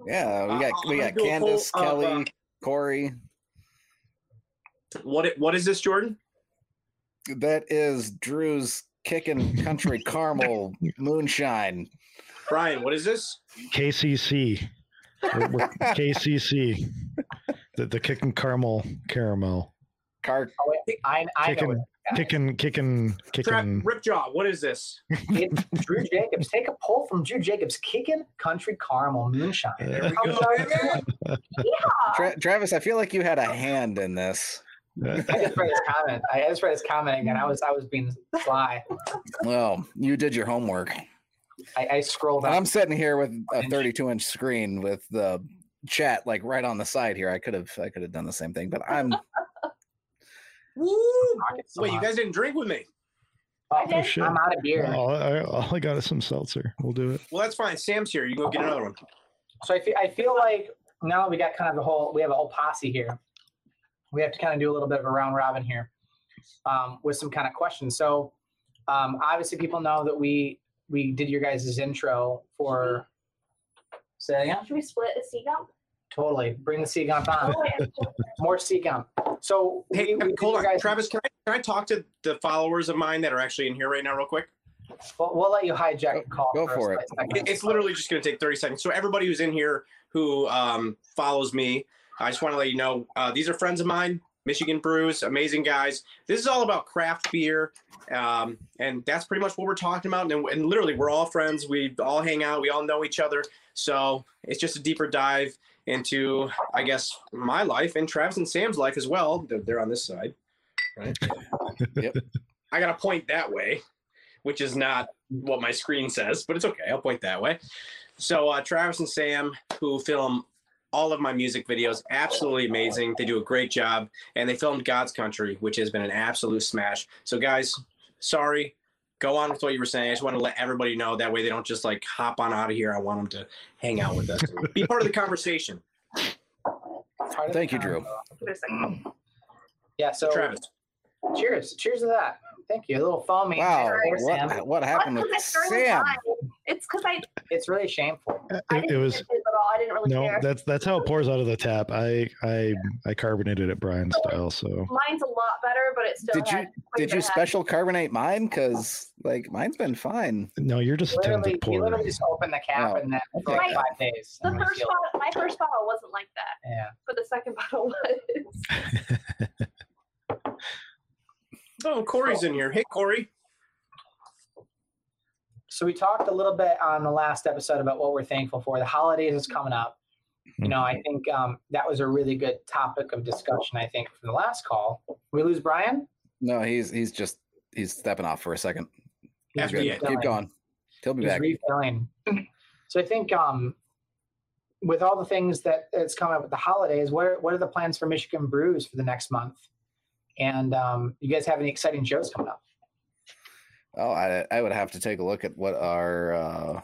Speaker 1: yeah, we got
Speaker 5: Uh,
Speaker 1: we got
Speaker 5: gonna do a
Speaker 1: Candace,
Speaker 5: poll of,
Speaker 1: Kelly,
Speaker 5: uh,
Speaker 1: Corey.
Speaker 5: What it, what is this, Jordan?
Speaker 1: That is Drew's kicking country caramel moonshine.
Speaker 5: Brian, what is this?
Speaker 2: KCC. We're, we're KCC. The, the kicking caramel caramel.
Speaker 1: Car
Speaker 3: Oh, wait, I, I know
Speaker 2: Kicking,
Speaker 3: it.
Speaker 2: kicking, kicking,
Speaker 5: Tra-
Speaker 2: kicking.
Speaker 5: Ripjaw, what is this?
Speaker 3: It's Drew Jacobs. Take a poll from Drew Jacobs. Kicking country caramel moonshine.
Speaker 5: There we go.
Speaker 3: out-
Speaker 1: Tra- Travis, I feel like you had a hand in this.
Speaker 3: I just read his comment. I just read his comment again. I was I was being sly.
Speaker 1: Well, you did your homework.
Speaker 3: I, I scrolled
Speaker 1: And
Speaker 3: up.
Speaker 1: I'm sitting here with a 32 inch screen with the chat like right on the side here. I could have I could have done the same thing, but I'm
Speaker 5: Woo! Wait, you guys didn't drink with me.
Speaker 3: Oh,
Speaker 4: Oh,
Speaker 2: shit.
Speaker 3: I'm out of beer.
Speaker 2: All I, all I got is some seltzer. We'll do it.
Speaker 5: Well, that's fine. Sam's here. You go get another one.
Speaker 3: So I feel I feel like now that we got kind of the whole we have a whole posse here. We have to kind of do a little bit of a round robin here um, with some kind of questions. So um, obviously people know that we we did your guys' intro for say that again?
Speaker 4: Should we split a sea gump?
Speaker 3: Totally. Bring the sea gump on.
Speaker 4: Oh.
Speaker 3: More sea gump. So
Speaker 5: Hey,
Speaker 3: we, we
Speaker 5: hold on,
Speaker 3: guys-
Speaker 5: Travis. Can I can I talk to the followers of mine that are actually in here right now, real quick?
Speaker 3: We'll, we'll let you hijack the call.
Speaker 1: Go for it.
Speaker 3: second.
Speaker 5: It- It's literally just going to take 30 seconds. So everybody who's in here who um, follows me, I just want to let you know uh, these are friends of mine, Michigan Brews, amazing guys. This is all about craft beer, um, and that's pretty much what we're talking about. And, and literally, we're all friends. We all hang out. We all know each other. So it's just a deeper dive into, I guess, my life and Travis and Sam's life as well. They're, they're on this side, right?
Speaker 1: Yep.
Speaker 5: I got to point that way, which is not what my screen says, but it's okay. I'll point that way. So uh, Travis and Sam, who film all of my music videos. Absolutely amazing. They do a great job. And they filmed God's Country, which has been an absolute smash. So, guys, sorry. Go on with what you were saying. I just want to let everybody know that way they don't just like hop on out of here. I want them to hang out with us, be part of the conversation.
Speaker 1: Thank you, Drew.
Speaker 3: convo.
Speaker 4: Give it a second.
Speaker 3: Yeah. So
Speaker 5: Travis,
Speaker 3: cheers. Cheers to that. Thank you. A little foamy.
Speaker 1: Wow,
Speaker 3: There,
Speaker 1: what, what happened
Speaker 4: Well,
Speaker 1: with
Speaker 4: it's 'cause I started
Speaker 1: Sam?
Speaker 4: It's because I,
Speaker 3: It's really shameful.
Speaker 2: It, it was
Speaker 4: it at. I didn't really
Speaker 2: no.
Speaker 4: care.
Speaker 2: That's that's how it pours out of the tap. I I I carbonated it Brian style. So
Speaker 4: Mine's a lot better, but it still
Speaker 1: Did you
Speaker 4: had quite
Speaker 1: did you
Speaker 4: of-
Speaker 1: special carbonate mine? Because like mine's been fine.
Speaker 2: no, you're just a
Speaker 3: Literally,
Speaker 2: talented
Speaker 3: we
Speaker 2: pourer.
Speaker 3: literally just opened the cap
Speaker 1: Oh,
Speaker 3: and then for like five days.
Speaker 4: The first
Speaker 3: sealed
Speaker 4: bottle, my first bottle wasn't like that.
Speaker 3: Yeah.
Speaker 4: but the second bottle was.
Speaker 5: oh, Corey's in here. Hey, Corey.
Speaker 3: So we talked a little bit on the last episode about what we're thankful for. The holidays is coming up. You know, I think um, that was a really good topic of discussion. I think from the last call. We lose Brian.
Speaker 1: No, he's he's just he's stepping off for a second.
Speaker 3: He's
Speaker 5: After
Speaker 1: Good.
Speaker 5: you-
Speaker 3: refilling.
Speaker 1: Keep going. He'll be
Speaker 3: He's
Speaker 1: back.
Speaker 3: refilling. so I think um, with all the things that it's coming up with the holidays, what are, what are the plans for Michigan Brews for the next month? And um, you guys have any exciting shows coming up?
Speaker 1: Oh, I I would have to take a look at what our. uh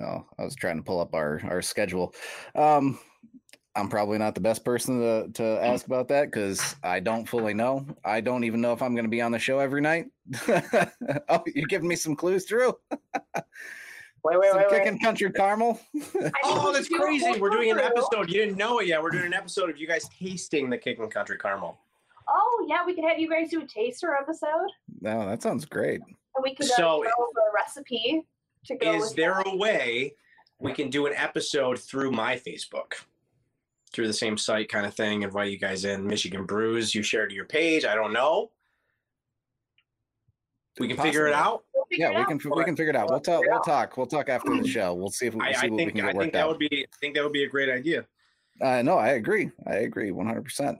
Speaker 1: Oh, I was trying to pull up our our schedule. Um, I'm probably not the best person to to ask about that because I don't fully know. I don't even know if I'm going to be on the show every night. oh, you're giving me some clues, Drew.
Speaker 3: Wait, wait,
Speaker 1: some
Speaker 3: wait, wait.
Speaker 1: kicking country caramel.
Speaker 5: Oh, that's
Speaker 4: should do a
Speaker 5: crazy. We're doing an episode. You didn't know it yet. We're doing an episode of you guys tasting the Kicking Country Caramel.
Speaker 4: Oh yeah, we could have you guys do a taster episode,
Speaker 1: no, that sounds great.
Speaker 4: and we could uh,
Speaker 5: So-
Speaker 4: go over a recipe to go.
Speaker 5: Is there
Speaker 4: that.
Speaker 5: a way we can do an episode through my Facebook? Through the same site kind of thing, invite you guys in. Michigan Brews, you shared your page. I don't know. We can figure it out.
Speaker 4: We'll figure
Speaker 1: Yeah,
Speaker 4: it
Speaker 1: we
Speaker 4: out.
Speaker 1: can we can figure it out. We'll talk. We'll talk. We'll talk after the show. We'll see if we
Speaker 5: I,
Speaker 1: see
Speaker 5: I
Speaker 1: what we
Speaker 5: think
Speaker 1: can
Speaker 5: I
Speaker 1: get
Speaker 5: think that
Speaker 1: out.
Speaker 5: would be I think that would be a great idea.
Speaker 1: Uh, no, I agree. I agree, one hundred percent.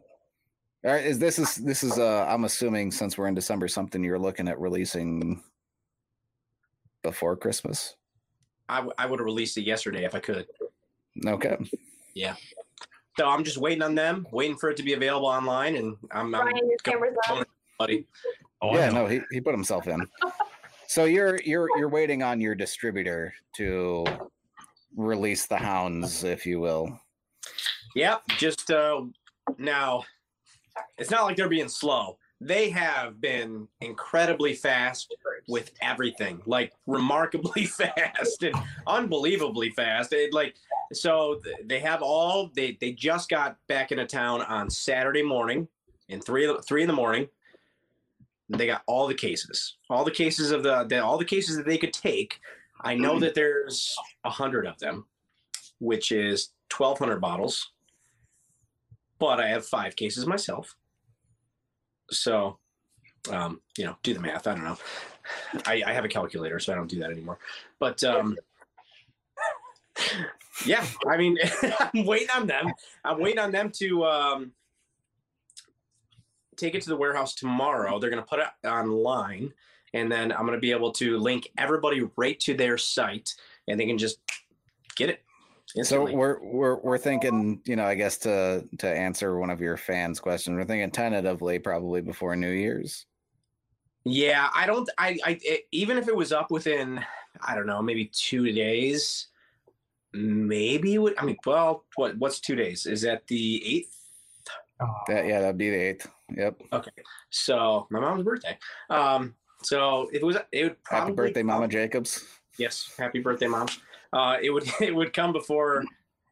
Speaker 1: All right, is this is this is uh I'm assuming since we're in December, something you're looking at releasing before Christmas.
Speaker 5: I, w- I would have released it yesterday if I could.
Speaker 1: Okay. Yeah.
Speaker 5: So I'm just waiting on them, waiting for it to be available online, and I'm, I'm
Speaker 4: Brian, your camera's up.
Speaker 5: buddy.
Speaker 2: Oh,
Speaker 1: yeah, no, he, he put himself in. So you're you're you're waiting on your distributor to release the hounds, if you will.
Speaker 5: Yep. Just uh, now, it's not like they're being slow. They have been incredibly fast with everything, like remarkably fast and unbelievably fast. It, like so, they have all. They they just got back into town on Saturday morning, in three three in the morning. They got all the cases, all the cases of the, the all the cases that they could take. I know that there's a hundred of them, which is twelve hundred bottles. But I have five cases myself. So, um, you know, do the math. I don't know. I, I have a calculator, so I don't do that anymore. But um, yeah, I mean, I'm waiting on them. I'm waiting on them to um, take it to the warehouse tomorrow. They're going to put it online, and then I'm going to be able to link everybody right to their site, and they can just get it.
Speaker 1: So we're we're we're thinking, you know, I guess to to answer one of your fans' questions, we're thinking tentatively probably before New Year's.
Speaker 5: Yeah, I don't. I, I it, even if it was up within, I don't know, maybe two days, maybe would. I mean, well, what what's two days? Is that the eighth?
Speaker 1: That yeah, that'd be the eighth. Yep.
Speaker 5: Okay, so my mom's birthday. Um, so if it was, it would probably
Speaker 1: Happy birthday, Mama Jacobs.
Speaker 5: Yes, happy birthday, mom. Uh, it would it would come before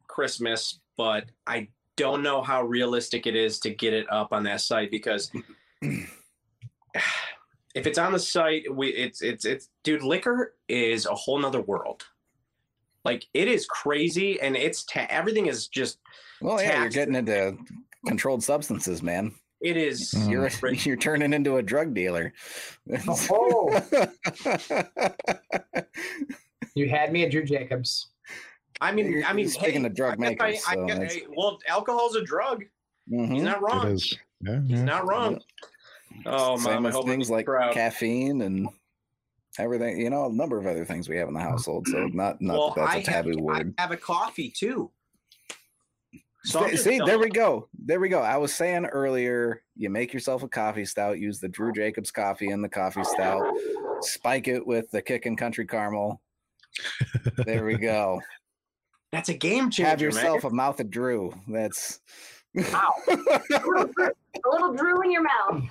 Speaker 5: Christmas, but I don't know how realistic it is to get it up on that site because if it's on the site, we it's it's it's dude, liquor is a whole nother world. Like it is crazy, and it's ta- everything is just
Speaker 1: Well, yeah, you're getting into controlled substances, man.
Speaker 5: it is.
Speaker 2: Mm.
Speaker 1: You're you're turning into a drug dealer.
Speaker 3: Oh. you had me at Drew Jacobs.
Speaker 5: I mean,
Speaker 1: You're-
Speaker 5: I mean,
Speaker 1: you're speaking
Speaker 5: hey,
Speaker 1: of drug
Speaker 5: I guess I-
Speaker 1: makers,
Speaker 5: I
Speaker 1: so
Speaker 5: guess-
Speaker 1: that's-
Speaker 5: hey, well, alcohol's a drug. He's
Speaker 1: Mhm.
Speaker 5: not wrong.
Speaker 2: is. Yeah,
Speaker 5: He's
Speaker 2: yeah.
Speaker 5: not wrong. Oh,
Speaker 1: Same
Speaker 5: mom,
Speaker 1: as things like
Speaker 5: proud.
Speaker 1: caffeine and everything. You know, a number of other things we have in the household. So not not
Speaker 5: well,
Speaker 1: that that's
Speaker 5: I
Speaker 1: a taboo
Speaker 5: have,
Speaker 1: word.
Speaker 5: I have a coffee too. So
Speaker 1: See, see, there we go. There we go. I was saying earlier, you make yourself a coffee stout, use the Drew Jacobs coffee in the coffee stout, spike it with the Kickin' Country Caramel. There we go.
Speaker 5: That's a game changer.
Speaker 1: Have yourself
Speaker 5: man.
Speaker 1: a mouth of Drew. That's
Speaker 3: Ow.
Speaker 4: a little, Drew- a little Drew in your mouth.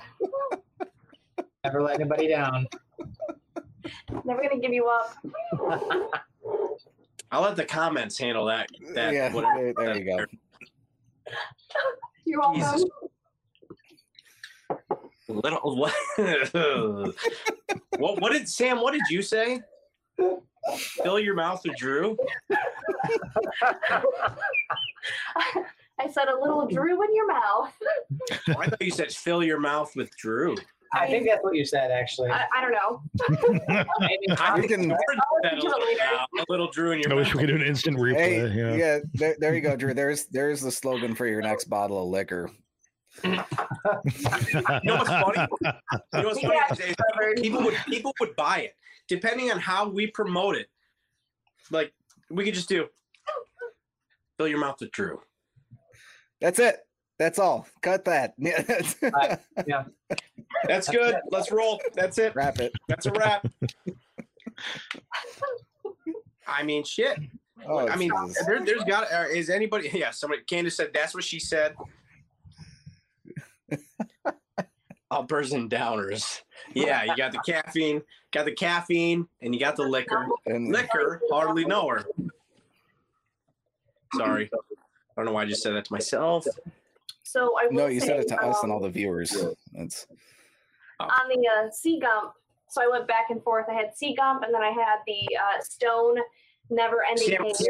Speaker 3: Never let anybody down.
Speaker 4: Never gonna give you up.
Speaker 5: I'll let the comments handle that. that
Speaker 1: yeah.
Speaker 5: whatever.
Speaker 1: There, there you go.
Speaker 4: You're welcome.
Speaker 5: Jesus. Little what? what? What did Sam? What did you say? Fill your mouth with Drew.
Speaker 4: I said a little Drew in your mouth.
Speaker 5: Oh, I thought you said fill your mouth with Drew.
Speaker 3: I think that's what you said, actually.
Speaker 4: I, I don't know.
Speaker 3: Maybe
Speaker 5: I
Speaker 1: We can-
Speaker 5: Jordan said
Speaker 4: I'll
Speaker 5: a little, uh, a little Drew in your
Speaker 2: I wish
Speaker 5: mouth.
Speaker 2: we could do an instant replay.
Speaker 1: Hey,
Speaker 2: yeah.
Speaker 1: yeah, there, there you go, Drew. There's there's the slogan for your next bottle of liquor.
Speaker 5: You know what's funny? You know what's funny?
Speaker 4: Yeah,
Speaker 5: people would people would buy it depending on how we promote it. Like we could just do fill your mouth with Drew.
Speaker 1: That's it. That's all. Cut that. Yeah, that's-
Speaker 3: yeah.
Speaker 5: That's good. Let's roll. That's it.
Speaker 1: Wrap it.
Speaker 5: That's a wrap. I mean, shit.
Speaker 1: Oh,
Speaker 5: I mean, there, there's got. Uh, is anybody? Yeah, somebody. Candace said that's what she said. Uppers and downers. Yeah, you got the caffeine, got the caffeine, and you got the liquor.
Speaker 1: And
Speaker 5: Liquor, hardly know her. Sorry, I don't know why I just said that to myself.
Speaker 4: So I will
Speaker 1: no, you
Speaker 4: say,
Speaker 1: said it to us and
Speaker 4: um,
Speaker 1: all the viewers. That's
Speaker 4: on the uh, Sea Gump. So I went back and forth. I had Sea Gump, and then I had the uh, Stone Never Ending
Speaker 5: Sam-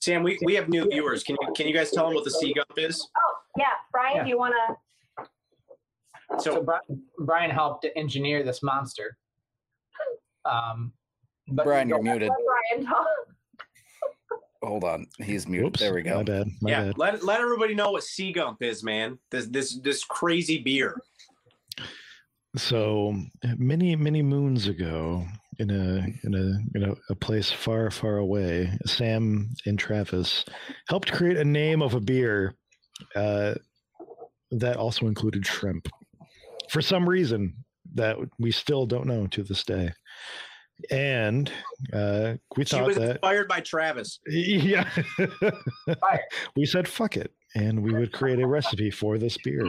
Speaker 5: Sam, we, we have new viewers. Can you can you guys tell them what the sea gump is?
Speaker 4: Oh yeah, Brian,
Speaker 3: Yeah.
Speaker 4: do you want to?
Speaker 3: So,
Speaker 5: So
Speaker 3: Brian, Brian helped engineer this monster. Um, but
Speaker 1: Brian, you're muted.
Speaker 4: Brian talk.
Speaker 1: Hold on. He's muted.
Speaker 2: Whoops,
Speaker 1: there we go.
Speaker 2: My bad. My
Speaker 5: yeah,
Speaker 2: bad.
Speaker 5: let let everybody know what sea gump is, man. This this this crazy beer.
Speaker 2: So many, many moons ago, in a in a in a, a place far, far away, Sam and Travis helped create a name of a beer uh, that also included shrimp. For some reason that we still don't know to this day, and uh, we
Speaker 5: She
Speaker 2: thought
Speaker 5: was
Speaker 2: that
Speaker 5: inspired by Travis.
Speaker 2: yeah, we said fuck it, and we would create a recipe for this beer.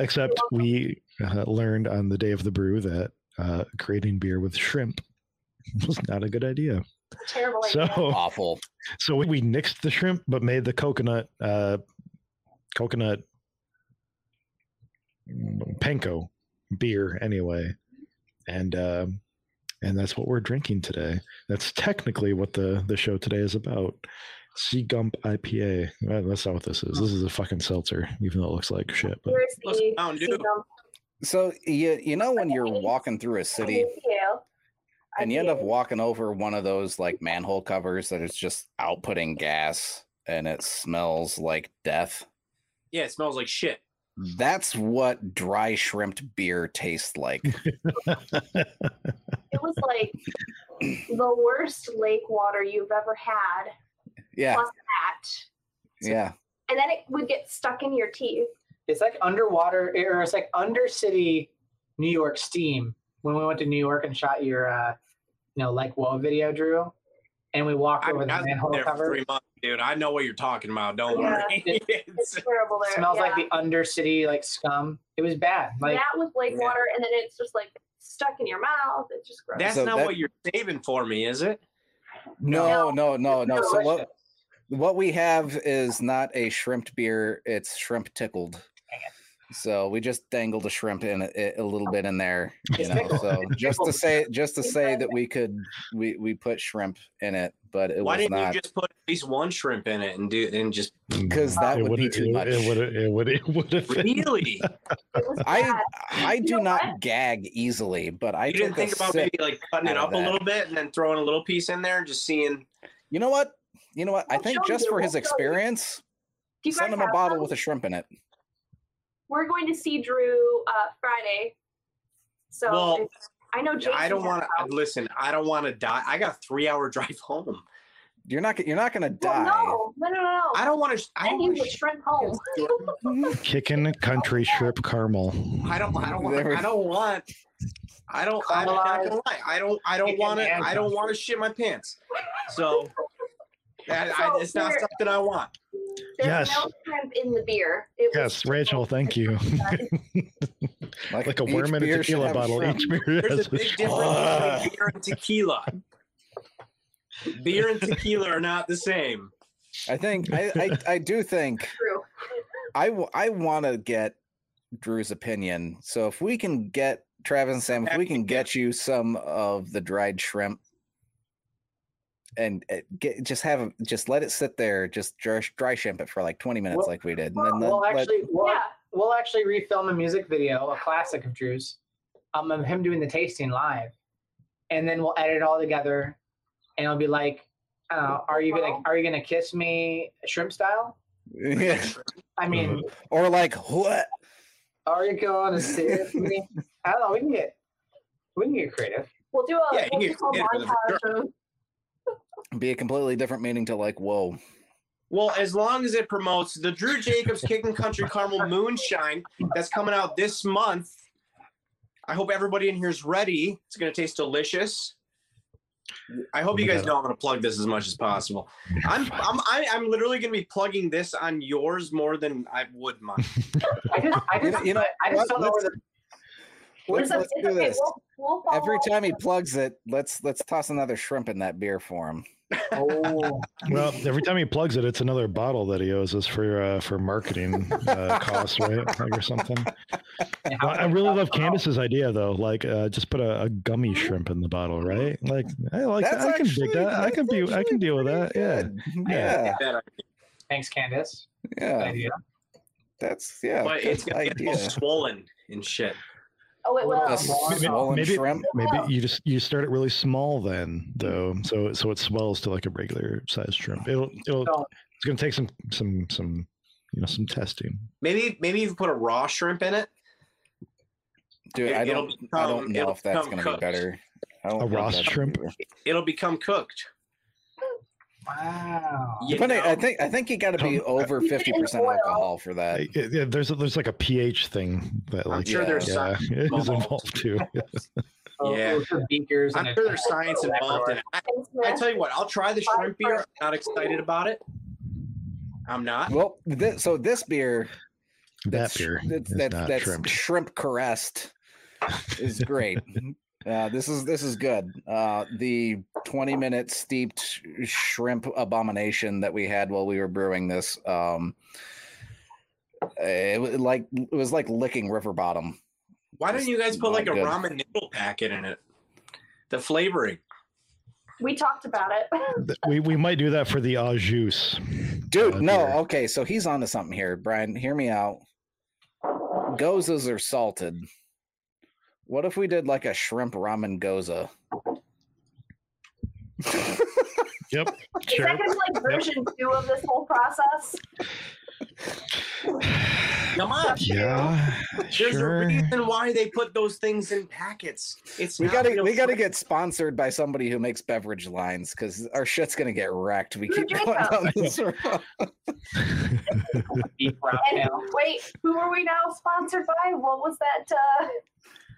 Speaker 2: Except we uh, learned on the day of the brew that uh, creating beer with shrimp was not a good idea.
Speaker 4: Terrible
Speaker 2: So,
Speaker 4: idea.
Speaker 1: Awful.
Speaker 2: so we, we nixed the shrimp, but made the coconut, uh, coconut panko beer anyway, and um, and that's what we're drinking today. That's technically what the the show today is about. Sea Gump IPA. Well, that's not what this is. This is a fucking seltzer, even though it looks like shit. But
Speaker 4: Here's
Speaker 5: Let's
Speaker 4: the
Speaker 5: Mountain
Speaker 4: Sea
Speaker 5: Dew.
Speaker 4: Gump.
Speaker 1: So you you know when you're walking through a city and you end up walking over one of those like manhole covers that is just outputting gas and it smells like death.
Speaker 5: Yeah, it smells like shit.
Speaker 1: That's what dry shrimped beer tastes like.
Speaker 4: It was like the worst lake water you've ever had.
Speaker 1: Yeah,
Speaker 4: Plus that.
Speaker 1: yeah.
Speaker 4: And then it would get stuck in your teeth.
Speaker 3: It's like underwater, or it's like undercity New York steam. When we went to New York and shot your, uh, you know, like Whoa video, Drew, and we walked
Speaker 5: I,
Speaker 3: over the
Speaker 5: I was
Speaker 3: manhole
Speaker 5: for
Speaker 3: cover.
Speaker 5: three months, dude. I know what you're talking about. Don't
Speaker 4: Yeah.
Speaker 5: worry.
Speaker 4: It's
Speaker 5: It's-
Speaker 4: terrible there.
Speaker 3: smells
Speaker 4: yeah.
Speaker 3: like the undercity like scum. It was bad. Like
Speaker 4: that with lake
Speaker 5: Yeah.
Speaker 4: water, and then it's just like stuck in your mouth. It's just gross.
Speaker 5: that's
Speaker 1: So
Speaker 5: not
Speaker 1: that-
Speaker 5: what you're saving for me, is it?
Speaker 1: No, no, no, no. So what what we have is not a shrimped beer, it's shrimp tickled. So we just dangled a shrimp in it a little bit in there, you know. So just to say just to say that we could we we put shrimp in it, but it
Speaker 5: Why
Speaker 1: was
Speaker 5: didn't
Speaker 1: not
Speaker 5: you just put at least one shrimp in it and do and just
Speaker 1: because mm. that
Speaker 2: it
Speaker 1: would be too
Speaker 2: it,
Speaker 1: much.
Speaker 2: It would it would it would have
Speaker 5: really?
Speaker 4: It was
Speaker 1: I
Speaker 4: bad.
Speaker 1: I
Speaker 4: You
Speaker 1: do
Speaker 4: know
Speaker 1: not
Speaker 4: what?
Speaker 1: gag easily, but I
Speaker 5: you didn't think about maybe like cutting it up a little bit and then throwing a little piece in there and just seeing
Speaker 1: You know what? You know what? I
Speaker 4: We'll
Speaker 1: think just
Speaker 4: you,
Speaker 1: for his experience,
Speaker 4: Do you
Speaker 1: send him a bottle
Speaker 4: some?
Speaker 1: with a shrimp in it.
Speaker 4: We're going to see Drew uh, Friday. So
Speaker 5: Well,
Speaker 4: if I know Jason.
Speaker 5: I don't want to listen. I don't want to die. I got a three hour drive home.
Speaker 1: You're not you're not gonna
Speaker 4: Well,
Speaker 1: die.
Speaker 4: no, no, no, no.
Speaker 5: I don't want to. I
Speaker 4: Send
Speaker 5: don't. wanna
Speaker 4: with shrimp home.
Speaker 2: Kicking country shrimp caramel.
Speaker 5: I don't. I don't want. I don't want. I don't. I'm not gonna lie. I don't. I don't want to. I don't want to shit my pants. So, that, I,
Speaker 4: So
Speaker 5: it's not something I want.
Speaker 4: There's
Speaker 2: Yes.
Speaker 4: no shrimp in the beer. It was
Speaker 2: Yes, Rachel, thank you. like a
Speaker 1: each
Speaker 2: worm in a tequila
Speaker 1: have a
Speaker 2: bottle.
Speaker 1: shrimp.
Speaker 2: Each beer
Speaker 5: There's
Speaker 2: has
Speaker 5: a big difference between beer and tequila. Beer and tequila are not the same.
Speaker 1: I think I, I I do think
Speaker 4: true.
Speaker 1: I w- I want to get Drew's opinion. So if we can get Travis and Sam, if we can get you some of the dried shrimp and uh, get just have a- just let it sit there, just dry, dry shrimp it for like twenty minutes,
Speaker 3: Well-
Speaker 1: like we did, and
Speaker 3: Well,
Speaker 1: then
Speaker 3: we'll
Speaker 1: let-
Speaker 3: actually we'll,
Speaker 4: Yeah.
Speaker 3: we'll actually refilm a music video, a classic of Drew's, um, of him doing the tasting live, and then we'll edit it all together, and it'll be like, I don't know, are you gonna are you gonna kiss me shrimp style?
Speaker 1: Yeah.
Speaker 3: I mean,
Speaker 1: or like what?
Speaker 3: are you going to sit me? I don't know. We can get we can get creative.
Speaker 4: We'll do a
Speaker 5: Yeah,
Speaker 4: we'll do a
Speaker 5: get it a
Speaker 4: montage of
Speaker 1: Be a completely different meaning to like whoa.
Speaker 5: Well, as long as it promotes the Drew Jacobs Kicking Country Caramel Moonshine that's coming out this month. I hope everybody in here is ready. It's going to taste delicious. I hope you guys know I'm going to plug this as much as possible. I'm I'm I, I'm literally going to be plugging this on yours more than I would mine.
Speaker 3: I just I just,
Speaker 1: you know
Speaker 3: I, I just don't know where
Speaker 1: Let's-
Speaker 3: the
Speaker 1: Let's, let's do this.
Speaker 4: We'll, we'll
Speaker 1: Every time he plugs it, let's let's toss another shrimp in that beer for him.
Speaker 3: Oh
Speaker 2: Well, every time he plugs it, it's another bottle that he owes us for uh, for marketing uh, costs, right? Like or something.
Speaker 3: and
Speaker 2: Well, I really love Candace's idea though. Like, uh, just put a, a gummy shrimp in the bottle, right? Like, I like that. I can
Speaker 1: actually-
Speaker 2: dig that. I can be. I can deal with that. Yeah.
Speaker 1: good.
Speaker 2: Yeah.
Speaker 1: Yeah,
Speaker 3: Thanks, Candace.
Speaker 1: Yeah,
Speaker 3: idea.
Speaker 1: that's yeah.
Speaker 5: but it's going to get all swollen and shit.
Speaker 4: Oh, it will.
Speaker 1: A
Speaker 3: Maybe-
Speaker 2: maybe-
Speaker 1: shrimp.
Speaker 2: Maybe you just you start it really small then, though, so so it swells to like a regular sized shrimp. It'll it'll
Speaker 3: So-
Speaker 2: it's gonna take some some some you know some testing.
Speaker 5: Maybe maybe you put a raw shrimp in it.
Speaker 1: Dude,
Speaker 5: It-
Speaker 1: I don't. I don't know if that's gonna
Speaker 5: cooked.
Speaker 1: be better.
Speaker 2: A raw shrimp?
Speaker 1: better.
Speaker 5: It'll become cooked.
Speaker 3: Wow.
Speaker 5: You
Speaker 1: Depending, I think I think you got to be over
Speaker 4: Keep it in
Speaker 1: fifty percent alcohol for that.
Speaker 2: Yeah, there's there's like a pH thing that
Speaker 5: I'm
Speaker 2: like
Speaker 5: sure
Speaker 1: yeah,
Speaker 5: there's
Speaker 2: yeah,
Speaker 5: science
Speaker 2: is
Speaker 5: involved.
Speaker 2: involved too.
Speaker 3: Oh,
Speaker 5: Yeah.
Speaker 3: beakers.
Speaker 5: I'm
Speaker 3: and
Speaker 5: sure there's science involved in it. I, I, tell you what, I'll try the shrimp beer. I'm not excited about it. I'm not.
Speaker 1: Well, this, so this beer,
Speaker 2: That
Speaker 1: that's,
Speaker 2: beer
Speaker 1: that's, that's, that's
Speaker 2: shrimp.
Speaker 1: shrimp caressed, is great. Uh, this is this is good. Uh, the twenty minute steeped shrimp abomination that we had while we were brewing this, um, it was like it was like licking river bottom.
Speaker 5: Why didn't you guys put
Speaker 1: Not
Speaker 5: like a
Speaker 1: good.
Speaker 5: ramen noodle packet in it? The flavoring.
Speaker 4: We talked about it.
Speaker 2: We we might do that for the au jus.
Speaker 1: Dude,
Speaker 2: uh,
Speaker 1: no,
Speaker 2: beer.
Speaker 1: okay, so he's onto something here, Brian. Hear me out. Goses are salted. What if we did like a shrimp ramen gose?
Speaker 2: Yep,
Speaker 4: Is
Speaker 2: sure.
Speaker 4: that gonna be like version two of this whole process?
Speaker 5: Come on.
Speaker 2: Yeah,
Speaker 5: There's
Speaker 2: sure.
Speaker 5: a reason why they put those things in packets. It's
Speaker 1: We gotta we gotta get sponsored by somebody who makes beverage lines because our shit's gonna get wrecked. We keep going
Speaker 4: them?
Speaker 1: down this road.
Speaker 4: And wait, who are we now sponsored by? What was that? Uh,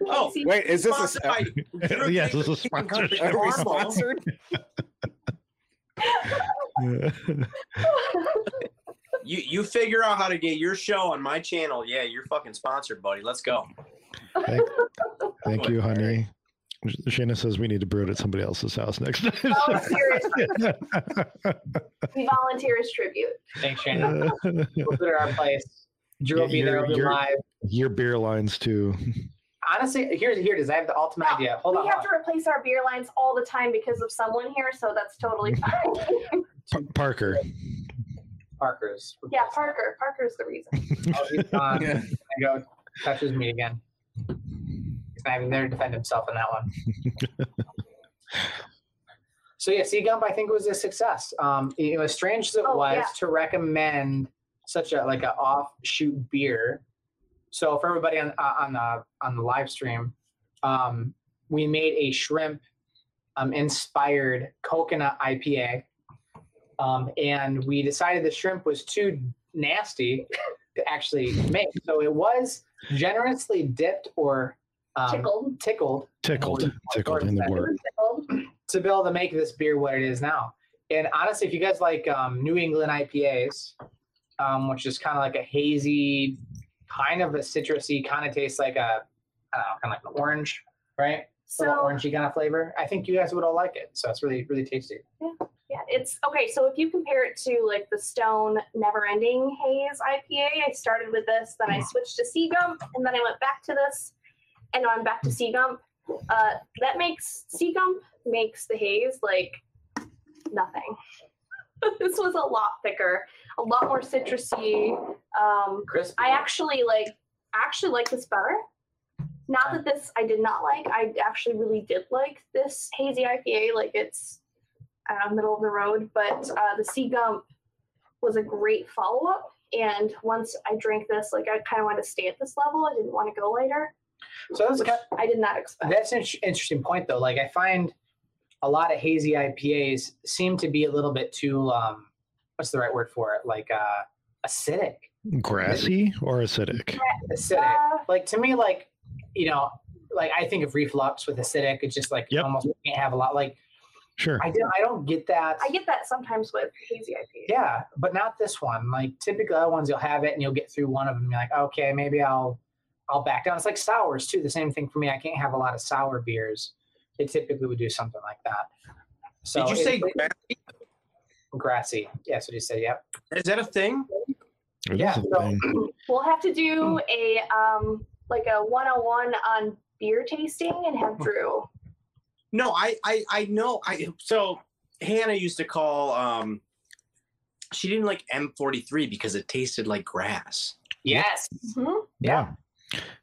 Speaker 5: Oh,
Speaker 4: see-
Speaker 1: Wait, is this a,
Speaker 5: Sponsored by
Speaker 2: Yes, this is
Speaker 5: Jacobs Kicking Country
Speaker 2: sponsorship.
Speaker 1: are we sponsored?
Speaker 5: You you figure out how to get your show on my channel. Yeah, you're fucking sponsored, buddy. Let's go.
Speaker 2: Thank, thank you, honey. Shana says we need to brew it at somebody else's house next time.
Speaker 4: Oh, seriously. we volunteer as tribute.
Speaker 3: Thanks, Shane. We'll put it at our place. Drew will be there. We'll be live.
Speaker 2: Your beer lines too.
Speaker 3: Honestly, here's here it is. I have the ultimate
Speaker 4: No,
Speaker 3: idea. Hold
Speaker 4: we
Speaker 3: on.
Speaker 4: have
Speaker 3: hold
Speaker 4: to replace our beer lines all the time because of someone here, so that's totally fine.
Speaker 2: Parker.
Speaker 3: Parker's.
Speaker 4: yeah, Parker. Parker's the reason.
Speaker 3: Oh, he's gone.
Speaker 1: Yeah.
Speaker 3: I go touches me again. He's not even there to defend himself in that one. so yeah, Sea Gump I think was a success. Um, you know, as strange as it
Speaker 4: Oh,
Speaker 3: was
Speaker 4: yeah.
Speaker 3: to recommend such a like an offshoot beer. So for everybody on uh, on the on the live stream, um, we made a shrimp um, inspired coconut IPA. Um, and we decided the shrimp was too nasty to actually make. So it was generously dipped or um,
Speaker 4: Tickled.
Speaker 3: tickled
Speaker 2: Tickled, tickled in the word.
Speaker 3: To be able to make this beer what it is now. And honestly, if you guys like um, New England IPAs, um, which is kind of like a hazy, kind of a citrusy, kind of tastes like a, I don't know, kind of like an orange, right? a little
Speaker 4: So
Speaker 3: orangey kind of flavor. I think you guys would all like it. So it's really, really tasty.
Speaker 4: Yeah. Yeah, it's okay. So if you compare it to like the Stone Never Ending Haze IPA, I started with this, then I switched to Sea Gump, and then I went back to this, and now I'm back to Sea Gump. Uh, that makes Sea Gump makes the haze like nothing. this was a lot thicker, a lot more citrusy. Um,
Speaker 3: Crisp.
Speaker 4: I actually like actually like this better. Not that this I did not like. I actually really did like this hazy IPA. Like it's uh, middle of the road, but uh, the Sea Gump was a great follow up. And once I drank this, like I kind of wanted to stay at this level. I didn't want to go later,
Speaker 3: So that's kind
Speaker 4: I did not expect.
Speaker 3: that's an interesting point though. Like I find a lot of hazy IPAs seem to be a little bit too, um, what's the right word for it? Like uh, acidic.
Speaker 2: Grassy or acidic?
Speaker 3: Acidic.
Speaker 4: Uh,
Speaker 3: like to me, like you know, like I think of reflux with acidic. It's just like
Speaker 2: Yep.
Speaker 3: almost you can't have a lot. Like
Speaker 2: Sure.
Speaker 3: I don't, I don't get that.
Speaker 4: I get that sometimes with hazy IPA.
Speaker 3: yeah, but not this one. Like typically, other ones you'll have it and you'll get through one of them. You're like, okay, maybe I'll I'll back down. It's like sours too. The same thing for me. I can't have a lot of sour beers. They typically would do something like that. So
Speaker 5: Did you say
Speaker 3: it-
Speaker 5: grassy?
Speaker 3: Grassy? Yes, what you said. Yep.
Speaker 5: Is that a thing?
Speaker 2: It is
Speaker 3: Yeah,
Speaker 2: a
Speaker 3: so-
Speaker 2: thing.
Speaker 4: We'll have to do a um like a 101 on beer tasting and have Drew.
Speaker 5: No, I I I know. I so Hannah used to call. um She didn't like M43 because it tasted like grass.
Speaker 3: Yes.
Speaker 4: Mhm.
Speaker 3: Yeah.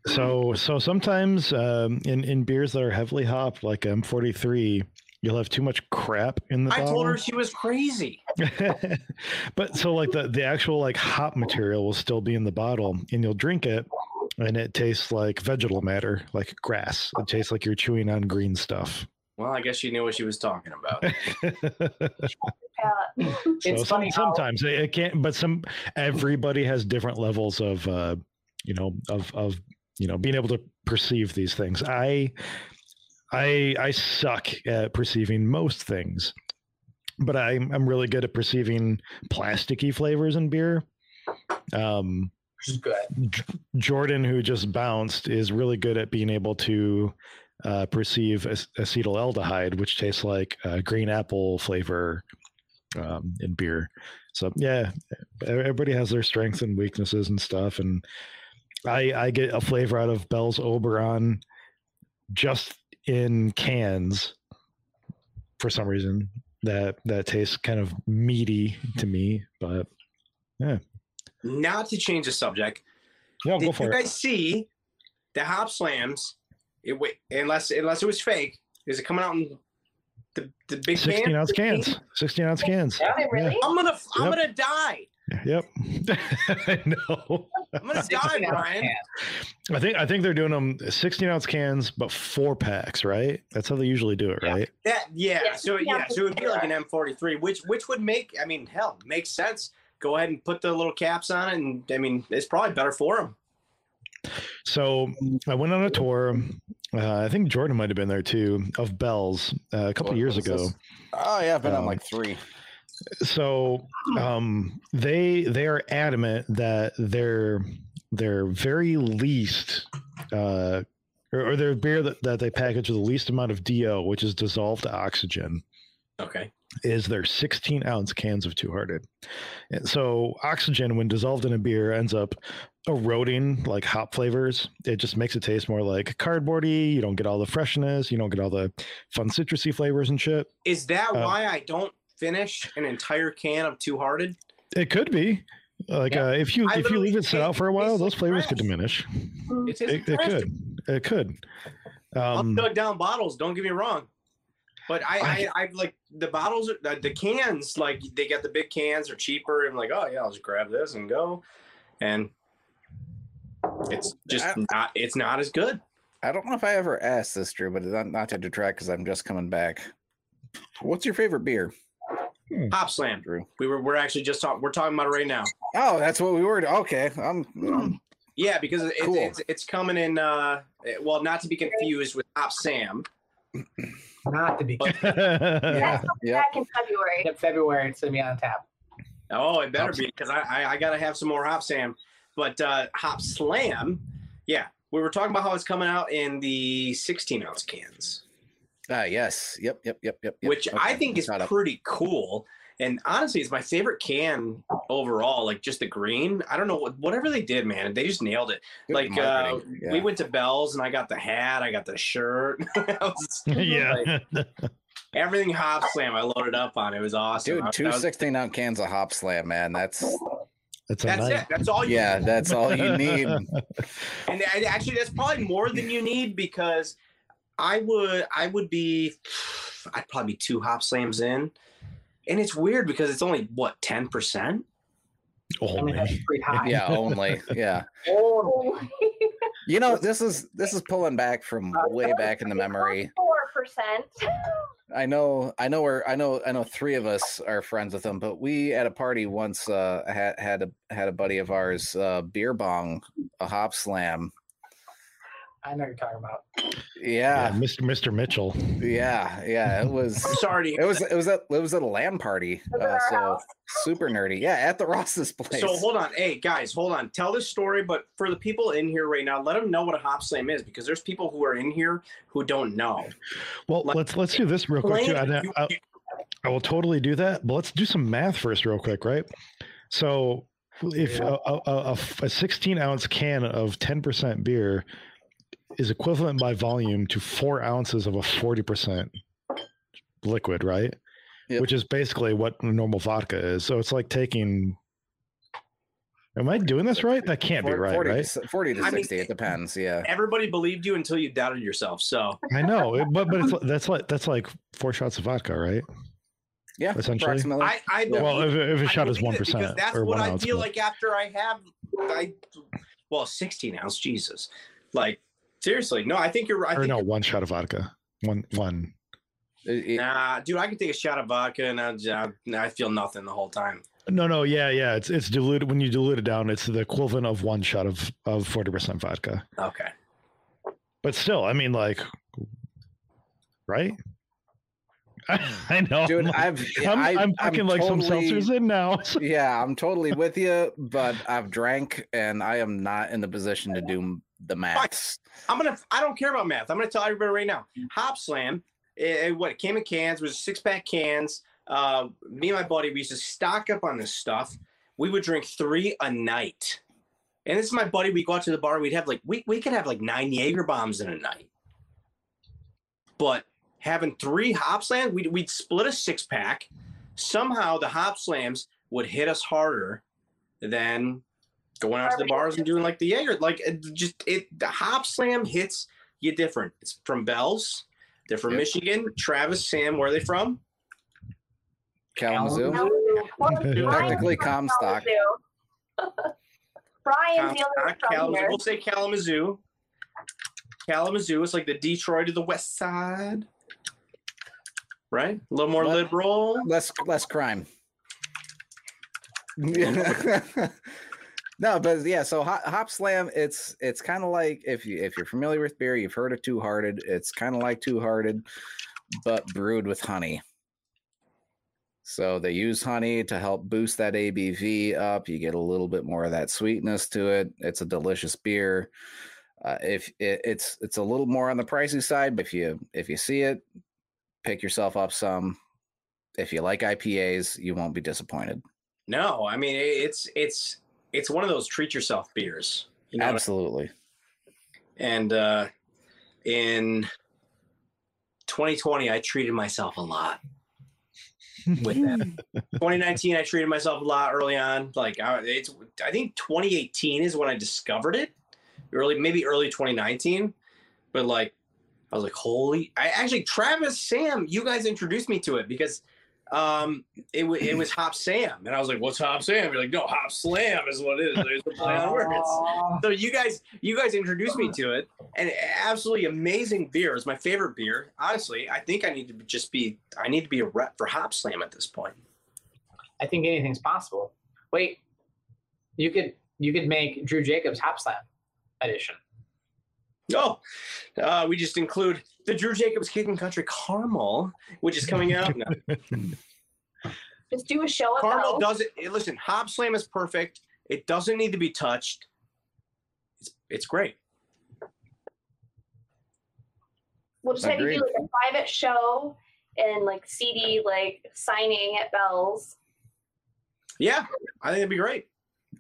Speaker 2: So so sometimes um, in in beers that are heavily hopped, like M43, you'll have too much crap in the
Speaker 5: I
Speaker 2: bottle.
Speaker 5: told her she was crazy.
Speaker 2: but so like the the actual like hop material will still be in the bottle, and you'll drink it, and it tastes like vegetal matter, like grass. It tastes like you're chewing on green stuff.
Speaker 5: Well, I guess she knew what she was talking about.
Speaker 4: Palate.
Speaker 2: so
Speaker 3: It's
Speaker 2: some,
Speaker 3: funny
Speaker 2: sometimes it, it can't but some everybody has different levels of uh you know of of you know being able to perceive these things i i i suck at perceiving most things but i'm i'm really good at perceiving plasticky flavors in beer um
Speaker 3: Which is good.
Speaker 2: J- jordan who just bounced is really good at being able to uh, perceive ac- acetaldehyde which tastes like uh, green apple flavor um, in beer. So yeah, everybody has their strengths and weaknesses and stuff. And I I get a flavor out of Bell's Oberon just in cans for some reason that that tastes kind of meaty to me. But yeah.
Speaker 5: Not to change the subject.
Speaker 2: yeah, go
Speaker 5: Did
Speaker 2: for
Speaker 5: you
Speaker 2: it.
Speaker 5: guys see the hop slams? It wait unless unless it was fake. Is it coming out in the the big
Speaker 2: Sixteen
Speaker 5: can?
Speaker 2: ounce cans. Sixteen ounce cans.
Speaker 3: Yeah.
Speaker 4: Are really?
Speaker 5: I'm gonna I'm
Speaker 2: Yep.
Speaker 5: gonna die.
Speaker 2: Yep. I know.
Speaker 5: I'm gonna die,
Speaker 3: 16 ounce
Speaker 5: Brian.
Speaker 2: I think I think they're doing them 16 ounce cans, but four packs, right? That's how they usually do it,
Speaker 3: Yeah.
Speaker 2: right?
Speaker 5: That yeah.
Speaker 4: Yeah,
Speaker 5: so
Speaker 4: yeah,
Speaker 5: yeah, so it would be like an M43, which which would make I mean hell makes sense. Go ahead and put the little caps on it, and I mean it's probably better for them.
Speaker 2: So I went on a tour. Uh, I think Jordan might have been there too of Bell's uh, a couple
Speaker 1: What-
Speaker 2: years ago.
Speaker 1: this? Oh yeah, I've been on
Speaker 2: Um,
Speaker 1: like three.
Speaker 2: So um, they they are adamant that their their very least uh, or, or their beer that, that they package with the least amount of DO, which is dissolved oxygen,
Speaker 5: Okay.
Speaker 2: is their 16 ounce cans of Two Hearted. And so oxygen, when dissolved in a beer, ends up eroding like hop flavors. It just makes it taste more like cardboardy. You don't get all the freshness. You don't get all the fun citrusy flavors and shit.
Speaker 5: Is that
Speaker 2: Uh,
Speaker 5: why I don't finish an entire can of Two Hearted?
Speaker 2: It could be. Like
Speaker 3: Yeah.
Speaker 2: uh, if you
Speaker 5: I
Speaker 2: if you leave it sit out for a while, those
Speaker 5: like
Speaker 2: flavors could diminish.
Speaker 4: Mm.
Speaker 5: It,
Speaker 2: It, it could. It could. Um,
Speaker 5: I'll dug down bottles. Don't get me wrong, but I, I, I like the bottles, the, the cans. Like they get the big cans are cheaper. I'm like, oh yeah, I'll just grab this and go, and it's just
Speaker 1: I-
Speaker 5: not. It's not as good.
Speaker 1: I don't know if I ever asked this, Drew, but not, not to detract because I'm just coming back. What's your favorite beer,
Speaker 5: Hop Slam.
Speaker 1: Drew?
Speaker 5: We were we're actually just talking. We're talking about it right now.
Speaker 1: Oh, that's what we were. Okay, I'm. I'm
Speaker 5: Yeah, because it,
Speaker 1: Cool.
Speaker 5: it's it's coming in. Uh, well, not to be confused with Hop Sam.
Speaker 3: Not to be
Speaker 5: But-
Speaker 2: yeah.
Speaker 1: Yep.
Speaker 4: Back in February.
Speaker 3: Yep, February. It's gonna be on tap.
Speaker 5: Oh, it better
Speaker 2: Hop
Speaker 5: be because I, I I gotta have some more Hop Sam. But uh, Hop Slam, yeah, we were talking about how it's coming out in the 16 ounce cans.
Speaker 1: Ah, yes. Yep. Yep. Yep. Yep. yep.
Speaker 5: which I
Speaker 1: Okay,
Speaker 5: think is
Speaker 1: caught up.
Speaker 5: pretty cool. And honestly, it's my favorite can overall. Like just the green. I don't know what whatever they did, man. They just nailed it.
Speaker 1: Good
Speaker 5: like uh,
Speaker 1: marketing,
Speaker 5: we went to Bell's and I got the hat, I got the shirt, I was-
Speaker 2: yeah.
Speaker 5: everything Hop Slam. I loaded up on. It was awesome.
Speaker 1: Dude,
Speaker 5: I-
Speaker 1: two
Speaker 5: was-
Speaker 1: 16 ounce cans of Hop Slam, man. That's
Speaker 2: That's
Speaker 5: That's
Speaker 2: night.
Speaker 5: it. That's all you.
Speaker 1: yeah, that's all you need.
Speaker 5: And and actually, that's probably more than you need because I would I would be I'd probably be two Hop Slams in. And it's weird because it's only what ten percent.
Speaker 2: Oh,
Speaker 3: I mean, that's
Speaker 2: man.
Speaker 3: pretty high.
Speaker 1: Yeah, only. Yeah.
Speaker 4: Oh,
Speaker 1: You know, this is this is pulling back from way back in the memory.
Speaker 4: Four percent.
Speaker 1: I know, I know, we're, I know, I know. Three of us are friends with him, but we at a party once uh, had had a had a buddy of ours uh, beer bong a hop slam.
Speaker 3: I know you're talking about.
Speaker 2: Yeah,
Speaker 1: Yeah,
Speaker 2: Mr. Mr. Mitchell.
Speaker 1: yeah, yeah. It was.
Speaker 5: I'm sorry.
Speaker 1: It was it was at it was at a LAN party,
Speaker 4: Was
Speaker 1: uh, so
Speaker 4: house?
Speaker 1: super nerdy. Yeah, at the Ross's place.
Speaker 5: So hold on, hey guys, hold on. Tell this story, but for the people in here right now, let them know what a hop slam is because there's people who are in here who don't know.
Speaker 2: Well,
Speaker 5: Like-
Speaker 2: let's let's do this real quick too. I, I, I will totally do that, but let's do some math first, real quick, right? So, if a, a, a, a 16 ounce can of 10% beer is equivalent by volume to four ounces of a 40% liquid, right?
Speaker 1: Yep.
Speaker 2: Which is basically what normal vodka is. So it's like taking. Am I doing this right? That can't be right,
Speaker 1: 40
Speaker 2: right?
Speaker 1: To, s- 40 to
Speaker 5: I mean,
Speaker 1: 60, it depends. Yeah.
Speaker 5: Everybody believed you until you doubted yourself. So
Speaker 2: I know, it- but but it's, that's like that's like four shots of vodka, right?
Speaker 1: Yeah.
Speaker 2: Essentially.
Speaker 1: Approximately.
Speaker 5: I, I believe
Speaker 2: Well, if, if a
Speaker 5: I
Speaker 2: shot is one
Speaker 5: it because That's
Speaker 2: or
Speaker 5: what
Speaker 2: one
Speaker 5: I feel like after I have, I well, sixteen ounce. Jesus, like seriously, no. I think you're. right.
Speaker 2: or no, one shot of vodka. One one.
Speaker 1: It- it-
Speaker 5: Nah, dude, I can take a shot of vodka and I, I, I feel nothing the whole time.
Speaker 2: No, no, yeah, yeah. It's it's diluted when you dilute it down. It's the equivalent of one shot of of forty percent vodka.
Speaker 5: Okay.
Speaker 2: But still, I mean, like, right? I know,
Speaker 1: Dude,
Speaker 2: I'm,
Speaker 1: I've
Speaker 2: I'm,
Speaker 1: I,
Speaker 2: I'm fucking like some seltzers in now.
Speaker 1: Yeah, I'm totally with you, but I've drank and I am not in the position to do the math.
Speaker 5: I'm gonna. I don't care about math. I'm gonna tell everybody right now. Mm-hmm. Hop Slam. It, eh, it- eh, what it came in cans was six pack cans. Uh, me and my buddy we used to stock up on this stuff. We would drink three a night. And this is my buddy. We go out to the bar. We'd have like we we could have like nine Jaeger bombs in a night. But having three hop slams, we'd, we'd split a six pack. Somehow the hop slams would hit us harder than going out to the bars and doing like the Jaeger. Like it just it the hop slam hits you different. It's from Bell's. They're from
Speaker 1: Yep.
Speaker 5: Michigan. Travis, Sam, where are they from?
Speaker 1: Kalamazoo.
Speaker 2: Technically
Speaker 4: Technically
Speaker 1: Comstock.
Speaker 4: Brian's the
Speaker 5: Comstock,
Speaker 4: only one
Speaker 5: Kalamazoo. We'll say Kalamazoo. Kalamazoo is like the Detroit of the West Side, right? A little more
Speaker 1: Let-
Speaker 5: liberal.
Speaker 1: less less crime. no, but yeah. So hop, hop slam, it's it's kind of like if you if you're familiar with beer, you've heard of Two Hearted. It's kind of like Two Hearted, but brewed with honey. So they use honey to help boost that ABV up. You get a little bit more of that sweetness to it. It's a delicious beer. Uh, if it, it's it's a little more on the pricey side, but if you if you see it, pick yourself up some if you like IPAs, you won't be disappointed.
Speaker 5: No, I mean it's it's it's one of those treat yourself beers. You know, what I-
Speaker 1: Absolutely.
Speaker 5: and uh, in 2020, I treated myself a lot with that. 2019, I treated myself a lot early on. Like I, it's, I think 2018 is when I discovered it. Early, maybe early 2019, but like, I was like, holy! I actually, Travis, Sam, you guys introduced me to it because um, it wa- it was Hop Sam, and I was like, what's Hop Sam? You're like, no, Hop Slam is what it is. There's the play on words. So you guys, you guys introduced me to it, and absolutely amazing beer. It's my favorite beer. Honestly, I think I need to just be. I need to be a rep for Hop Slam at this point.
Speaker 3: I think anything's possible. Wait, you could you could make Drew Jacobs Hop Slam edition.
Speaker 5: No, uh, we just include the Drew Jacobs Kicking Country Caramel, which is coming out. No.
Speaker 4: Just do a show
Speaker 5: Caramel
Speaker 4: about.
Speaker 5: doesn't. eh, Listen, Hop Slam is perfect. It doesn't need to be touched. It's it's great.
Speaker 4: We'll just have you do like a private show and like CD like signing at Bell's.
Speaker 5: Yeah, I think it'd be great.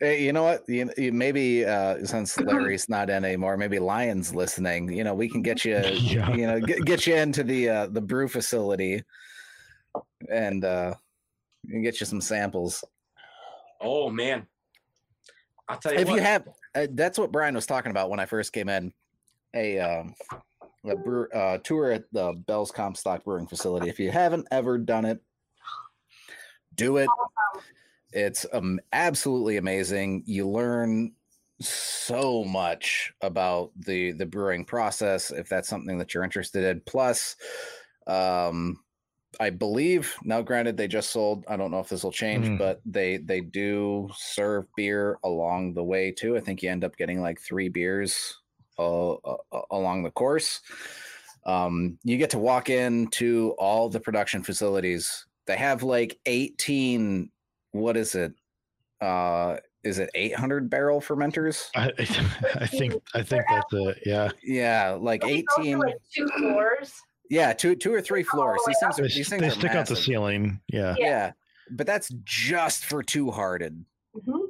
Speaker 1: Hey, you know what? You, you maybe uh, since Larry's not in anymore, maybe Lions listening. You know, we can get you.
Speaker 2: Yeah.
Speaker 1: You know, get, get you into the uh, the brew facility, and uh, we get you some samples.
Speaker 5: Oh man, I'll tell you
Speaker 1: if
Speaker 5: what.
Speaker 1: you have uh, that's what brian was talking about when i first came in a um a brew, uh, tour at the bell's comstock brewing facility if you haven't ever done it do it it's um, absolutely amazing. You learn so much about the the brewing process if that's something that you're interested in. Plus um I believe now granted they just sold I don't know if this will change
Speaker 2: Mm.
Speaker 1: but they they do serve beer along the way too. I think you end up getting like 3 beers uh, uh, uh, along the course. Um you get to walk into all the production facilities. They have like 18 what is it uh is it 800 barrel fermenters
Speaker 2: I, I think I think that's it. Yeah,
Speaker 1: yeah like
Speaker 4: Don't we go through,
Speaker 1: 18
Speaker 4: like two floors.
Speaker 1: yeah two two or three floors these things are
Speaker 2: they,
Speaker 1: these things
Speaker 2: they
Speaker 1: are
Speaker 2: stick out the ceiling. Yeah,
Speaker 4: Yeah.
Speaker 1: yeah but that's just for two hearted
Speaker 4: Mhm.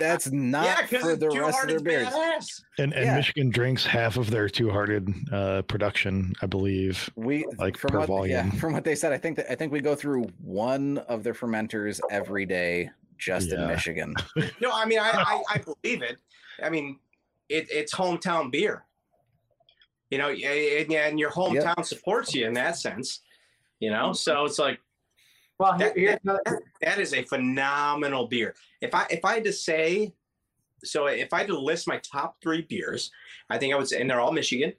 Speaker 1: that's not
Speaker 5: yeah,
Speaker 1: for the rest of their beers
Speaker 5: Badass.
Speaker 2: and and
Speaker 1: Yeah.
Speaker 2: Michigan drinks half of their two hearted uh, production, I believe.
Speaker 1: we
Speaker 2: Like,
Speaker 1: from
Speaker 2: per
Speaker 1: what, yeah, from what they said i think that i think we go through one of their fermenters every day just in michigan
Speaker 5: No, I mean I, I, I believe it. I mean, it, it's hometown beer. You know, and, and your hometown supports you in that sense. You know, so it's like
Speaker 3: Well, here,
Speaker 5: That-
Speaker 3: here's another,
Speaker 5: that is a phenomenal beer. If I if I had to say, so if I had to list my top three beers, I think I would say, and they're all Michigan.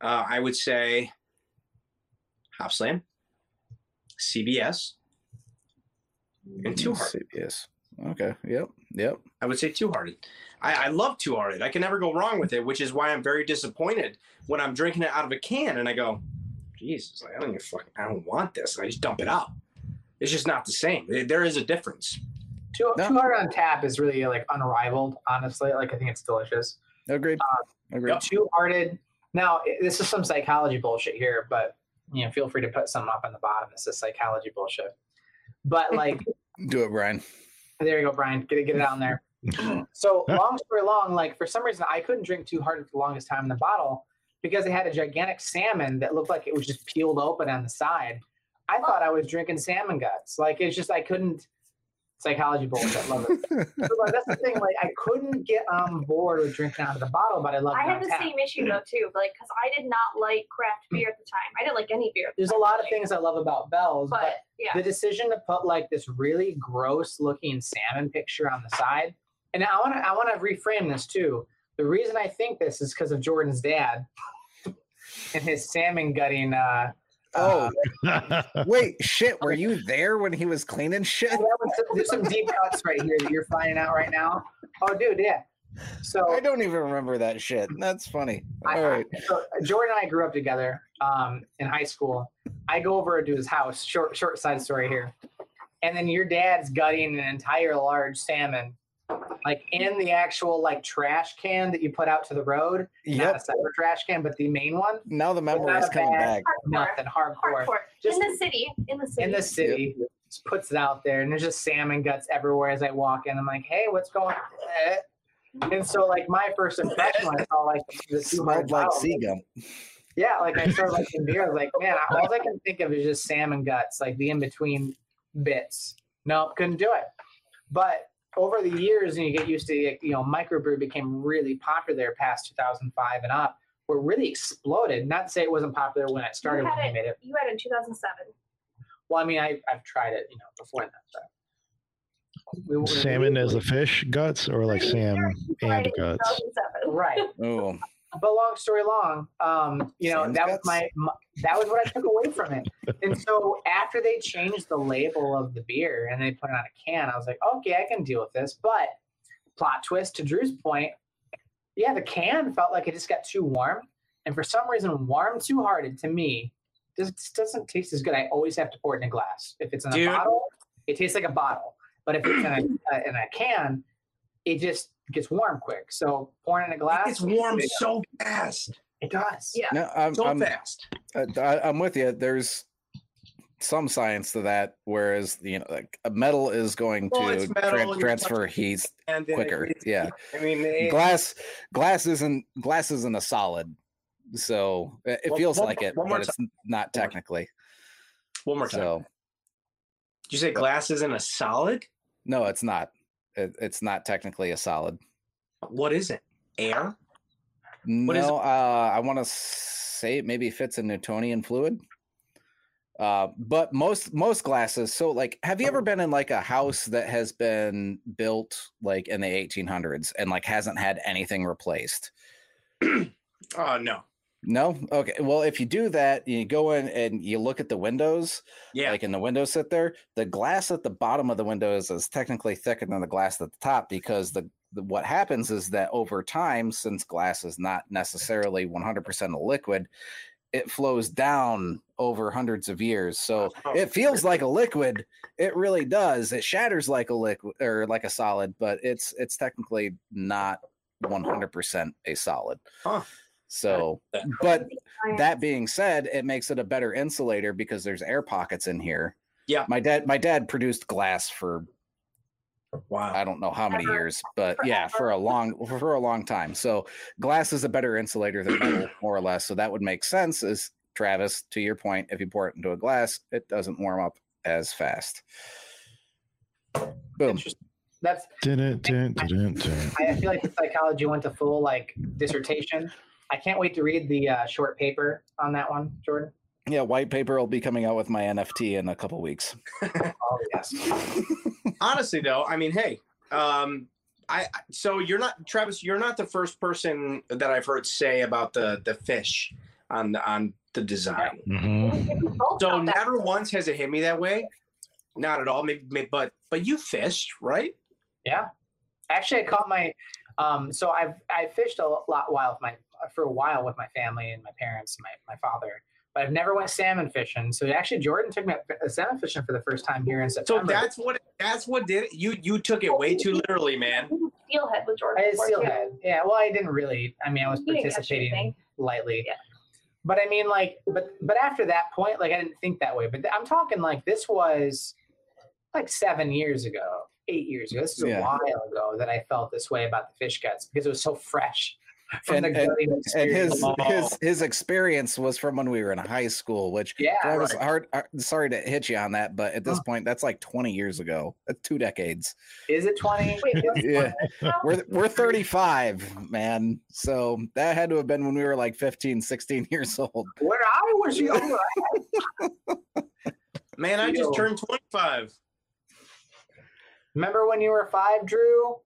Speaker 5: Uh, I would say Hop Slam, CBS, and Two Hearted.
Speaker 1: yes okay yep yep
Speaker 5: I would say Two Hearted. I, I love Two Hearted. I can never go wrong with it, which is why I'm very disappointed when I'm drinking it out of a can and I go, Jesus, like, I don't even fucking, I don't want this. I just dump it out. It's just not the same. There- There is a difference.
Speaker 3: two,
Speaker 1: No.
Speaker 3: two hearted tap is really like unrivaled. Honestly, like I think it's delicious.
Speaker 1: agreed uh, agreed
Speaker 5: Yep.
Speaker 3: Two hearted. Now this is some psychology bullshit here, but you know, feel free to put some up on the bottom. This is psychology bullshit. But like,
Speaker 1: do it brian
Speaker 3: there you go, Brian. Get it, get it on there. So long story long, like for some reason I couldn't drink Two Hearted for the longest time in the bottle because it had a gigantic salmon that looked like it was just peeled open on the side. I thought I was drinking salmon guts. Like it's just I couldn't psychology bullshit. Love it. So, like, that's the thing. Like I couldn't get on board with drinking out of the bottle, but I love.
Speaker 4: I
Speaker 3: it
Speaker 4: had
Speaker 3: on
Speaker 4: the
Speaker 3: tap.
Speaker 4: same issue though too, like because I did not like craft beer at the time. I didn't like any beer. at the
Speaker 3: There's a
Speaker 4: time,
Speaker 3: lot of
Speaker 4: like,
Speaker 3: things I love about Bell's, but,
Speaker 4: but yeah,
Speaker 3: the decision to put like this really gross looking salmon picture on the side and i want to i want to reframe this too the reason i think this is because of jordan's dad and his salmon gutting uh
Speaker 1: oh wait shit were you there when he was cleaning shit
Speaker 3: some- there's some deep cuts right here that you're finding out right now oh dude yeah so
Speaker 1: i don't even remember that shit that's funny
Speaker 3: I-
Speaker 1: all right
Speaker 3: so Jordan and I grew up together um, in high school. I go over to his house. Short, short side story here. And then your dad's gutting an entire large salmon, like in the actual like trash can that you put out to the road. Not a separate trash can, but the main one.
Speaker 1: now the memory is coming
Speaker 3: bag.
Speaker 1: back
Speaker 4: hardcore,
Speaker 3: Nothing hardcore.
Speaker 4: hardcore.
Speaker 3: Just-
Speaker 4: in the city, in the city.
Speaker 3: In the city, just puts it out there, and there's just salmon guts everywhere as I walk in. I'm like, hey, what's going? on? And so, like, my first impression when I saw like the two
Speaker 1: smelled like sea gum
Speaker 3: Yeah, like I started liking beer. I was like, man, all I can think of is just salmon guts, like the in between bits. Nope, couldn't do it. But over the years, and you get used to, you know, microbrew became really popular past 2005 and up, where it really exploded. Not to say it wasn't popular when it started
Speaker 4: You
Speaker 3: when
Speaker 4: had
Speaker 3: I
Speaker 4: it-
Speaker 3: made it.
Speaker 4: you had it in 2007.
Speaker 3: Well, I mean, I, I've tried it, you know, before that. But we, we-
Speaker 2: Salmon as a fish guts or like
Speaker 4: Pretty
Speaker 2: Sam
Speaker 4: sure you tried
Speaker 2: and guts.
Speaker 3: Right.
Speaker 1: oh
Speaker 3: but long story long, um, you know that was my, my that was what I took away from it. And so after they changed the label of the beer and they put it on a can, I was like, okay, I can deal with this. But plot twist to Drew's point, yeah, the can felt like it just got too warm, and for some reason, warm too hard. To me, just doesn't taste as good. I always have to pour it in a glass. If it's in a bottle, it tastes like a bottle. But if it's in a, uh, in a can, it just gets warm quick. So pouring in a glass,
Speaker 5: It's warm
Speaker 3: it,
Speaker 5: so fast.
Speaker 3: it does.
Speaker 4: Yeah.
Speaker 1: No, I'm,
Speaker 5: So
Speaker 1: I'm,
Speaker 5: fast.
Speaker 1: uh, I, I'm with you. There's some science to that, whereas you know, like a metal is going
Speaker 5: Well,
Speaker 1: to
Speaker 5: it's metal
Speaker 1: tran-
Speaker 5: and you're
Speaker 1: transfer heat
Speaker 5: And
Speaker 1: quicker.
Speaker 5: it's-
Speaker 1: Yeah,
Speaker 5: I mean, it,
Speaker 1: glass glass isn't glass isn't a solid, so it, it
Speaker 5: One-
Speaker 1: feels
Speaker 5: one
Speaker 1: like it,
Speaker 5: one more
Speaker 1: but it's not technically.
Speaker 5: one more time.
Speaker 1: So
Speaker 5: Did you say glass isn't a solid?
Speaker 1: no, it's not. It, it's not technically a solid.
Speaker 5: What is it? Air?
Speaker 1: No, uh, I want to say it maybe fits a Newtonian fluid. Uh, but most most glasses. So, like, have you ever been in like a house that has been built like in the 1800s and like hasn't had anything replaced?
Speaker 5: Oh no.
Speaker 1: No. Okay. Well, if you do that, you go in and you look at the windows,
Speaker 5: Yeah.
Speaker 1: like in the window sit there. The glass at the bottom of the windows is technically thicker than the glass at the top because the, the what happens is that over time, since glass is not necessarily 100% a liquid, it flows down over hundreds of years. So
Speaker 5: Oh,
Speaker 1: it feels like a liquid. It really does. It shatters like a liquid or like a solid, but it's it's technically not 100% a solid.
Speaker 5: Huh.
Speaker 1: So, but that being said, it makes it a better insulator because there's air pockets in here.
Speaker 5: Yeah.
Speaker 1: My dad my dad produced glass for
Speaker 5: wow.
Speaker 1: I don't know how many
Speaker 4: Forever.
Speaker 1: years, but yeah, for a long for a long time. So glass is a better insulator than metal, more or less. So that would make sense as Travis, to your point, if you pour it into a glass, it doesn't warm up as fast. Boom.
Speaker 3: That's
Speaker 2: Dun, dun, dun, dun, dun.
Speaker 3: I I feel like the psychology went to full like dissertation. I can't wait to read the uh, short paper on that one, Jordan.
Speaker 1: Yeah, white paper will be coming out with my NFT in a couple weeks.
Speaker 3: Oh yes.
Speaker 5: Honestly, though, I mean, hey, um, I I- so you're not Travis. You're not the first person that I've heard say about the the fish on the on the design.
Speaker 2: Mhm.
Speaker 5: So never once has it hit me that way. Not at all. Maybe, maybe but but you fished, right?
Speaker 3: Yeah. Actually, I caught my. Um, so I've I fished a lot while with my for a while with my family and my parents, and my my father. But I've never went salmon fishing. So actually, Jordan took me uh, salmon fishing for the first time here in September.
Speaker 5: So that's what that's what did it. You you took it way too literally, man.
Speaker 4: Steelhead with Jordan.
Speaker 3: I did
Speaker 4: before, too.
Speaker 3: steelhead. Yeah. Well, I didn't really. I mean, I was
Speaker 4: You didn't catch
Speaker 3: participating lightly.
Speaker 4: Yeah.
Speaker 3: But I mean, like, but but after that point, like, I didn't think that way. But I'm talking like this was like seven years ago, eight years ago. This is a while ago that I felt this way about the fish guts because it was so fresh from
Speaker 1: And-
Speaker 3: the
Speaker 1: and- And
Speaker 3: experience.
Speaker 1: his his his experience was from when we were in high school, which
Speaker 3: yeah,
Speaker 1: I was
Speaker 5: right.
Speaker 1: hard, hard- sorry to hit you on that, but at this point, that's like 20 years ago. That's two decades.
Speaker 3: is it twenty?
Speaker 1: Yeah. We're we're 35, man. So that had to have been when we were like 15, 16 years old.
Speaker 3: Where I was younger,
Speaker 5: Man, I just turned 25.
Speaker 3: remember when you were five, Drew?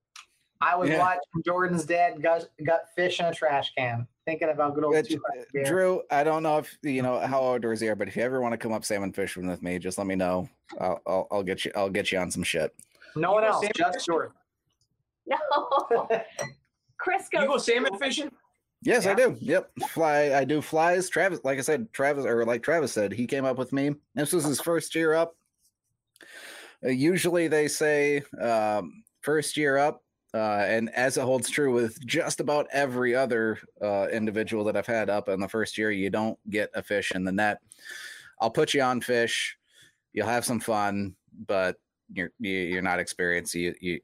Speaker 3: I was
Speaker 1: Yeah.
Speaker 3: watching Jordan's dad gut, gut fish in a trash can, thinking about good old
Speaker 1: Uh,
Speaker 3: two five beer.
Speaker 1: Drew, I don't know if you know how outdoorsy you are, but if you ever want to come up salmon fishing with me, just let me know. I'll, I'll, I'll get you. I'll get you on some shit.
Speaker 3: No one
Speaker 5: You go
Speaker 3: else, just
Speaker 5: fishing?
Speaker 3: Jordan.
Speaker 4: No. Chris goes.
Speaker 5: You go salmon fishing?
Speaker 1: Yes, I do. Yep, fly. I do flies. Travis, like I said, Travis, or like Travis said, he came up with me. This was his first year up. Uh, usually, they say um, first year up, uh, and as it holds true with just about every other uh, individual that I've had up in the first year, you don't get a fish in the net. I'll put you on fish. You'll have some fun, but you're you, you're not experienced. You you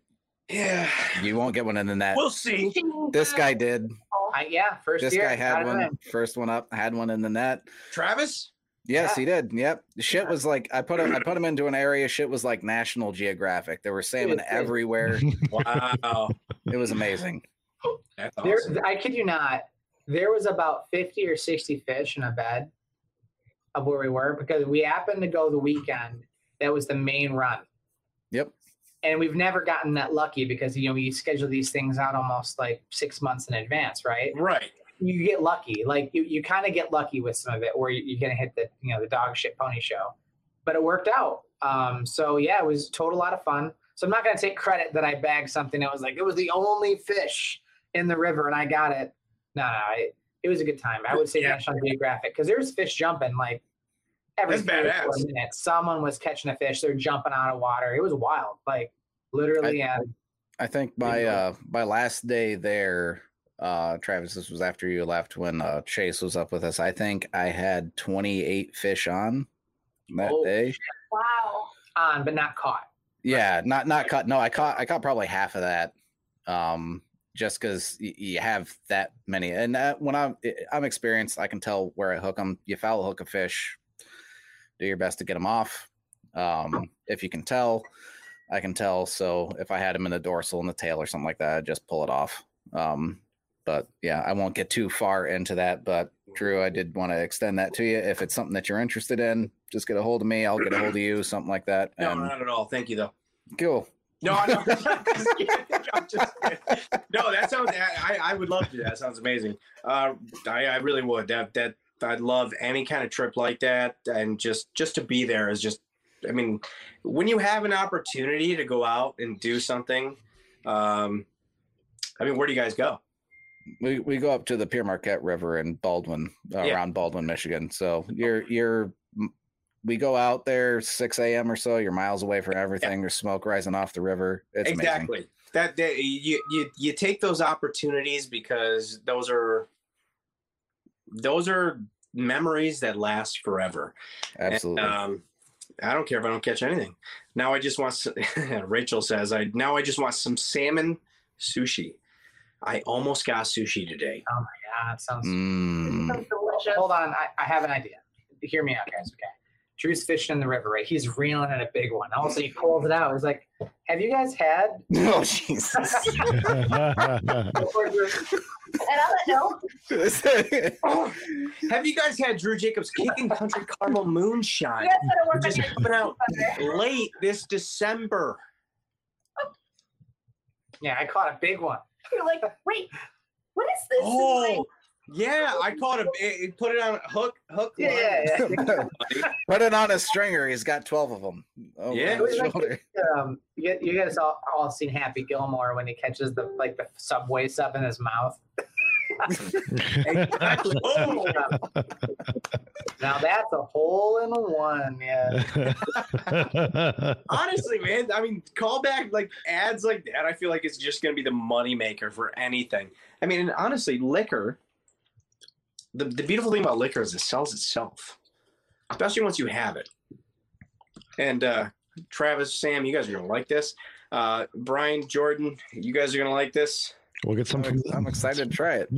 Speaker 5: Yeah.
Speaker 1: you won't get one in the net.
Speaker 5: We'll see.
Speaker 1: This guy did.
Speaker 3: I, yeah, first
Speaker 1: This
Speaker 3: year.
Speaker 1: guy had
Speaker 3: got it
Speaker 1: one, first one up, had one in the net.
Speaker 5: Travis?
Speaker 1: Yes,
Speaker 3: Yeah.
Speaker 1: he did. Yep. Shit
Speaker 3: Yeah.
Speaker 1: was like I put him I put him into an area. Shit was like National Geographic. There were salmon
Speaker 3: Dude, dude.
Speaker 1: everywhere.
Speaker 5: Wow.
Speaker 1: It was amazing.
Speaker 5: That's
Speaker 3: There,
Speaker 5: awesome.
Speaker 3: I kid you not. There was about fifty or sixty fish in a bed of where we were because we happened to go the weekend. That was the main run,
Speaker 1: Yep.
Speaker 3: and we've never gotten that lucky because you know we schedule these things out almost like six months in advance, right?
Speaker 5: Right.
Speaker 3: You get lucky. Like you, you kind of get lucky with some of it, where you, you're gonna hit the you know the dog shit pony show, but it worked out. Um, so yeah, it was a total lot of fun. So I'm not gonna take credit that I bagged something that was like it was the only fish in the river and I got it. No, no, it, it was a good time. I would say
Speaker 5: Yeah.
Speaker 3: National Geographic because there's fish jumping like every
Speaker 5: That's
Speaker 3: four
Speaker 5: badass.
Speaker 3: minutes. Someone was catching a fish. They're jumping out of water. It was wild, like literally. and
Speaker 1: I think my uh my last day there, uh Travis, this was after you left when uh Chase was up with us. I think I had 28 fish on that
Speaker 3: Oh,
Speaker 1: day.
Speaker 4: Wow.
Speaker 3: on, but not caught.
Speaker 1: Yeah, not not caught. No, I caught I caught probably half of that. Um just because you have that many, and uh, when I'm I'm experienced, I can tell where I hook them. You foul hook a fish, do your best to get them off. Um, if you can tell, I can tell. So if I had them in the dorsal and the tail or something like that, I'd just pull it off. Um, but yeah, I won't get too far into that. But Drew, I did want to extend that to you. If it's something that you're interested in, just get a hold of me. I'll get a hold of you, something like that.
Speaker 5: No,
Speaker 1: And
Speaker 5: not at all. Thank you though.
Speaker 1: cool.
Speaker 5: No, I know. I'm just kidding. no, that sounds. I, I would love to. That sounds amazing. Uh, I, I really would. That that I'd love any kind of trip like that, and just just to be there is just. I mean, when you have an opportunity to go out and do something, um, I mean, where do you guys go?
Speaker 1: We we go up to the Pere Marquette River in Baldwin, uh,
Speaker 5: Yeah.
Speaker 1: around Baldwin, Michigan. So you're you're we go out there 6 a.m. or so. You're miles away from everything. There's smoke rising off the river. It's amazing.
Speaker 5: exactly. That day, you you you take those opportunities because those are those are memories that last forever. And,
Speaker 1: Absolutely.
Speaker 5: um, I don't care if I don't catch anything. Now I just want. Rachel says, "I now I just want some salmon sushi." I almost got sushi today.
Speaker 3: Yeah, it sounds.
Speaker 1: Mm.
Speaker 4: Sounds delicious.
Speaker 3: Hold on, I, I have an idea. Hear me out, guys. Okay. Drew's fishing in the river, right? He's reeling in a big one. All of a sudden, he pulls it out. He's like, "Have you guys had?"
Speaker 1: Oh Jesus!
Speaker 4: And on that note,
Speaker 5: Oh, have you guys had Drew Jacobs Kicking Country Caramel Moonshine?
Speaker 4: you guys said it
Speaker 5: Just coming out late this December.
Speaker 3: Yeah, I caught a big one.
Speaker 4: You're like, wait, what is this? And like,
Speaker 5: Oh, yeah, I caught a it, it- put it on a hook hook.
Speaker 3: Yeah, yeah, yeah.
Speaker 1: Put it on a stringer. He's got 12 of them. Oh,
Speaker 5: Yeah.
Speaker 1: his shoulder.
Speaker 3: um, you, you guys all, all seen Happy Gilmore when he catches the like the subway sub in his mouth.
Speaker 5: Exactly. Oh,
Speaker 3: Now that's a hole in the one. Yeah.
Speaker 5: honestly, man, I mean, callback like ads like that. I feel like it's just going to be the moneymaker for anything. I mean, and honestly, liquor. The, the beautiful thing about liquor is it sells itself, especially once you have it. And uh, Travis, Sam, you guys are gonna like this. Uh, Brian, Jordan, you guys are gonna like this.
Speaker 2: We'll get some
Speaker 1: I'm,
Speaker 2: from
Speaker 1: I'm excited to try it.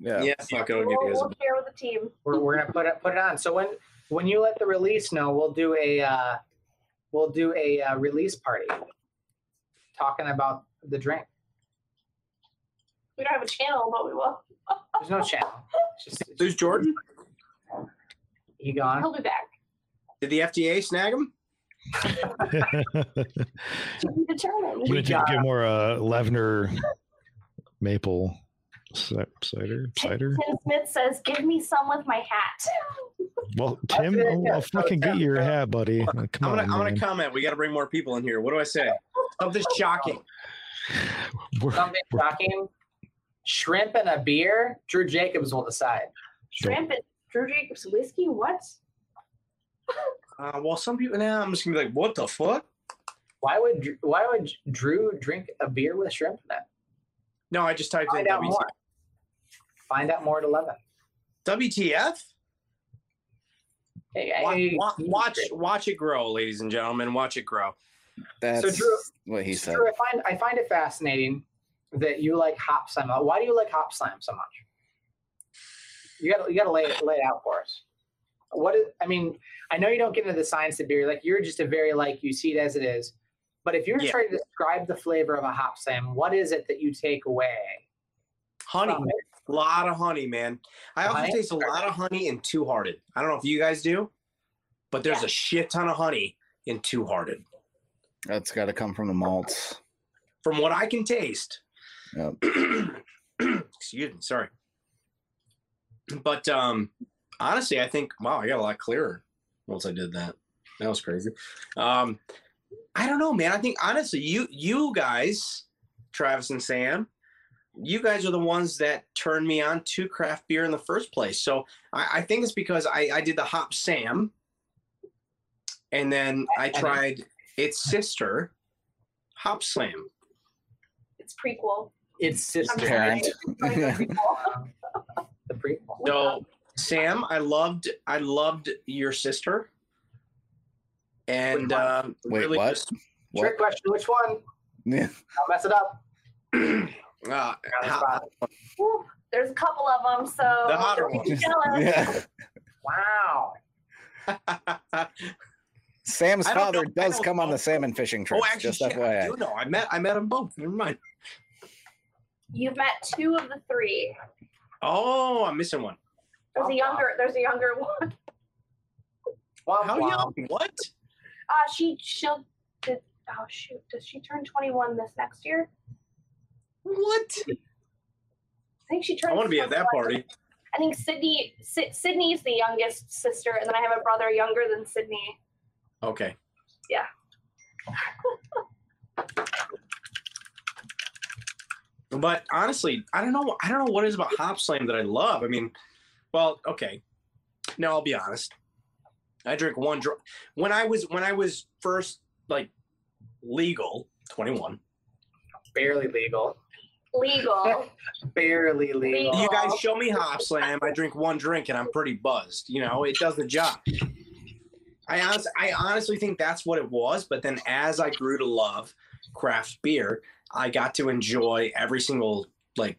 Speaker 1: Yeah.
Speaker 5: Yeah, fuck it, I'll
Speaker 4: we'll,
Speaker 5: you guys.
Speaker 4: we'll share with the team.
Speaker 3: We're, we're gonna put it put it on. So when when you let the release know, we'll do a uh, we'll do a uh, release party, talking about the drink.
Speaker 4: We don't have a channel, but we will.
Speaker 3: There's no channel. It's just, it's
Speaker 5: Who's Jordan?
Speaker 3: he gone.
Speaker 4: He'll be back.
Speaker 5: Did the FDA snag him?
Speaker 4: To be determined.
Speaker 2: I'm gonna take get more uh, Levner maple cider. Cider.
Speaker 4: Tim Smith says, "Give me some with my hat."
Speaker 2: Well, Tim, I'll. I'll fucking get your hat, buddy. Come
Speaker 5: I'm gonna, I'm gonna comment. We got to bring more people in here. What do I say? Something shocking.
Speaker 2: We're-
Speaker 3: Something shocking. Shrimp and a beer. Drew Jacobs will decide.
Speaker 4: Shrimp and Drew Jacobs whiskey. What?
Speaker 5: Uh, well, some people now I'm just gonna be like, what the fuck?
Speaker 3: Why would why would Drew drink a beer with shrimp in it?
Speaker 5: No, I just typed in
Speaker 3: Find out
Speaker 5: WT-
Speaker 3: more. Find out more at eleven.
Speaker 5: WTF.
Speaker 3: Hey,
Speaker 5: Wa-
Speaker 3: hey,
Speaker 5: watch, watch it grow, ladies and gentlemen. Watch it grow.
Speaker 1: That's
Speaker 3: Drew-
Speaker 1: what he said.
Speaker 3: Drew, I find I find it fascinating that you like hop slam. Uh, why do you like hop slam so much? You got to you got to lay it lay it out for us. What is? I mean, I know you don't get into the science of beer. Like you're just a very like you see it as it is. But if you're
Speaker 5: Yeah.
Speaker 3: trying to describe the flavor of a hop slam, what is it that you take away?
Speaker 5: Honey, a lot of honey, man. I also taste a lot of honey in Two Hearted. I don't know if you guys do, but there's
Speaker 4: Yeah.
Speaker 5: a shit ton of honey in Two Hearted.
Speaker 1: That's got to come from the malts.
Speaker 5: From what I can taste.
Speaker 1: Yep.
Speaker 5: excuse me, sorry. but um, honestly, I think wow, I got a lot clearer once I did that. That was crazy. Um, I don't know, man. I think honestly, you you guys, Travis and Sam, you guys are the ones that turned me on to craft beer in the first place. So I, I think it's because I, I did the Hop Sam, and then I tried its sister, Hop Slam.
Speaker 4: It's prequel.
Speaker 3: It's sister.
Speaker 4: I'm
Speaker 1: Parent.
Speaker 4: sorry, it's prequel.
Speaker 3: The prequel.
Speaker 5: So Sam, I loved I loved your sister, and
Speaker 3: Which
Speaker 5: um,
Speaker 1: Wait,
Speaker 5: really
Speaker 1: what?
Speaker 5: just,
Speaker 1: What?
Speaker 3: Trick question. Which one?
Speaker 1: Yeah.
Speaker 3: I'll mess it up.
Speaker 5: uh,
Speaker 3: Got a
Speaker 5: ho-
Speaker 3: spot.
Speaker 4: Whew, There's a couple of them, so
Speaker 5: The hotter
Speaker 4: don't
Speaker 5: ones.
Speaker 1: yeah.
Speaker 3: Wow.
Speaker 1: Sam's
Speaker 5: I
Speaker 1: father
Speaker 5: know-
Speaker 1: does
Speaker 5: don't
Speaker 1: come on the salmon fishing trip.
Speaker 5: oh, actually,
Speaker 1: just
Speaker 5: shit, I do know. I met I met them both. Never mind.
Speaker 4: You've met two of the three.
Speaker 5: Oh, I'm missing one.
Speaker 4: There's a younger. There's a younger one.
Speaker 3: Womp
Speaker 5: How
Speaker 3: womp.
Speaker 5: young? What?
Speaker 4: Uh, she she'll. Did, oh shoot! Does she turn 21 this next year?
Speaker 5: What?
Speaker 4: I think she turns.
Speaker 5: I want to be at that party.
Speaker 4: I think Sydney. Sy- Sydney's the youngest sister, and then I have a brother younger than Sydney.
Speaker 5: Okay.
Speaker 4: Yeah.
Speaker 5: But honestly, I don't know. I don't know what it is about Hop Slam that I love. I mean, well, okay. No, I'll be honest. I drink one drink when I was when I was first like legal, twenty one.
Speaker 3: Barely legal.
Speaker 4: Legal.
Speaker 3: Barely legal.
Speaker 5: You guys show me Hop Slam, I drink one drink and I'm pretty buzzed. You know, it does the job. I honestly, I honestly think that's what it was. But then as I grew to love craft beer, I got to enjoy every single like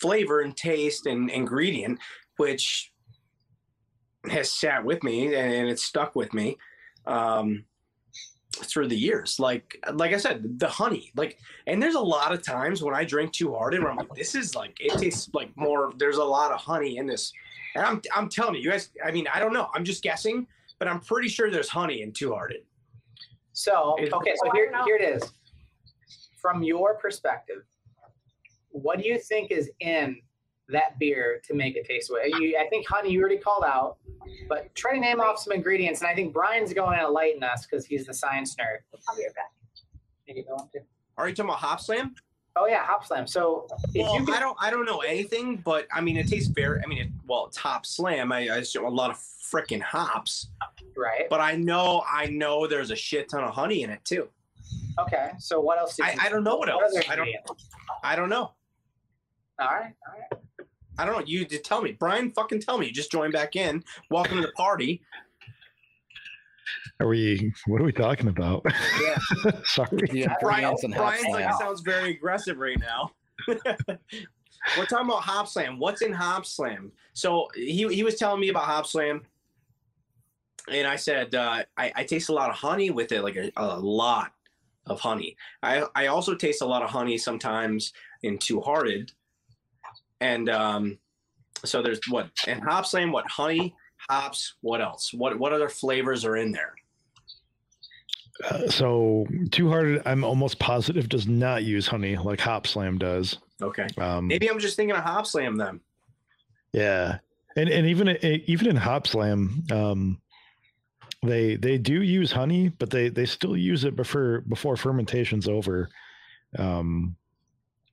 Speaker 5: flavor and taste and ingredient, which has sat with me and it's stuck with me um, through the years. Like, like I said, the honey, like, and there's a lot of times when I drink too hard and I'm like, this is like, it tastes like more. There's a lot of honey in this, and I'm, I'm telling you, you guys. I mean, I don't know. I'm just guessing, but I'm pretty sure there's honey in Two Hearted.
Speaker 3: So okay, so
Speaker 4: Oh,
Speaker 3: here here it is. From your perspective, what do you think is in that beer to make it taste way? You, I think honey you already called out, but try to name off some ingredients. And I think Brian's going to enlighten us because he's the science nerd.
Speaker 4: I'll be right back.
Speaker 3: Think you going to?
Speaker 5: Are you talking about Hop Slam?
Speaker 3: Oh yeah, hop slam. So if
Speaker 5: Well,
Speaker 3: you could,
Speaker 5: I don't, I don't know anything, but I mean, it tastes very. I mean, it, well, it's Hop Slam. I, I assume a lot of freaking hops,
Speaker 3: right?
Speaker 5: but I know, I know there's a shit ton of honey in it too.
Speaker 3: Okay. So what else? Did
Speaker 5: I,
Speaker 3: you,
Speaker 5: I don't know what
Speaker 3: what
Speaker 5: else.
Speaker 3: other
Speaker 5: I don't,
Speaker 3: ingredients?
Speaker 5: I don't know.
Speaker 3: All right. All right.
Speaker 5: I don't know. You just tell me, Brian. Fucking tell me. You just joined back in. Welcome to the party.
Speaker 2: Are we? What are we talking about?
Speaker 3: Yeah.
Speaker 2: Sorry.
Speaker 1: The
Speaker 5: Brian,
Speaker 1: ingredients and hop
Speaker 5: Brian's like
Speaker 1: slam.
Speaker 5: sounds very aggressive right now. We're talking about Hop Slam. What's in Hop Slam? So he he was telling me about Hop Slam, and I said uh, I, I taste a lot of honey with it, like a, a lot of honey. I I also taste a lot of honey sometimes in Two Hearted, and um, so there's what and Hop Slam. What honey, hops? What else? What what other flavors are in there?
Speaker 2: Uh, so Two Hearted, I'm almost positive does not use honey like Hop Slam does.
Speaker 5: Okay,
Speaker 2: Um,
Speaker 5: maybe I'm just thinking of Hop Slam then.
Speaker 2: Yeah, and and even even in Hop Slam, um, they they do use honey, but they they still use it before before fermentation's over. Um,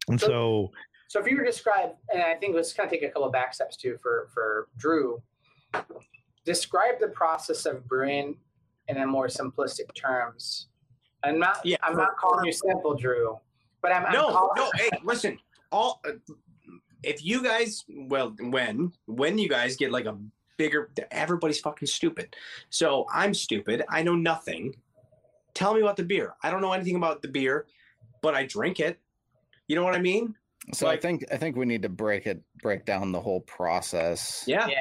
Speaker 2: and
Speaker 3: So-
Speaker 2: so
Speaker 3: if you were to describe, and I think let's kind of take a couple of back steps too for for Drew. Describe the process of brewing in a more simplistic terms. I'm not.
Speaker 5: Yeah,
Speaker 3: I'm
Speaker 5: for-
Speaker 3: not calling you simple, Drew, but I'm. I'm
Speaker 5: no,
Speaker 3: calling,
Speaker 5: no. Hey, listen. All uh, if you guys, well, when when you guys get like a bigger, everybody's fucking stupid. So I'm stupid. I know nothing. Tell me about the beer. I don't know anything about the beer, but I drink it. You know what I mean?
Speaker 1: So I think I think we need to break it break down the whole process.
Speaker 5: Yeah.
Speaker 3: Yeah.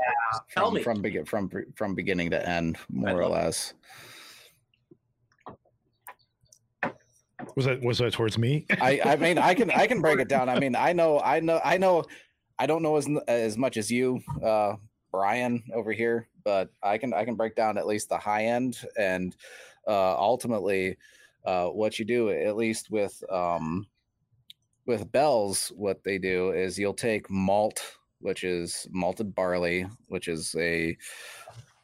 Speaker 5: Tell
Speaker 1: from,
Speaker 5: me.
Speaker 1: from begin from from beginning to end, more or less.
Speaker 2: was that was that towards me?
Speaker 1: I I mean I can I can break it down. I mean I know I know I know I don't know as as much as you, uh, Brian over here, but I can I can break down at least the high end and uh, ultimately uh, what you do at least with um, with Bell's what they do is you'll take malt which is malted barley, which is a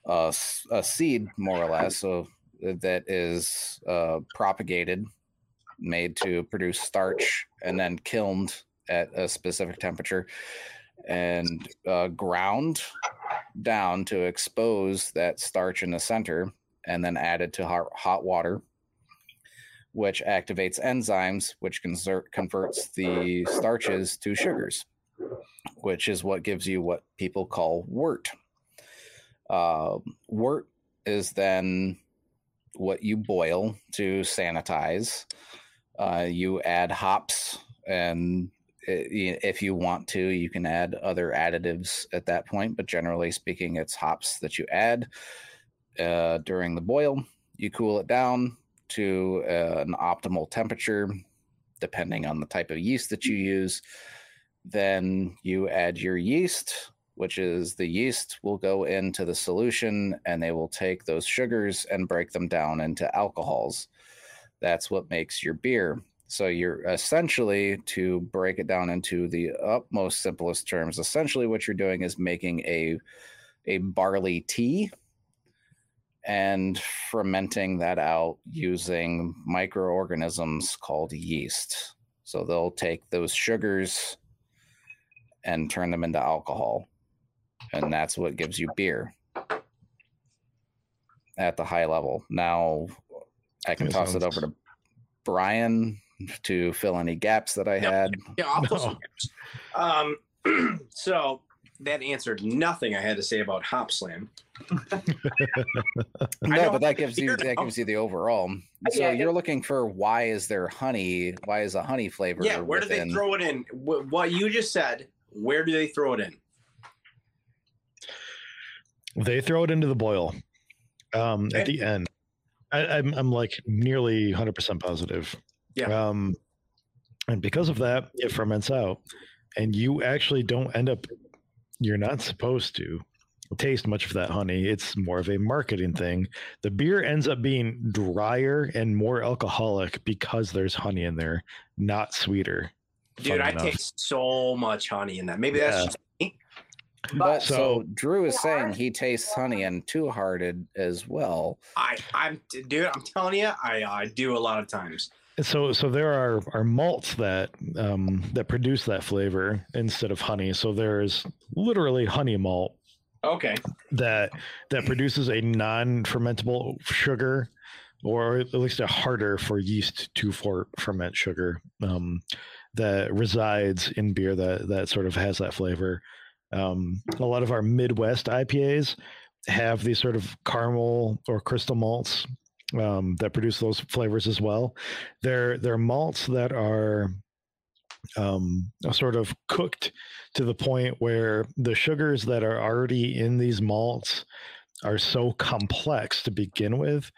Speaker 1: a seed more or less, so that is uh, propagated, made to produce starch, and then kilned at a specific temperature, and uh, ground down to expose that starch in the center, and then added to hot, hot water which activates enzymes, which convert, converts the starches to sugars, which is what gives you what people call wort. Uh, wort is then what you boil to sanitize. Uh, you add hops, and i- if you want to, you can add other additives at that point. But generally speaking, it's hops that you add uh, during the boil. You cool it down to uh, an optimal temperature, depending on the type of yeast that you use. Then you add your yeast, which is the yeast will go into the solution and they will take those sugars and break them down into alcohols. That's what makes your beer. So you're essentially to break it down into the utmost simplest terms. Essentially, what you're doing is making a a barley tea and fermenting that out using microorganisms called yeast. So they'll take those sugars and turn them into alcohol. And that's what gives you beer at the high level. Now, I can
Speaker 2: That
Speaker 1: toss it over to Brian to fill any gaps that I
Speaker 5: Yep.
Speaker 1: had.
Speaker 5: Yeah, I'll put
Speaker 2: No.
Speaker 5: some gaps. Um, so that answered nothing I had to say about Hop Slam.
Speaker 1: No, but that gives you that gives you the overall. So
Speaker 3: Yeah,
Speaker 1: you're looking for why is there honey? Why is a honey flavor?
Speaker 5: Yeah, where do they throw it in? What you just said, where do they throw it in?
Speaker 2: They throw it into the boil um, at the end. I, I'm, I'm like nearly 100% positive.
Speaker 5: Yeah.
Speaker 2: Um, and because of that, it ferments out, and you actually don't end up. You're not supposed to taste much of that honey. It's more of a marketing thing. The beer ends up being drier and more alcoholic because there's honey in there, not sweeter.
Speaker 5: Dude,
Speaker 2: Fun
Speaker 5: I
Speaker 2: enough.
Speaker 5: taste so much honey in that. Maybe that's just me.
Speaker 1: But
Speaker 2: So-
Speaker 1: so, Drew is saying he tastes honey and two hearted as well.
Speaker 5: I, I'm, dude. I'm telling you, I, I do a lot of times.
Speaker 2: So so there are are malts that um that produce that flavor instead of honey. So there's literally honey malt
Speaker 5: Okay.
Speaker 2: that that produces a non-fermentable sugar or at least a harder for yeast to for ferment sugar um, that resides in beer that that sort of has that flavor. Um, a lot of our Midwest IPAs have these sort of caramel or crystal malts um, that produce those flavors as well. They're they're malts that are um, sort of cooked to the point where the sugars that are already in these malts are so complex to begin with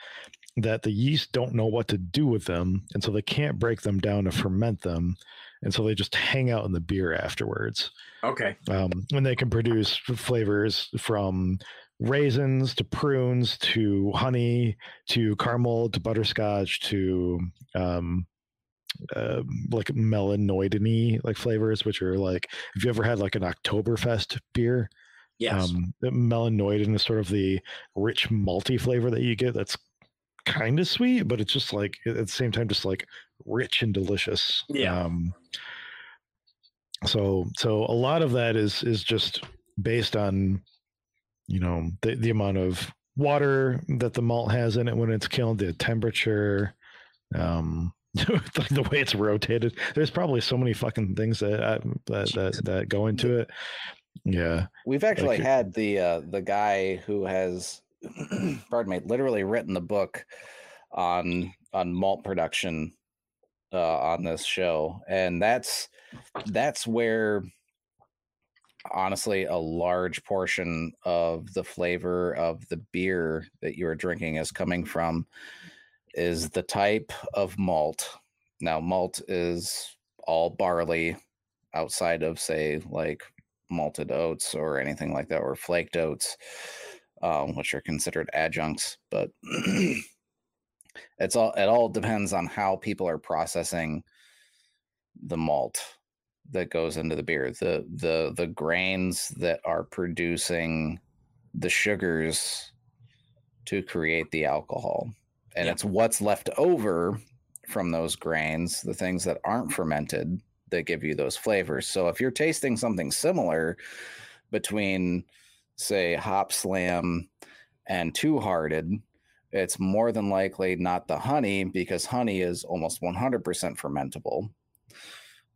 Speaker 2: that the yeast don't know what to do with them and so they can't break them down to ferment them and so they just hang out in the beer afterwards
Speaker 5: Okay.
Speaker 2: um, and they can produce flavors from raisins to prunes to honey to caramel to butterscotch to um, uh, like melanoidiny like flavors which are like if you ever had like an oktoberfest beer
Speaker 5: Yes.
Speaker 2: um, melanoidin is sort of the rich malty flavor that you get that's kind of sweet but it's just like at the same time just like rich and delicious
Speaker 5: Yeah.
Speaker 2: um, so so a lot of that is is just based on you know the, the amount of water that the malt has in it when it's kilned the temperature um like the way it's rotated. There's probably so many fucking things that I, that, that that go into it. Yeah.
Speaker 1: We've actually
Speaker 2: it-
Speaker 1: had the uh, the guy who has, pardon me, literally written the book on on malt production uh, on this show, and that's that's where honestly a large portion of the flavor of the beer that you are drinking is coming from is the type of malt. Now, malt is all barley outside of say like malted oats or anything like that, or flaked oats, um, which are considered adjuncts. But it's all it all depends on how people are processing the malt. that goes into the beer. The the the grains that are producing the sugars to create the alcohol. And
Speaker 5: Yeah.
Speaker 1: it's what's left over from those grains, the things that aren't fermented that give you those flavors. So if you're tasting something similar between say hop slam and two hearted, it's more than likely not the honey because honey is almost 100% fermentable.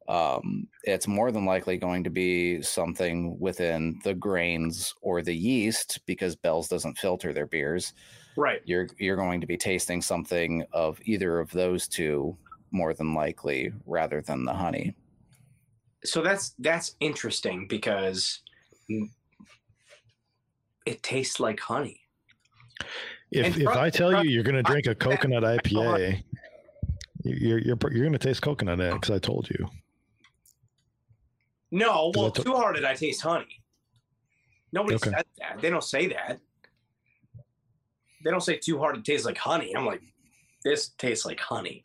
Speaker 1: Um, it's more than likely going to be something within the grains or the yeast because Bell's doesn't filter their beers.
Speaker 5: Right.
Speaker 1: You're you're going to be tasting something of either of those two more than likely rather than the honey.
Speaker 5: So that's that's interesting because it tastes like honey.
Speaker 2: If
Speaker 5: And
Speaker 2: if
Speaker 5: trust-
Speaker 2: I tell you you're going to drink a coconut
Speaker 5: I
Speaker 2: IPA, you're you're you're going to taste coconut in it because I told you.
Speaker 5: No,
Speaker 2: Does
Speaker 5: well,
Speaker 2: that t-
Speaker 5: two hearted, I taste honey. Nobody
Speaker 2: Okay.
Speaker 5: said that. They don't say that. They don't say too hard. It tastes like honey. I'm like, this tastes like honey.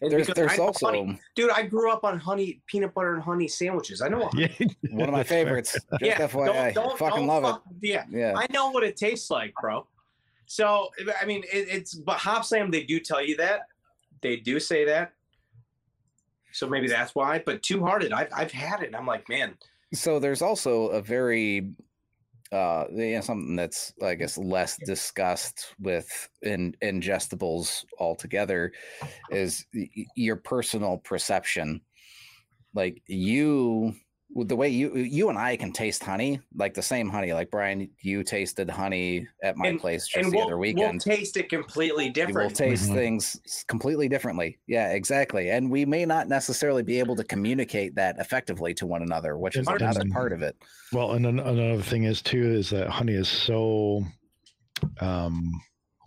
Speaker 5: It's
Speaker 1: There's there's also
Speaker 5: honey. dude. I grew up on honey, peanut butter and honey sandwiches. I know.
Speaker 2: Yeah,
Speaker 1: one of my
Speaker 2: that's fair.
Speaker 1: favorites. Just
Speaker 5: yeah,
Speaker 1: FYI, fucking
Speaker 5: don't
Speaker 1: love
Speaker 5: fuck- Yeah,
Speaker 1: it. Yeah.
Speaker 5: I know what it tastes like, bro. So I mean, it, it's but Hop Slam they do tell you that. They do say that. So maybe that's why. But Two Hearted, I've I've had it. and I'm like, man,
Speaker 1: so there's also a very uh you know, something that's i guess less discussed with in ingestibles altogether is your personal perception. Like you the way you you and i can taste honey like the same honey like brian you tasted honey at my
Speaker 5: And-
Speaker 1: place just
Speaker 5: and
Speaker 1: the
Speaker 5: we'll,
Speaker 1: other
Speaker 5: we'll
Speaker 1: weekend
Speaker 5: taste it completely different.
Speaker 1: we will
Speaker 5: different.
Speaker 1: taste
Speaker 2: Mhm.
Speaker 1: things completely differently. Yeah, exactly. And we may not necessarily be able to communicate that effectively to one another, which is another
Speaker 2: and-
Speaker 1: part of it.
Speaker 2: Well, and then another thing is too is that honey is so um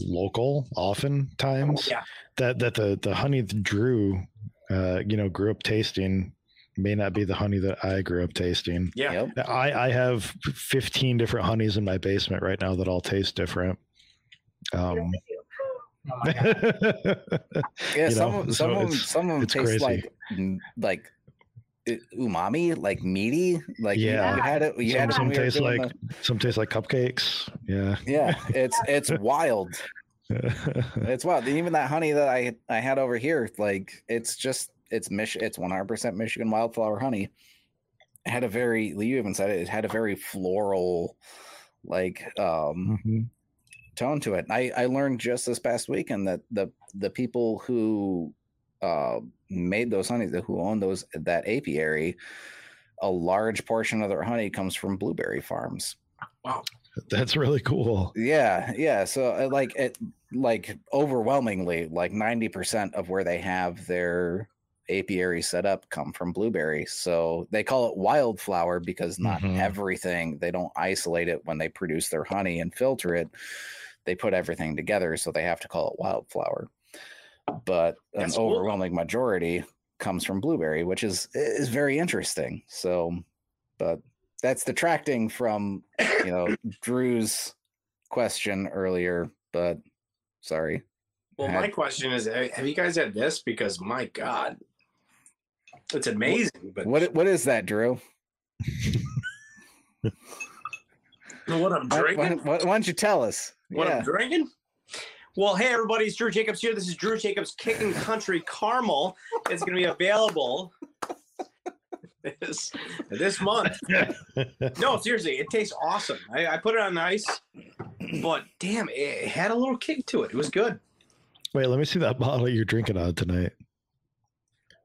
Speaker 2: local oftentimes
Speaker 5: yeah,
Speaker 2: that that the the honey that Drew uh you know grew up tasting may not be the honey that I grew up tasting.
Speaker 5: yeah.
Speaker 1: Yep.
Speaker 2: I I have 15 different honeys in my basement right now that all taste different. Um
Speaker 3: Oh.
Speaker 1: Yeah,
Speaker 2: you
Speaker 1: some
Speaker 2: know,
Speaker 1: of
Speaker 2: so
Speaker 1: some of them some of them taste
Speaker 2: crazy.
Speaker 1: like mm, like uh, umami, like meaty. Like you-
Speaker 2: Yeah.
Speaker 1: you, had it. You
Speaker 2: some
Speaker 1: had it
Speaker 2: some
Speaker 1: we
Speaker 2: taste like
Speaker 1: the-
Speaker 2: some taste like cupcakes. Yeah.
Speaker 1: yeah, it's it's wild. It's wild. Even that honey that I I had over here, like it's just it's Mich it's one hundred percent Michigan wildflower honey. It had a very you even said it, it had a very floral like um
Speaker 2: Mhm.
Speaker 1: tone to it. I I learned just this past weekend that the the people who uh made those honeys, who own those that apiary, a large portion of their honey comes from blueberry farms.
Speaker 5: Wow.
Speaker 2: That's really cool.
Speaker 1: Yeah, yeah. So uh, like it like overwhelmingly like 90% of where they have their apiary setup come from blueberry. So they call it wildflower because not
Speaker 2: Mhm.
Speaker 1: everything they don't isolate it when they produce their honey and filter it. They put everything together so they have to call it wildflower. But an
Speaker 5: That's cool.
Speaker 1: overwhelming majority comes from blueberry, which is is very interesting. So but that's detracting from you know Drew's question earlier, but sorry.
Speaker 5: Well, my question is, have you guys had this? Because my God, it's amazing. But
Speaker 1: What what is that, Drew?
Speaker 5: what I'm
Speaker 1: Why,
Speaker 5: drinking?
Speaker 1: why, why don't you tell us?
Speaker 5: what
Speaker 1: yeah.
Speaker 5: I'm drinking. Well, hey everybody, it's Drew Jacobs here. This is Drew Jacobs Kicking Country Caramel. It's going to be available this this month. No, seriously, it tastes awesome. I, I put it on ice, but damn, it had a little kick to it. It was good.
Speaker 2: Wait, let me see that bottle you're drinking on tonight.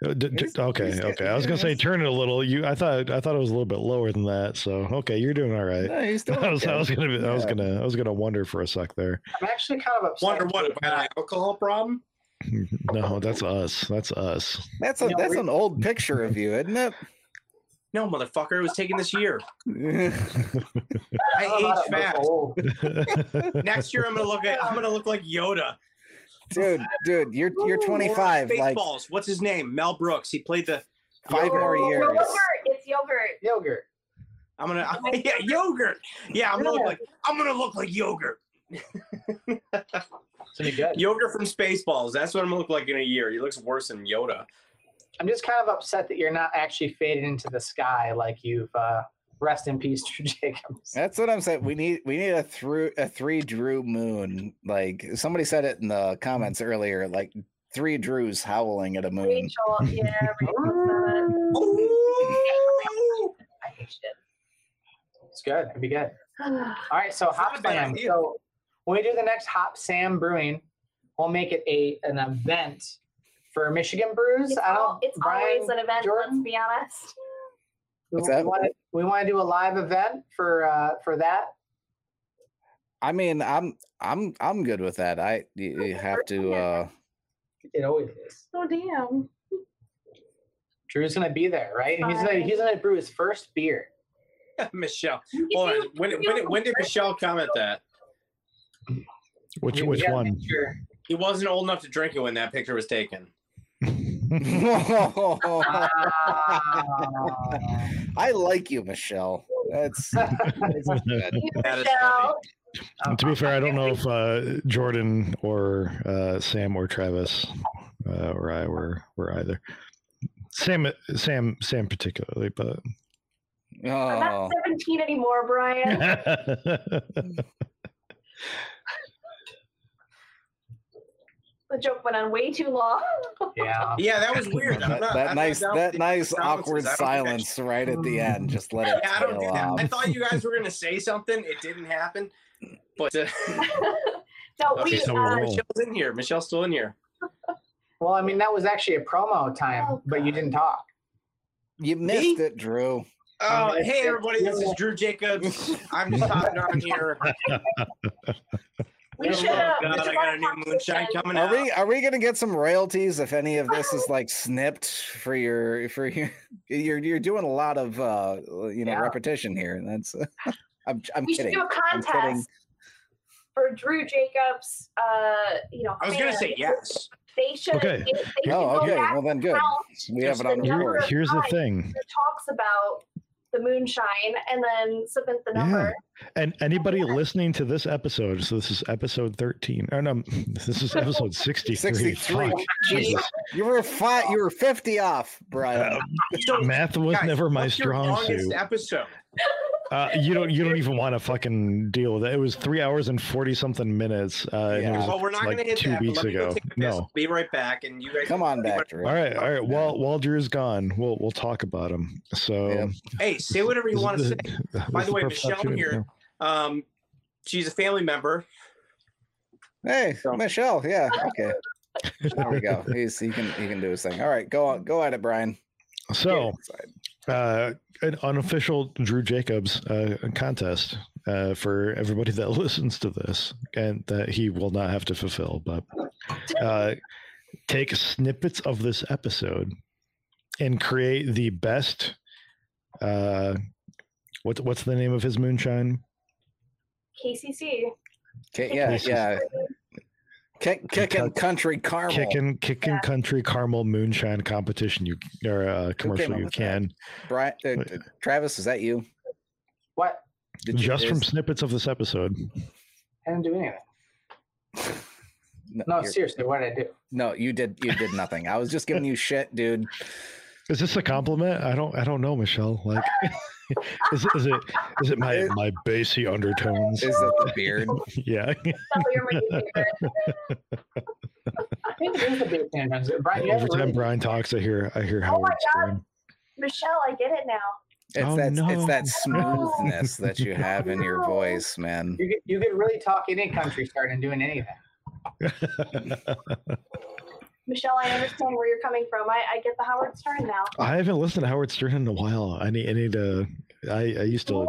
Speaker 2: Uh, d- d-
Speaker 1: He's-
Speaker 2: okay,
Speaker 1: he's
Speaker 2: okay. I was gonna say turn it a little. You, I thought, I thought it was a little bit lower than that. So okay, you're doing all right.
Speaker 1: No, he's doing
Speaker 2: I was, I was gonna, be, I was gonna, I was gonna wonder for a sec there.
Speaker 3: I'm actually kind of upset.
Speaker 5: Wonder what
Speaker 3: with
Speaker 5: about an
Speaker 3: that.
Speaker 5: alcohol problem?
Speaker 2: No, that's us. That's us.
Speaker 1: That's a
Speaker 3: No,
Speaker 1: that's
Speaker 3: we-
Speaker 1: an old picture of you, isn't it?
Speaker 5: No, motherfucker, it was taken this year. I
Speaker 3: I
Speaker 5: age fast. Next year, I'm gonna look at. I'm gonna look like Yoda.
Speaker 1: Dude, dude, you're you're 25. Like
Speaker 5: Spaceballs. What's his name? Mel Brooks. He played the.
Speaker 1: five more years.
Speaker 4: Yogurt. It's yogurt.
Speaker 3: Yogurt.
Speaker 5: I'm gonna. yeah, yogurt. Yeah, I'm gonna look like. I'm gonna look like yogurt.
Speaker 3: It's gonna.
Speaker 5: Yogurt from Spaceballs. That's what I'm gonna look like in a year. He looks worse than Yoda.
Speaker 3: I'm just kind of upset that you're not actually faded into the sky like you've uh, rest in peace, Drew Jacobs.
Speaker 1: That's what I'm saying. We need we need a through a three Drew moon. Like somebody said it in the comments earlier. Like three Drews howling at a moon.
Speaker 4: Rachel, yeah, Rachel said I hate shit.
Speaker 3: It's good. It'd be good. All right, so
Speaker 5: It's not
Speaker 3: Hop Sam. So when we do the next Hop Sam Brewing, we'll make it a an event for Michigan Brews.
Speaker 4: It's,
Speaker 3: I don't.
Speaker 4: al- it's
Speaker 3: Brian,
Speaker 4: always an event,
Speaker 3: Jordan?
Speaker 4: let's be honest.
Speaker 1: What's
Speaker 3: we
Speaker 1: that?
Speaker 3: Want to, we want to do a live event for uh, for that.
Speaker 1: I mean, I'm I'm I'm good with that. I you, you have to. uh
Speaker 3: It always is.
Speaker 4: Oh damn.
Speaker 3: Drew's gonna be there, right? He's gonna he's gonna brew his first beer.
Speaker 5: Michelle. Hold on. When, when, when did Michelle comment that?
Speaker 2: Which
Speaker 3: We- we
Speaker 2: which
Speaker 3: gotta
Speaker 2: one?
Speaker 3: make.
Speaker 5: He wasn't old enough to drink it when that picture was taken.
Speaker 3: Wow.
Speaker 1: I like you, Michelle. That's, that's good.
Speaker 4: You, Michelle.
Speaker 2: to be fair, I don't know if uh, Jordan or uh, Sam or Travis uh, or I were were either. Sam, Sam, Sam particularly, but
Speaker 4: I'm
Speaker 1: Oh,
Speaker 4: not 17 anymore, Brian. the joke went on way too long.
Speaker 3: yeah.
Speaker 5: Yeah, that was weird. I'm
Speaker 1: that,
Speaker 5: not-
Speaker 1: that
Speaker 5: I'm not
Speaker 1: nice
Speaker 5: down
Speaker 1: that nice awkward
Speaker 5: silences. I don't think I
Speaker 1: silence right at the end. Just let it
Speaker 5: Yeah, I don't do that.
Speaker 1: off.
Speaker 5: I thought you guys were gonna say something. It didn't happen. But uh,
Speaker 4: no,
Speaker 5: okay,
Speaker 4: we.
Speaker 2: so
Speaker 4: Uh,
Speaker 2: we're-
Speaker 5: Michelle's in here. Michelle's still in here.
Speaker 3: Well, I mean, that was actually a promo time,
Speaker 4: Oh,
Speaker 3: but you didn't talk.
Speaker 1: You missed it, Drew.
Speaker 5: Oh, hey everybody, this is Drew Jacobs. I'm just hopping on here.
Speaker 4: We
Speaker 5: Oh,
Speaker 4: should. Uh,
Speaker 5: God, I got a new moonshine coming
Speaker 1: Are
Speaker 5: out.
Speaker 1: we are we gonna get some royalties if any of this is like snipped for your for your you're you're doing a lot of uh you know
Speaker 3: Yeah.
Speaker 1: repetition here. That's I'm I'm
Speaker 4: we should
Speaker 1: kidding.
Speaker 4: do a
Speaker 1: I'm kidding.
Speaker 4: contest for Drew Jacobs. Uh, you know,
Speaker 5: I was gonna say yes.
Speaker 4: They should.
Speaker 2: Okay.
Speaker 4: They, they
Speaker 1: Oh, okay. Well then, good. We have it on
Speaker 4: the number
Speaker 1: record.
Speaker 2: Here's the thing.
Speaker 4: that talks about the moonshine and then submit the number. Yeah.
Speaker 2: And anybody listening to this episode, so this is episode 13. Or no, this is episode 63.
Speaker 1: 63.
Speaker 2: Fuck.
Speaker 1: Jesus. You were five. You were fifty off, Brian.
Speaker 2: Uh,
Speaker 5: So,
Speaker 2: math was
Speaker 5: guys,
Speaker 2: never my
Speaker 5: what's
Speaker 2: strong suit.
Speaker 5: episode.
Speaker 2: Uh, you don't you don't even want to fucking deal with it. It was three hours and 40 something minutes. Uh, and it
Speaker 1: Yeah.
Speaker 2: was
Speaker 5: Well, we're not
Speaker 2: like
Speaker 5: gonna hit
Speaker 2: two
Speaker 5: that. but
Speaker 2: weeks
Speaker 5: let me go
Speaker 2: ago.
Speaker 5: take a piss.
Speaker 2: No.
Speaker 5: Be right back, and you guys
Speaker 1: Come on back, Drew.
Speaker 2: All right, all right. While while Drew's gone, we'll we'll talk about him. So,
Speaker 1: Yeah.
Speaker 5: Hey, say whatever you want to say. By the way,
Speaker 2: is
Speaker 5: Michelle
Speaker 2: opportunity.
Speaker 5: here. Um, she's a family member.
Speaker 1: Hey,
Speaker 5: So-
Speaker 1: Michelle. Yeah. Okay. There we go. He's he can he can do his thing. All right. Go on. Go at it, Brian.
Speaker 2: So, uh, an unofficial Drew Jacobs uh, contest uh, for everybody that listens to this, and that he will not have to fulfill. But uh, take snippets of this episode and create the best. Uh, what's what's the name of his moonshine?
Speaker 4: KCC.
Speaker 1: Okay, yeah,
Speaker 2: This is-
Speaker 1: yeah. Kick, kicking country caramel.
Speaker 2: Kicking kicking
Speaker 4: Yeah.
Speaker 2: country caramel moonshine competition. You or uh, commercial you can
Speaker 1: Brian, uh, Travis, is that you?
Speaker 3: What?
Speaker 1: Did you
Speaker 2: just from
Speaker 1: is-
Speaker 2: snippets of this episode.
Speaker 3: I didn't do anything.
Speaker 1: no,
Speaker 3: No, seriously, what did I do?
Speaker 1: no, you did. You did nothing. I was just giving you shit, dude.
Speaker 2: Is this a compliment? I don't. I don't know, Michelle. Like, is it? Is it? Is it my my bassy undertones?
Speaker 1: Is it the beard?
Speaker 2: yeah.
Speaker 4: You're my new favorite.
Speaker 3: I think it is the big fan. Brian,
Speaker 2: Every time Brian talks, I hear I hear
Speaker 4: how.
Speaker 2: Oh
Speaker 4: my God.
Speaker 2: Stern.
Speaker 4: Michelle, I get it now.
Speaker 1: It's
Speaker 2: Oh,
Speaker 1: that. It's that smoothness that you have in your voice, man.
Speaker 3: You get you could really talk any country start and doing anything.
Speaker 4: Michelle, I understand where you're coming from. I, I get the Howard Stern now.
Speaker 2: I haven't listened to Howard Stern in a while. I need. I need to. I, I used to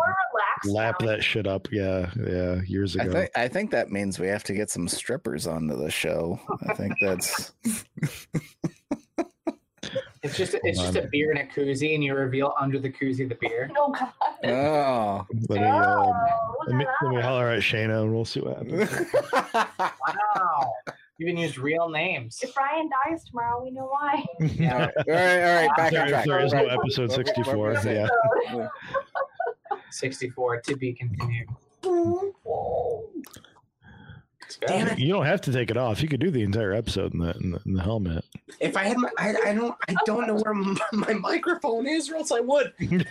Speaker 2: lap
Speaker 4: now.
Speaker 2: that shit up. Yeah, yeah, years
Speaker 1: I
Speaker 2: ago.
Speaker 1: think. I think that means we have to get some strippers onto the show. I think that's.
Speaker 3: It's just it's just a beer in a koozie, and you reveal under the koozie the beer.
Speaker 4: Oh God.
Speaker 1: Oh.
Speaker 2: let me,
Speaker 4: oh,
Speaker 2: uh, let me, let me holler at Shana, and we'll see what happens.
Speaker 3: Wow, you can use real names.
Speaker 4: If Brian dies tomorrow, we know why.
Speaker 1: all right, all right, all right. Back on
Speaker 2: If
Speaker 1: track.
Speaker 2: there is no episode
Speaker 1: What- what- what
Speaker 2: 64, yeah.
Speaker 3: Sixty-four to be continued.
Speaker 5: Damn it.
Speaker 2: You don't have to take it off. You could do the entire episode in the in the, in the helmet.
Speaker 5: If I had my, I, I don't, I don't know where my, my microphone is, or else I would.
Speaker 3: He's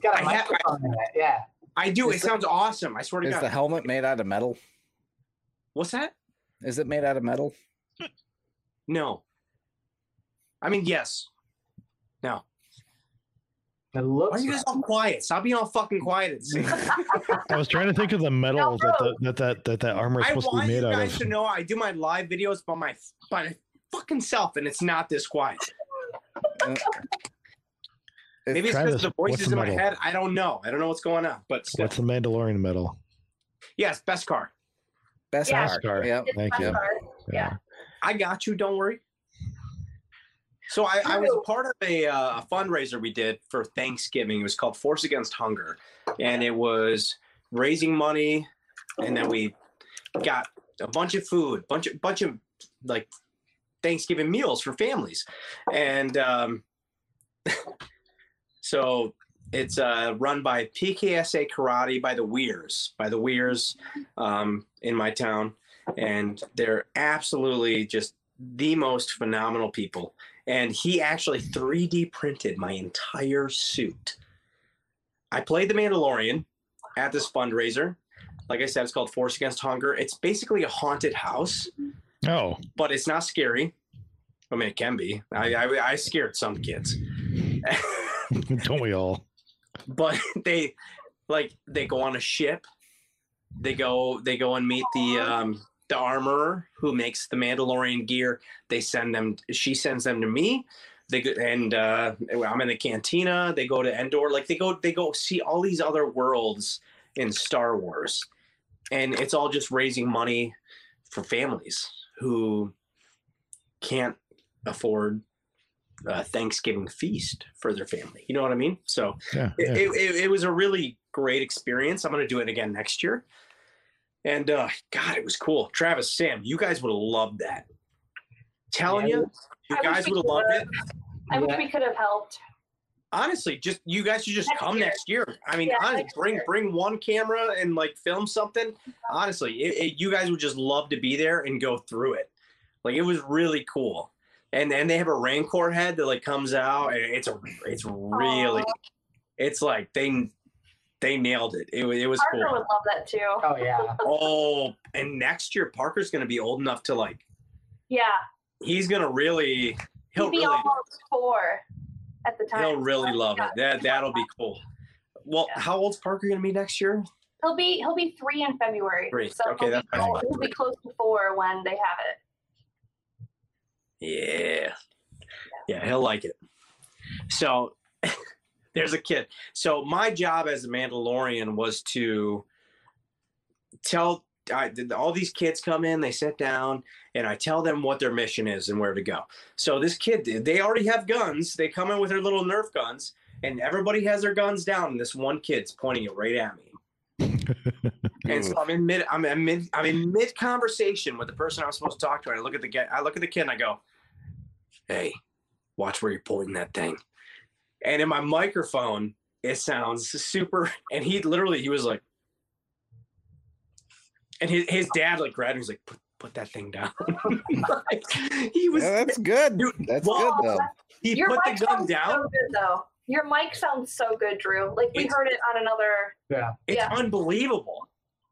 Speaker 3: got a
Speaker 5: I have-
Speaker 3: microphone in it. Yeah.
Speaker 5: I do. It
Speaker 1: the-
Speaker 5: sounds awesome. I swear to
Speaker 1: Is
Speaker 5: God.
Speaker 1: the helmet made out of metal?
Speaker 5: What's that?
Speaker 1: Is it made out of metal?
Speaker 5: No. I mean, yes. No.
Speaker 3: It
Speaker 5: Why
Speaker 3: looks.
Speaker 5: are you guys all quiet? Stop being all fucking quiet. At the same time.
Speaker 2: I was trying to think of the metal that the, that that that that armor is supposed to be made out
Speaker 5: guys
Speaker 2: of.
Speaker 5: to know I do my live videos by my by my fucking self, and it's not this quiet. Uh, Maybe it's because
Speaker 2: this.
Speaker 5: the voices
Speaker 2: the
Speaker 5: in my
Speaker 2: metal?
Speaker 5: head. I don't know. I don't know what's going on. But still.
Speaker 2: What's the Mandalorian metal?
Speaker 5: yes, beskar.
Speaker 1: Best
Speaker 4: Yeah.
Speaker 1: car.
Speaker 2: Car.
Speaker 1: Yeah.
Speaker 2: Thank you.
Speaker 4: card. Yeah.
Speaker 5: I got you. Don't worry. So I, I was a part of a, uh, a fundraiser we did for Thanksgiving. It was called Force Against Hunger, and it was raising money, and then we got a bunch of food, bunch of bunch of like Thanksgiving meals for families, and um, so it's uh, run by PKSA Karate by the Weirs, by the Weirs um, in my town, and they're absolutely just the most phenomenal people. And he actually 3D printed my entire suit. I played the Mandalorian at this fundraiser. Like I said, it's called Force Against Hunger. It's basically a haunted house,
Speaker 2: Oh,
Speaker 5: but it's not scary. I mean, it can be. I, I, I scared some kids.
Speaker 2: don't we all?
Speaker 5: But they like they go on a ship. They go they go and meet the um the armorer who makes the mandalorian gear. They send them she sends them to me. They go and uh i'm in the cantina. They go to endor. Like they go they go see all these other worlds in star wars. And it's all just raising money for families who can't afford a Thanksgiving feast for their family. You know what I mean? So
Speaker 2: Yeah.
Speaker 5: it,
Speaker 2: yeah.
Speaker 5: it, it, it was a really great experience. I'm going to do it again next year. And uh, God, it was cool. Travis, Sam, you guys would have loved that. Telling
Speaker 3: Yeah.
Speaker 5: you, you
Speaker 4: I
Speaker 5: guys would have loved it.
Speaker 4: I wish
Speaker 3: Yeah.
Speaker 4: we could have helped.
Speaker 5: Honestly, just you guys should just
Speaker 4: Next
Speaker 5: come
Speaker 4: year.
Speaker 5: next year. I mean,
Speaker 4: Yeah,
Speaker 5: honestly, bring
Speaker 4: year.
Speaker 5: bring one camera and like film something. Honestly, it, it- you guys would just love to be there and go through it. Like it was really cool. And and they have a Rancor head that like comes out and it's a it's really
Speaker 4: Aw.
Speaker 5: it's like they they nailed it. It, it was
Speaker 4: Parker
Speaker 5: cool.
Speaker 4: would love that too.
Speaker 3: Oh yeah.
Speaker 5: Oh, and next year Parker's going to be old enough to like.
Speaker 4: Yeah.
Speaker 5: He's going to really. He'll
Speaker 4: He'd be
Speaker 5: really.
Speaker 4: almost four at the time.
Speaker 5: He'll really love
Speaker 4: Yeah.
Speaker 5: it. That that'll be cool. Well,
Speaker 4: Yeah.
Speaker 5: how old's Parker going to be next year?
Speaker 4: He'll be he'll be three in February.
Speaker 5: Three.
Speaker 4: So
Speaker 5: Okay,
Speaker 4: he'll,
Speaker 5: that's
Speaker 4: be,
Speaker 5: fine.
Speaker 4: he'll be close to four when they have it.
Speaker 5: Yeah. Yeah, he'll like it. So there's a kid. So my job as a Mandalorian was to tell I, all these kids come in, they sit down, and I tell them what their mission is and where to go. So this kid, they already have guns. They come in with their little Nerf guns, and everybody has their guns down, and this one kid's pointing it right at me. And so I'm in mid, I'm in mid, I'm in mid conversation with the person I'm supposed to talk to. And I look at the guy, I look at the kid, and I go, "Hey, watch where you're pointing that thing." And in my microphone, it sounds super. And he literally, he was like, and his, his dad like grabbed him. He's like, "Put put that thing down." Like, he was.
Speaker 1: Yeah, that's good.
Speaker 5: Dude,
Speaker 1: That's
Speaker 5: well,
Speaker 1: good though.
Speaker 5: he
Speaker 4: Your
Speaker 5: put the
Speaker 4: mic
Speaker 5: gun
Speaker 4: sounds
Speaker 5: down.
Speaker 4: so good though. Your mic sounds so good, Drew. Like we
Speaker 5: It's-
Speaker 4: heard it on another.
Speaker 3: Yeah.
Speaker 5: It's
Speaker 4: Yeah.
Speaker 5: unbelievable.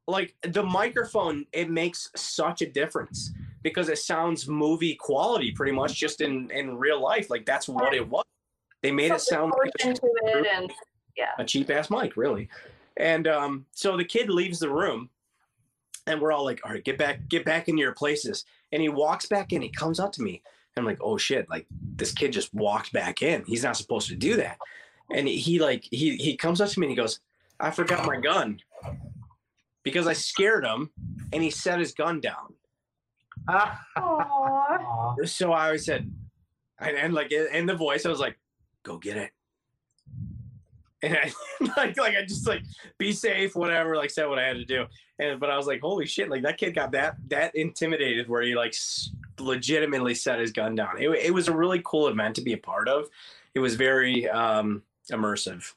Speaker 5: Like the microphone, it makes such a difference because it sounds movie quality pretty much just in in real life. Like that's what it was. They made it sound like a,
Speaker 4: it, and yeah.
Speaker 5: a cheap ass mic, really. And um, so the kid leaves the room, and we're all like, "All right, get back, get back into your places." And he walks back in. He comes up to me, and I'm like, "Oh shit!" Like this kid just walked back in. He's not supposed to do that. And he like he he comes up to me and he goes, "I forgot my gun." Because I scared him, and he set his gun down.
Speaker 4: Aww.
Speaker 5: So I always said, and, and like in in the voice, I was like, "Go get it." And I like, like I just like be safe, whatever. Like said what I had to do, and but I was like, "Holy shit!" Like that kid got that that intimidated where he like legitimately set his gun down. It, it was a really cool event to be a part of. It was very um, immersive,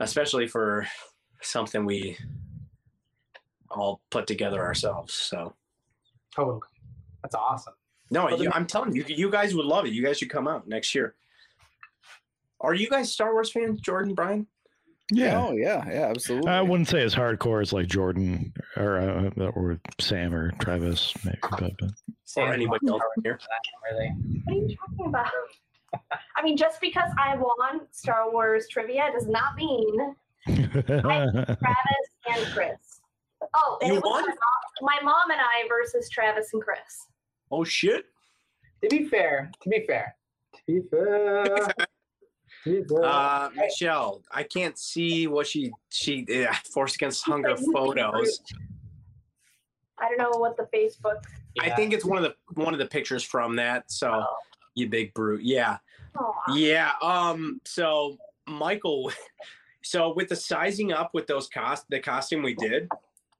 Speaker 5: especially for something we all put together ourselves. So
Speaker 3: Totally. That's awesome.
Speaker 5: No,
Speaker 3: Well,
Speaker 5: you, I'm telling you, you guys would love it. You guys should come out next year. Are you guys Star Wars fans, Jordan, Brian?
Speaker 2: Yeah.
Speaker 1: Oh yeah, yeah, absolutely.
Speaker 2: I wouldn't say as hardcore as like Jordan or uh, or Sam or Travis, maybe, but, but
Speaker 3: Sam,
Speaker 5: anybody else in here?
Speaker 3: Really.
Speaker 4: What are you talking about? I mean, just because I won Star Wars trivia does not mean Travis and Chris. Oh, and
Speaker 5: You
Speaker 4: it was
Speaker 5: won?
Speaker 4: My, mom, my mom and I versus Travis and Chris.
Speaker 5: Oh shit!
Speaker 3: To be fair, to be fair, to be fair, to be fair.
Speaker 5: Uh, Michelle, I can't see what she she uh, Force Against Hunger
Speaker 4: Like, you think
Speaker 5: photos.
Speaker 4: I don't know what the Facebook.
Speaker 5: I think it's one of the one of the pictures from that. So
Speaker 4: Oh,
Speaker 5: you big brute, yeah,
Speaker 4: aw.
Speaker 5: yeah. Um, so Michael, so with the sizing up with those cost the costume we did,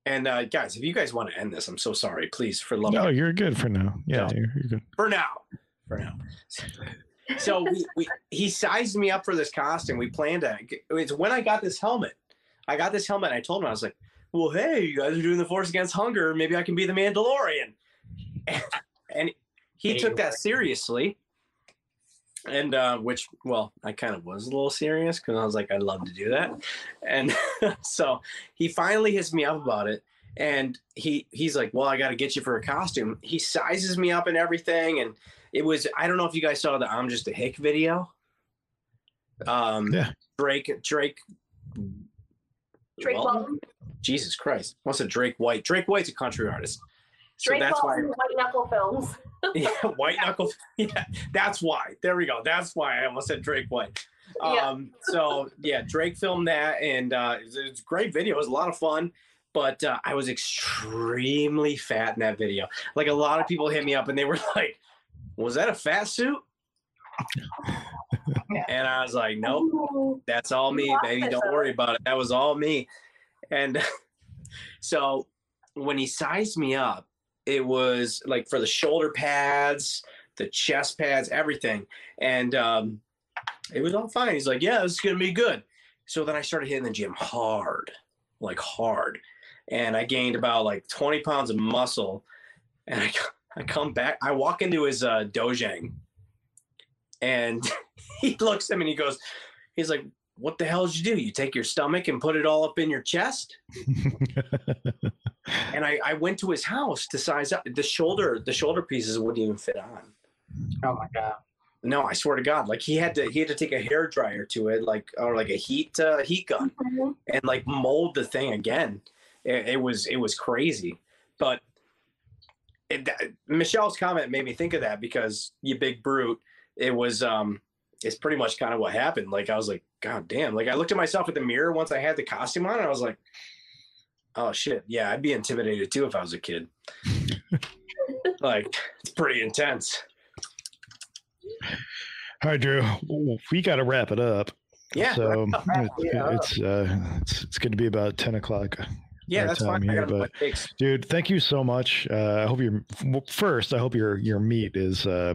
Speaker 5: and uh, guys, if you guys want to end this, I'm so sorry. Please, for love
Speaker 2: no, you're good for now. Yeah,
Speaker 5: No.
Speaker 2: you're, you're good.
Speaker 5: for now. For now. So we, we he sized me up for this costume. We planned it. It's when I got this helmet. I got this helmet. And I told him I was like, "Well, hey, you guys are doing the Force Against Hunger. Maybe I can be the Mandalorian." And, and he
Speaker 3: Yeah,
Speaker 5: took that
Speaker 3: were.
Speaker 5: seriously. And uh, which, well, I kind of was a little serious because I was like, I'd love to do that. And so he finally hits me up about it and he he's like well i got to get you for a costume he sizes me up and everything and it was i don't know if you guys saw the i'm just a hick video um
Speaker 2: Yeah.
Speaker 5: drake drake
Speaker 4: Drake
Speaker 5: Welton?
Speaker 4: Welton.
Speaker 5: jesus christ what's a drake white drake white's a country artist so
Speaker 4: Drake
Speaker 5: that's why
Speaker 4: White Knuckle Films.
Speaker 5: yeah, white knuckle yeah that's why. There we go. That's why i almost said drake white.
Speaker 4: Yeah.
Speaker 5: um so yeah drake filmed that and uh it's, it's a great video. It was a lot of fun but uh, i was extremely fat in that video. Like a lot of people hit me up and they were like was that a fat suit? And i was like nope. That's all me, baby. Don't worry about it. That was all me. And so when he sized me up, it was like for the shoulder pads, the chest pads, everything. And um, it was all fine. He's like, yeah, this is going to be good. So then I started hitting the gym hard, like hard. And I gained about like 20 pounds of muscle. And I, I come back, I walk into his uh, dojang and he looks at me and he goes, he's like, what the hell did you do? You take your stomach and put it all up in your chest? And I, I went to his house to size up the shoulder, the shoulder pieces wouldn't even fit on.
Speaker 3: oh my god.
Speaker 5: No, I swear to God, like he had to, he had to take a hair dryer to it, like, or like a heat, uh, heat gun
Speaker 4: Mhm.
Speaker 5: and like mold the thing again. It, it was, it was crazy. But it, that- Michelle's comment made me think of that because you big brute, it was, um, it's pretty much kind of what happened. Like I was like, God damn. Like I looked at myself in the mirror once I had the costume on and I was like, oh shit. Yeah, I'd be intimidated too if I was a kid. like it's pretty intense.
Speaker 2: All right, Drew, we got to wrap it up.
Speaker 5: Yeah.
Speaker 2: So
Speaker 3: wrap
Speaker 2: it-
Speaker 3: it
Speaker 2: it's uh, it's it's going to be about ten o'clock.
Speaker 5: Yeah, that's
Speaker 2: time
Speaker 5: fine. I
Speaker 2: here,
Speaker 5: gotta
Speaker 2: but-
Speaker 5: my.
Speaker 2: Dude, thank you so much. Uh, I hope your well, first. I hope your your meat is uh,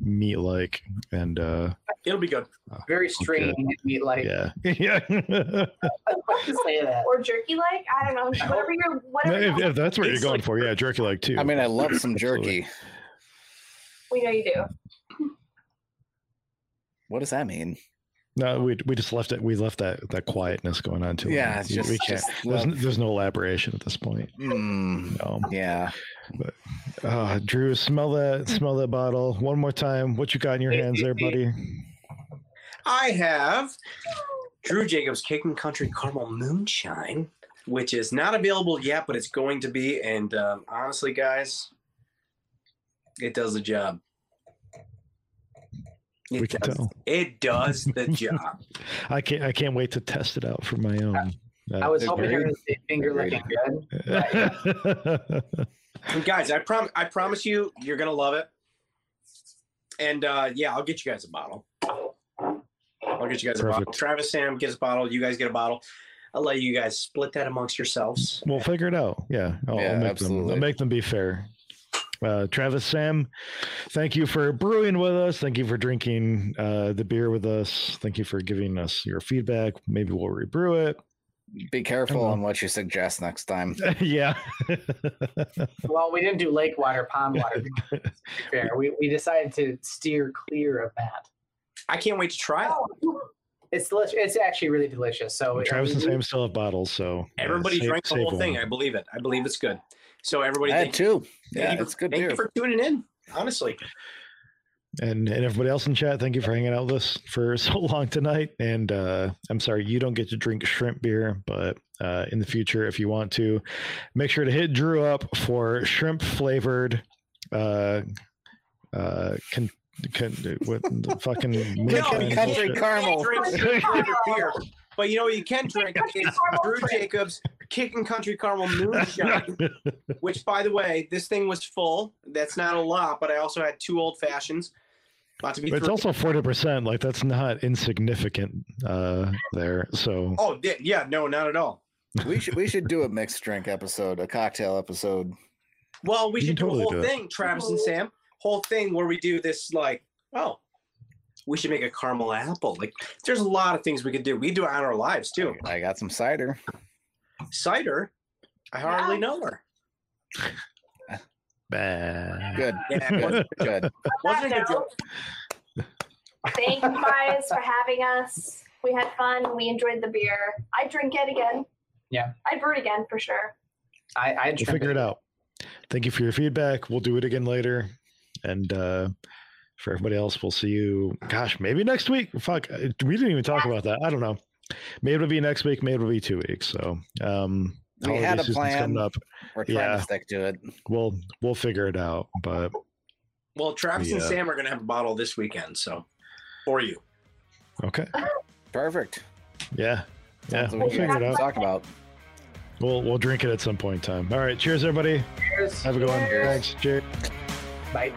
Speaker 2: meat like, and uh,
Speaker 5: It'll be good.
Speaker 3: Very strange meat like
Speaker 2: yeah, yeah.
Speaker 3: to say that.
Speaker 4: Or jerky like? I don't know. Whatever you're whatever
Speaker 2: if, if that's what you're going
Speaker 5: like-
Speaker 2: for, yeah, jerky like too.
Speaker 1: I mean, I love some jerky.
Speaker 4: we know you do.
Speaker 1: What does that mean?
Speaker 2: No, we we just left it. We left that that quietness going on too.
Speaker 1: Yeah, it's
Speaker 2: We-
Speaker 1: just,
Speaker 2: we can't.
Speaker 1: just
Speaker 2: There's,
Speaker 1: love-
Speaker 2: there's no elaboration at this point.
Speaker 1: Mm,
Speaker 2: No.
Speaker 1: yeah.
Speaker 2: Uh, Drew, smell that smell that bottle one more time. What you got in your hands there, buddy?
Speaker 5: I have Drew Jacobs Kicking Country Caramel Moonshine, which is not available yet, but it's going to be. And um, honestly, guys, it does the job. It
Speaker 2: We can
Speaker 5: does,
Speaker 2: tell.
Speaker 5: It does the job.
Speaker 2: I can't. I can't wait to test it out for my own.
Speaker 3: I was hoping you were going to say finger licking good.
Speaker 5: And guys, I prom I promise you, you're gonna love it. And uh, yeah, I'll get you guys a bottle. I'll get you guys a bottle. Travis, Sam gets a bottle. You guys get a bottle. I'll let you guys split that amongst yourselves.
Speaker 2: we'll figure it out. Yeah, I'll,
Speaker 1: Yeah,
Speaker 2: I'll make them. I'll make them be fair. Uh, Travis, Sam, thank you for brewing with us. Thank you for drinking uh, the beer with us. Thank you for giving us your feedback. Maybe we'll rebrew it.
Speaker 1: Be careful on what you suggest next time.
Speaker 2: yeah.
Speaker 3: Well, we didn't do lake water, pond water. to be fair, we we decided to steer clear of that.
Speaker 5: I can't wait to try it.
Speaker 4: Oh,
Speaker 3: It's delicious. It's actually really delicious. So
Speaker 2: Travis and
Speaker 3: we-
Speaker 2: Sam still have bottles, so uh,
Speaker 5: Everybody
Speaker 2: save-
Speaker 5: drank the
Speaker 2: save
Speaker 5: whole thing.
Speaker 2: one.
Speaker 5: I believe it. I believe it's good. So everybody,
Speaker 1: I had
Speaker 5: thank,
Speaker 1: two.
Speaker 5: thank
Speaker 1: Yeah,
Speaker 5: you for-
Speaker 1: it's good
Speaker 5: Thank
Speaker 1: beer.
Speaker 5: you for tuning in. Honestly,
Speaker 2: And and everybody else in chat, thank you for hanging out with us for so long tonight. And uh, I'm sorry you don't get to drink shrimp beer, but uh, in the future, if you want to, make sure to hit Drew up for shrimp flavored. Uh, uh, con, con, what the fucking moonshine
Speaker 1: country
Speaker 2: bullshit.
Speaker 1: caramel.
Speaker 5: drink
Speaker 4: Country
Speaker 5: flavored
Speaker 4: caramel.
Speaker 5: beer. But you know what you can drink is Drew
Speaker 4: drink.
Speaker 5: Jacobs Kicking Country Caramel Moonshine. which by the way, this thing was full. That's not a lot, but I also had two old fashions. About to be
Speaker 2: But it's also forty percent. Like that's not insignificant uh, there. So
Speaker 5: Oh yeah, yeah, no, not at all.
Speaker 1: We should we should do a mixed drink episode, a cocktail episode.
Speaker 5: Well, we
Speaker 2: You
Speaker 5: should
Speaker 2: can
Speaker 5: do a whole
Speaker 2: do
Speaker 5: thing, Travis and Sam. Whole thing where we do this like, oh, we should make a caramel apple. Like there's a lot of things we could do. We do it on our lives too.
Speaker 1: I got some cider.
Speaker 5: Cider, I hardly
Speaker 4: Yeah.
Speaker 5: know her.
Speaker 2: bad.
Speaker 1: Good.
Speaker 5: Yeah,
Speaker 1: Good. Good.
Speaker 5: Wasn't a good joke.
Speaker 4: Thank you guys for having us. We had fun. We enjoyed the beer. I drink it again.
Speaker 3: Yeah.
Speaker 4: I'd brew it again for sure.
Speaker 3: I, I
Speaker 2: We'll figure it out. Thank you for your feedback. We'll do it again later. And uh, for everybody else, we'll see you. Gosh, maybe next week. Fuck, uh, we didn't even talk about that. I don't know. Maybe it'll be next week. Maybe it'll be two weeks. So um,
Speaker 1: we had a plan.
Speaker 2: Coming up.
Speaker 1: We're trying
Speaker 2: yeah.
Speaker 1: to stick to it.
Speaker 2: We'll we'll figure it out. But
Speaker 5: Well, Travis and Sam are gonna have a bottle this weekend, so for you.
Speaker 2: okay,
Speaker 1: Perfect.
Speaker 2: yeah, yeah,
Speaker 1: That's what
Speaker 2: we'll figure it out.
Speaker 1: Talk about.
Speaker 2: We'll we'll drink it at some point in time. All right, cheers, everybody.
Speaker 3: Cheers.
Speaker 2: Have a good one. Thanks. Cheers.
Speaker 3: Bye.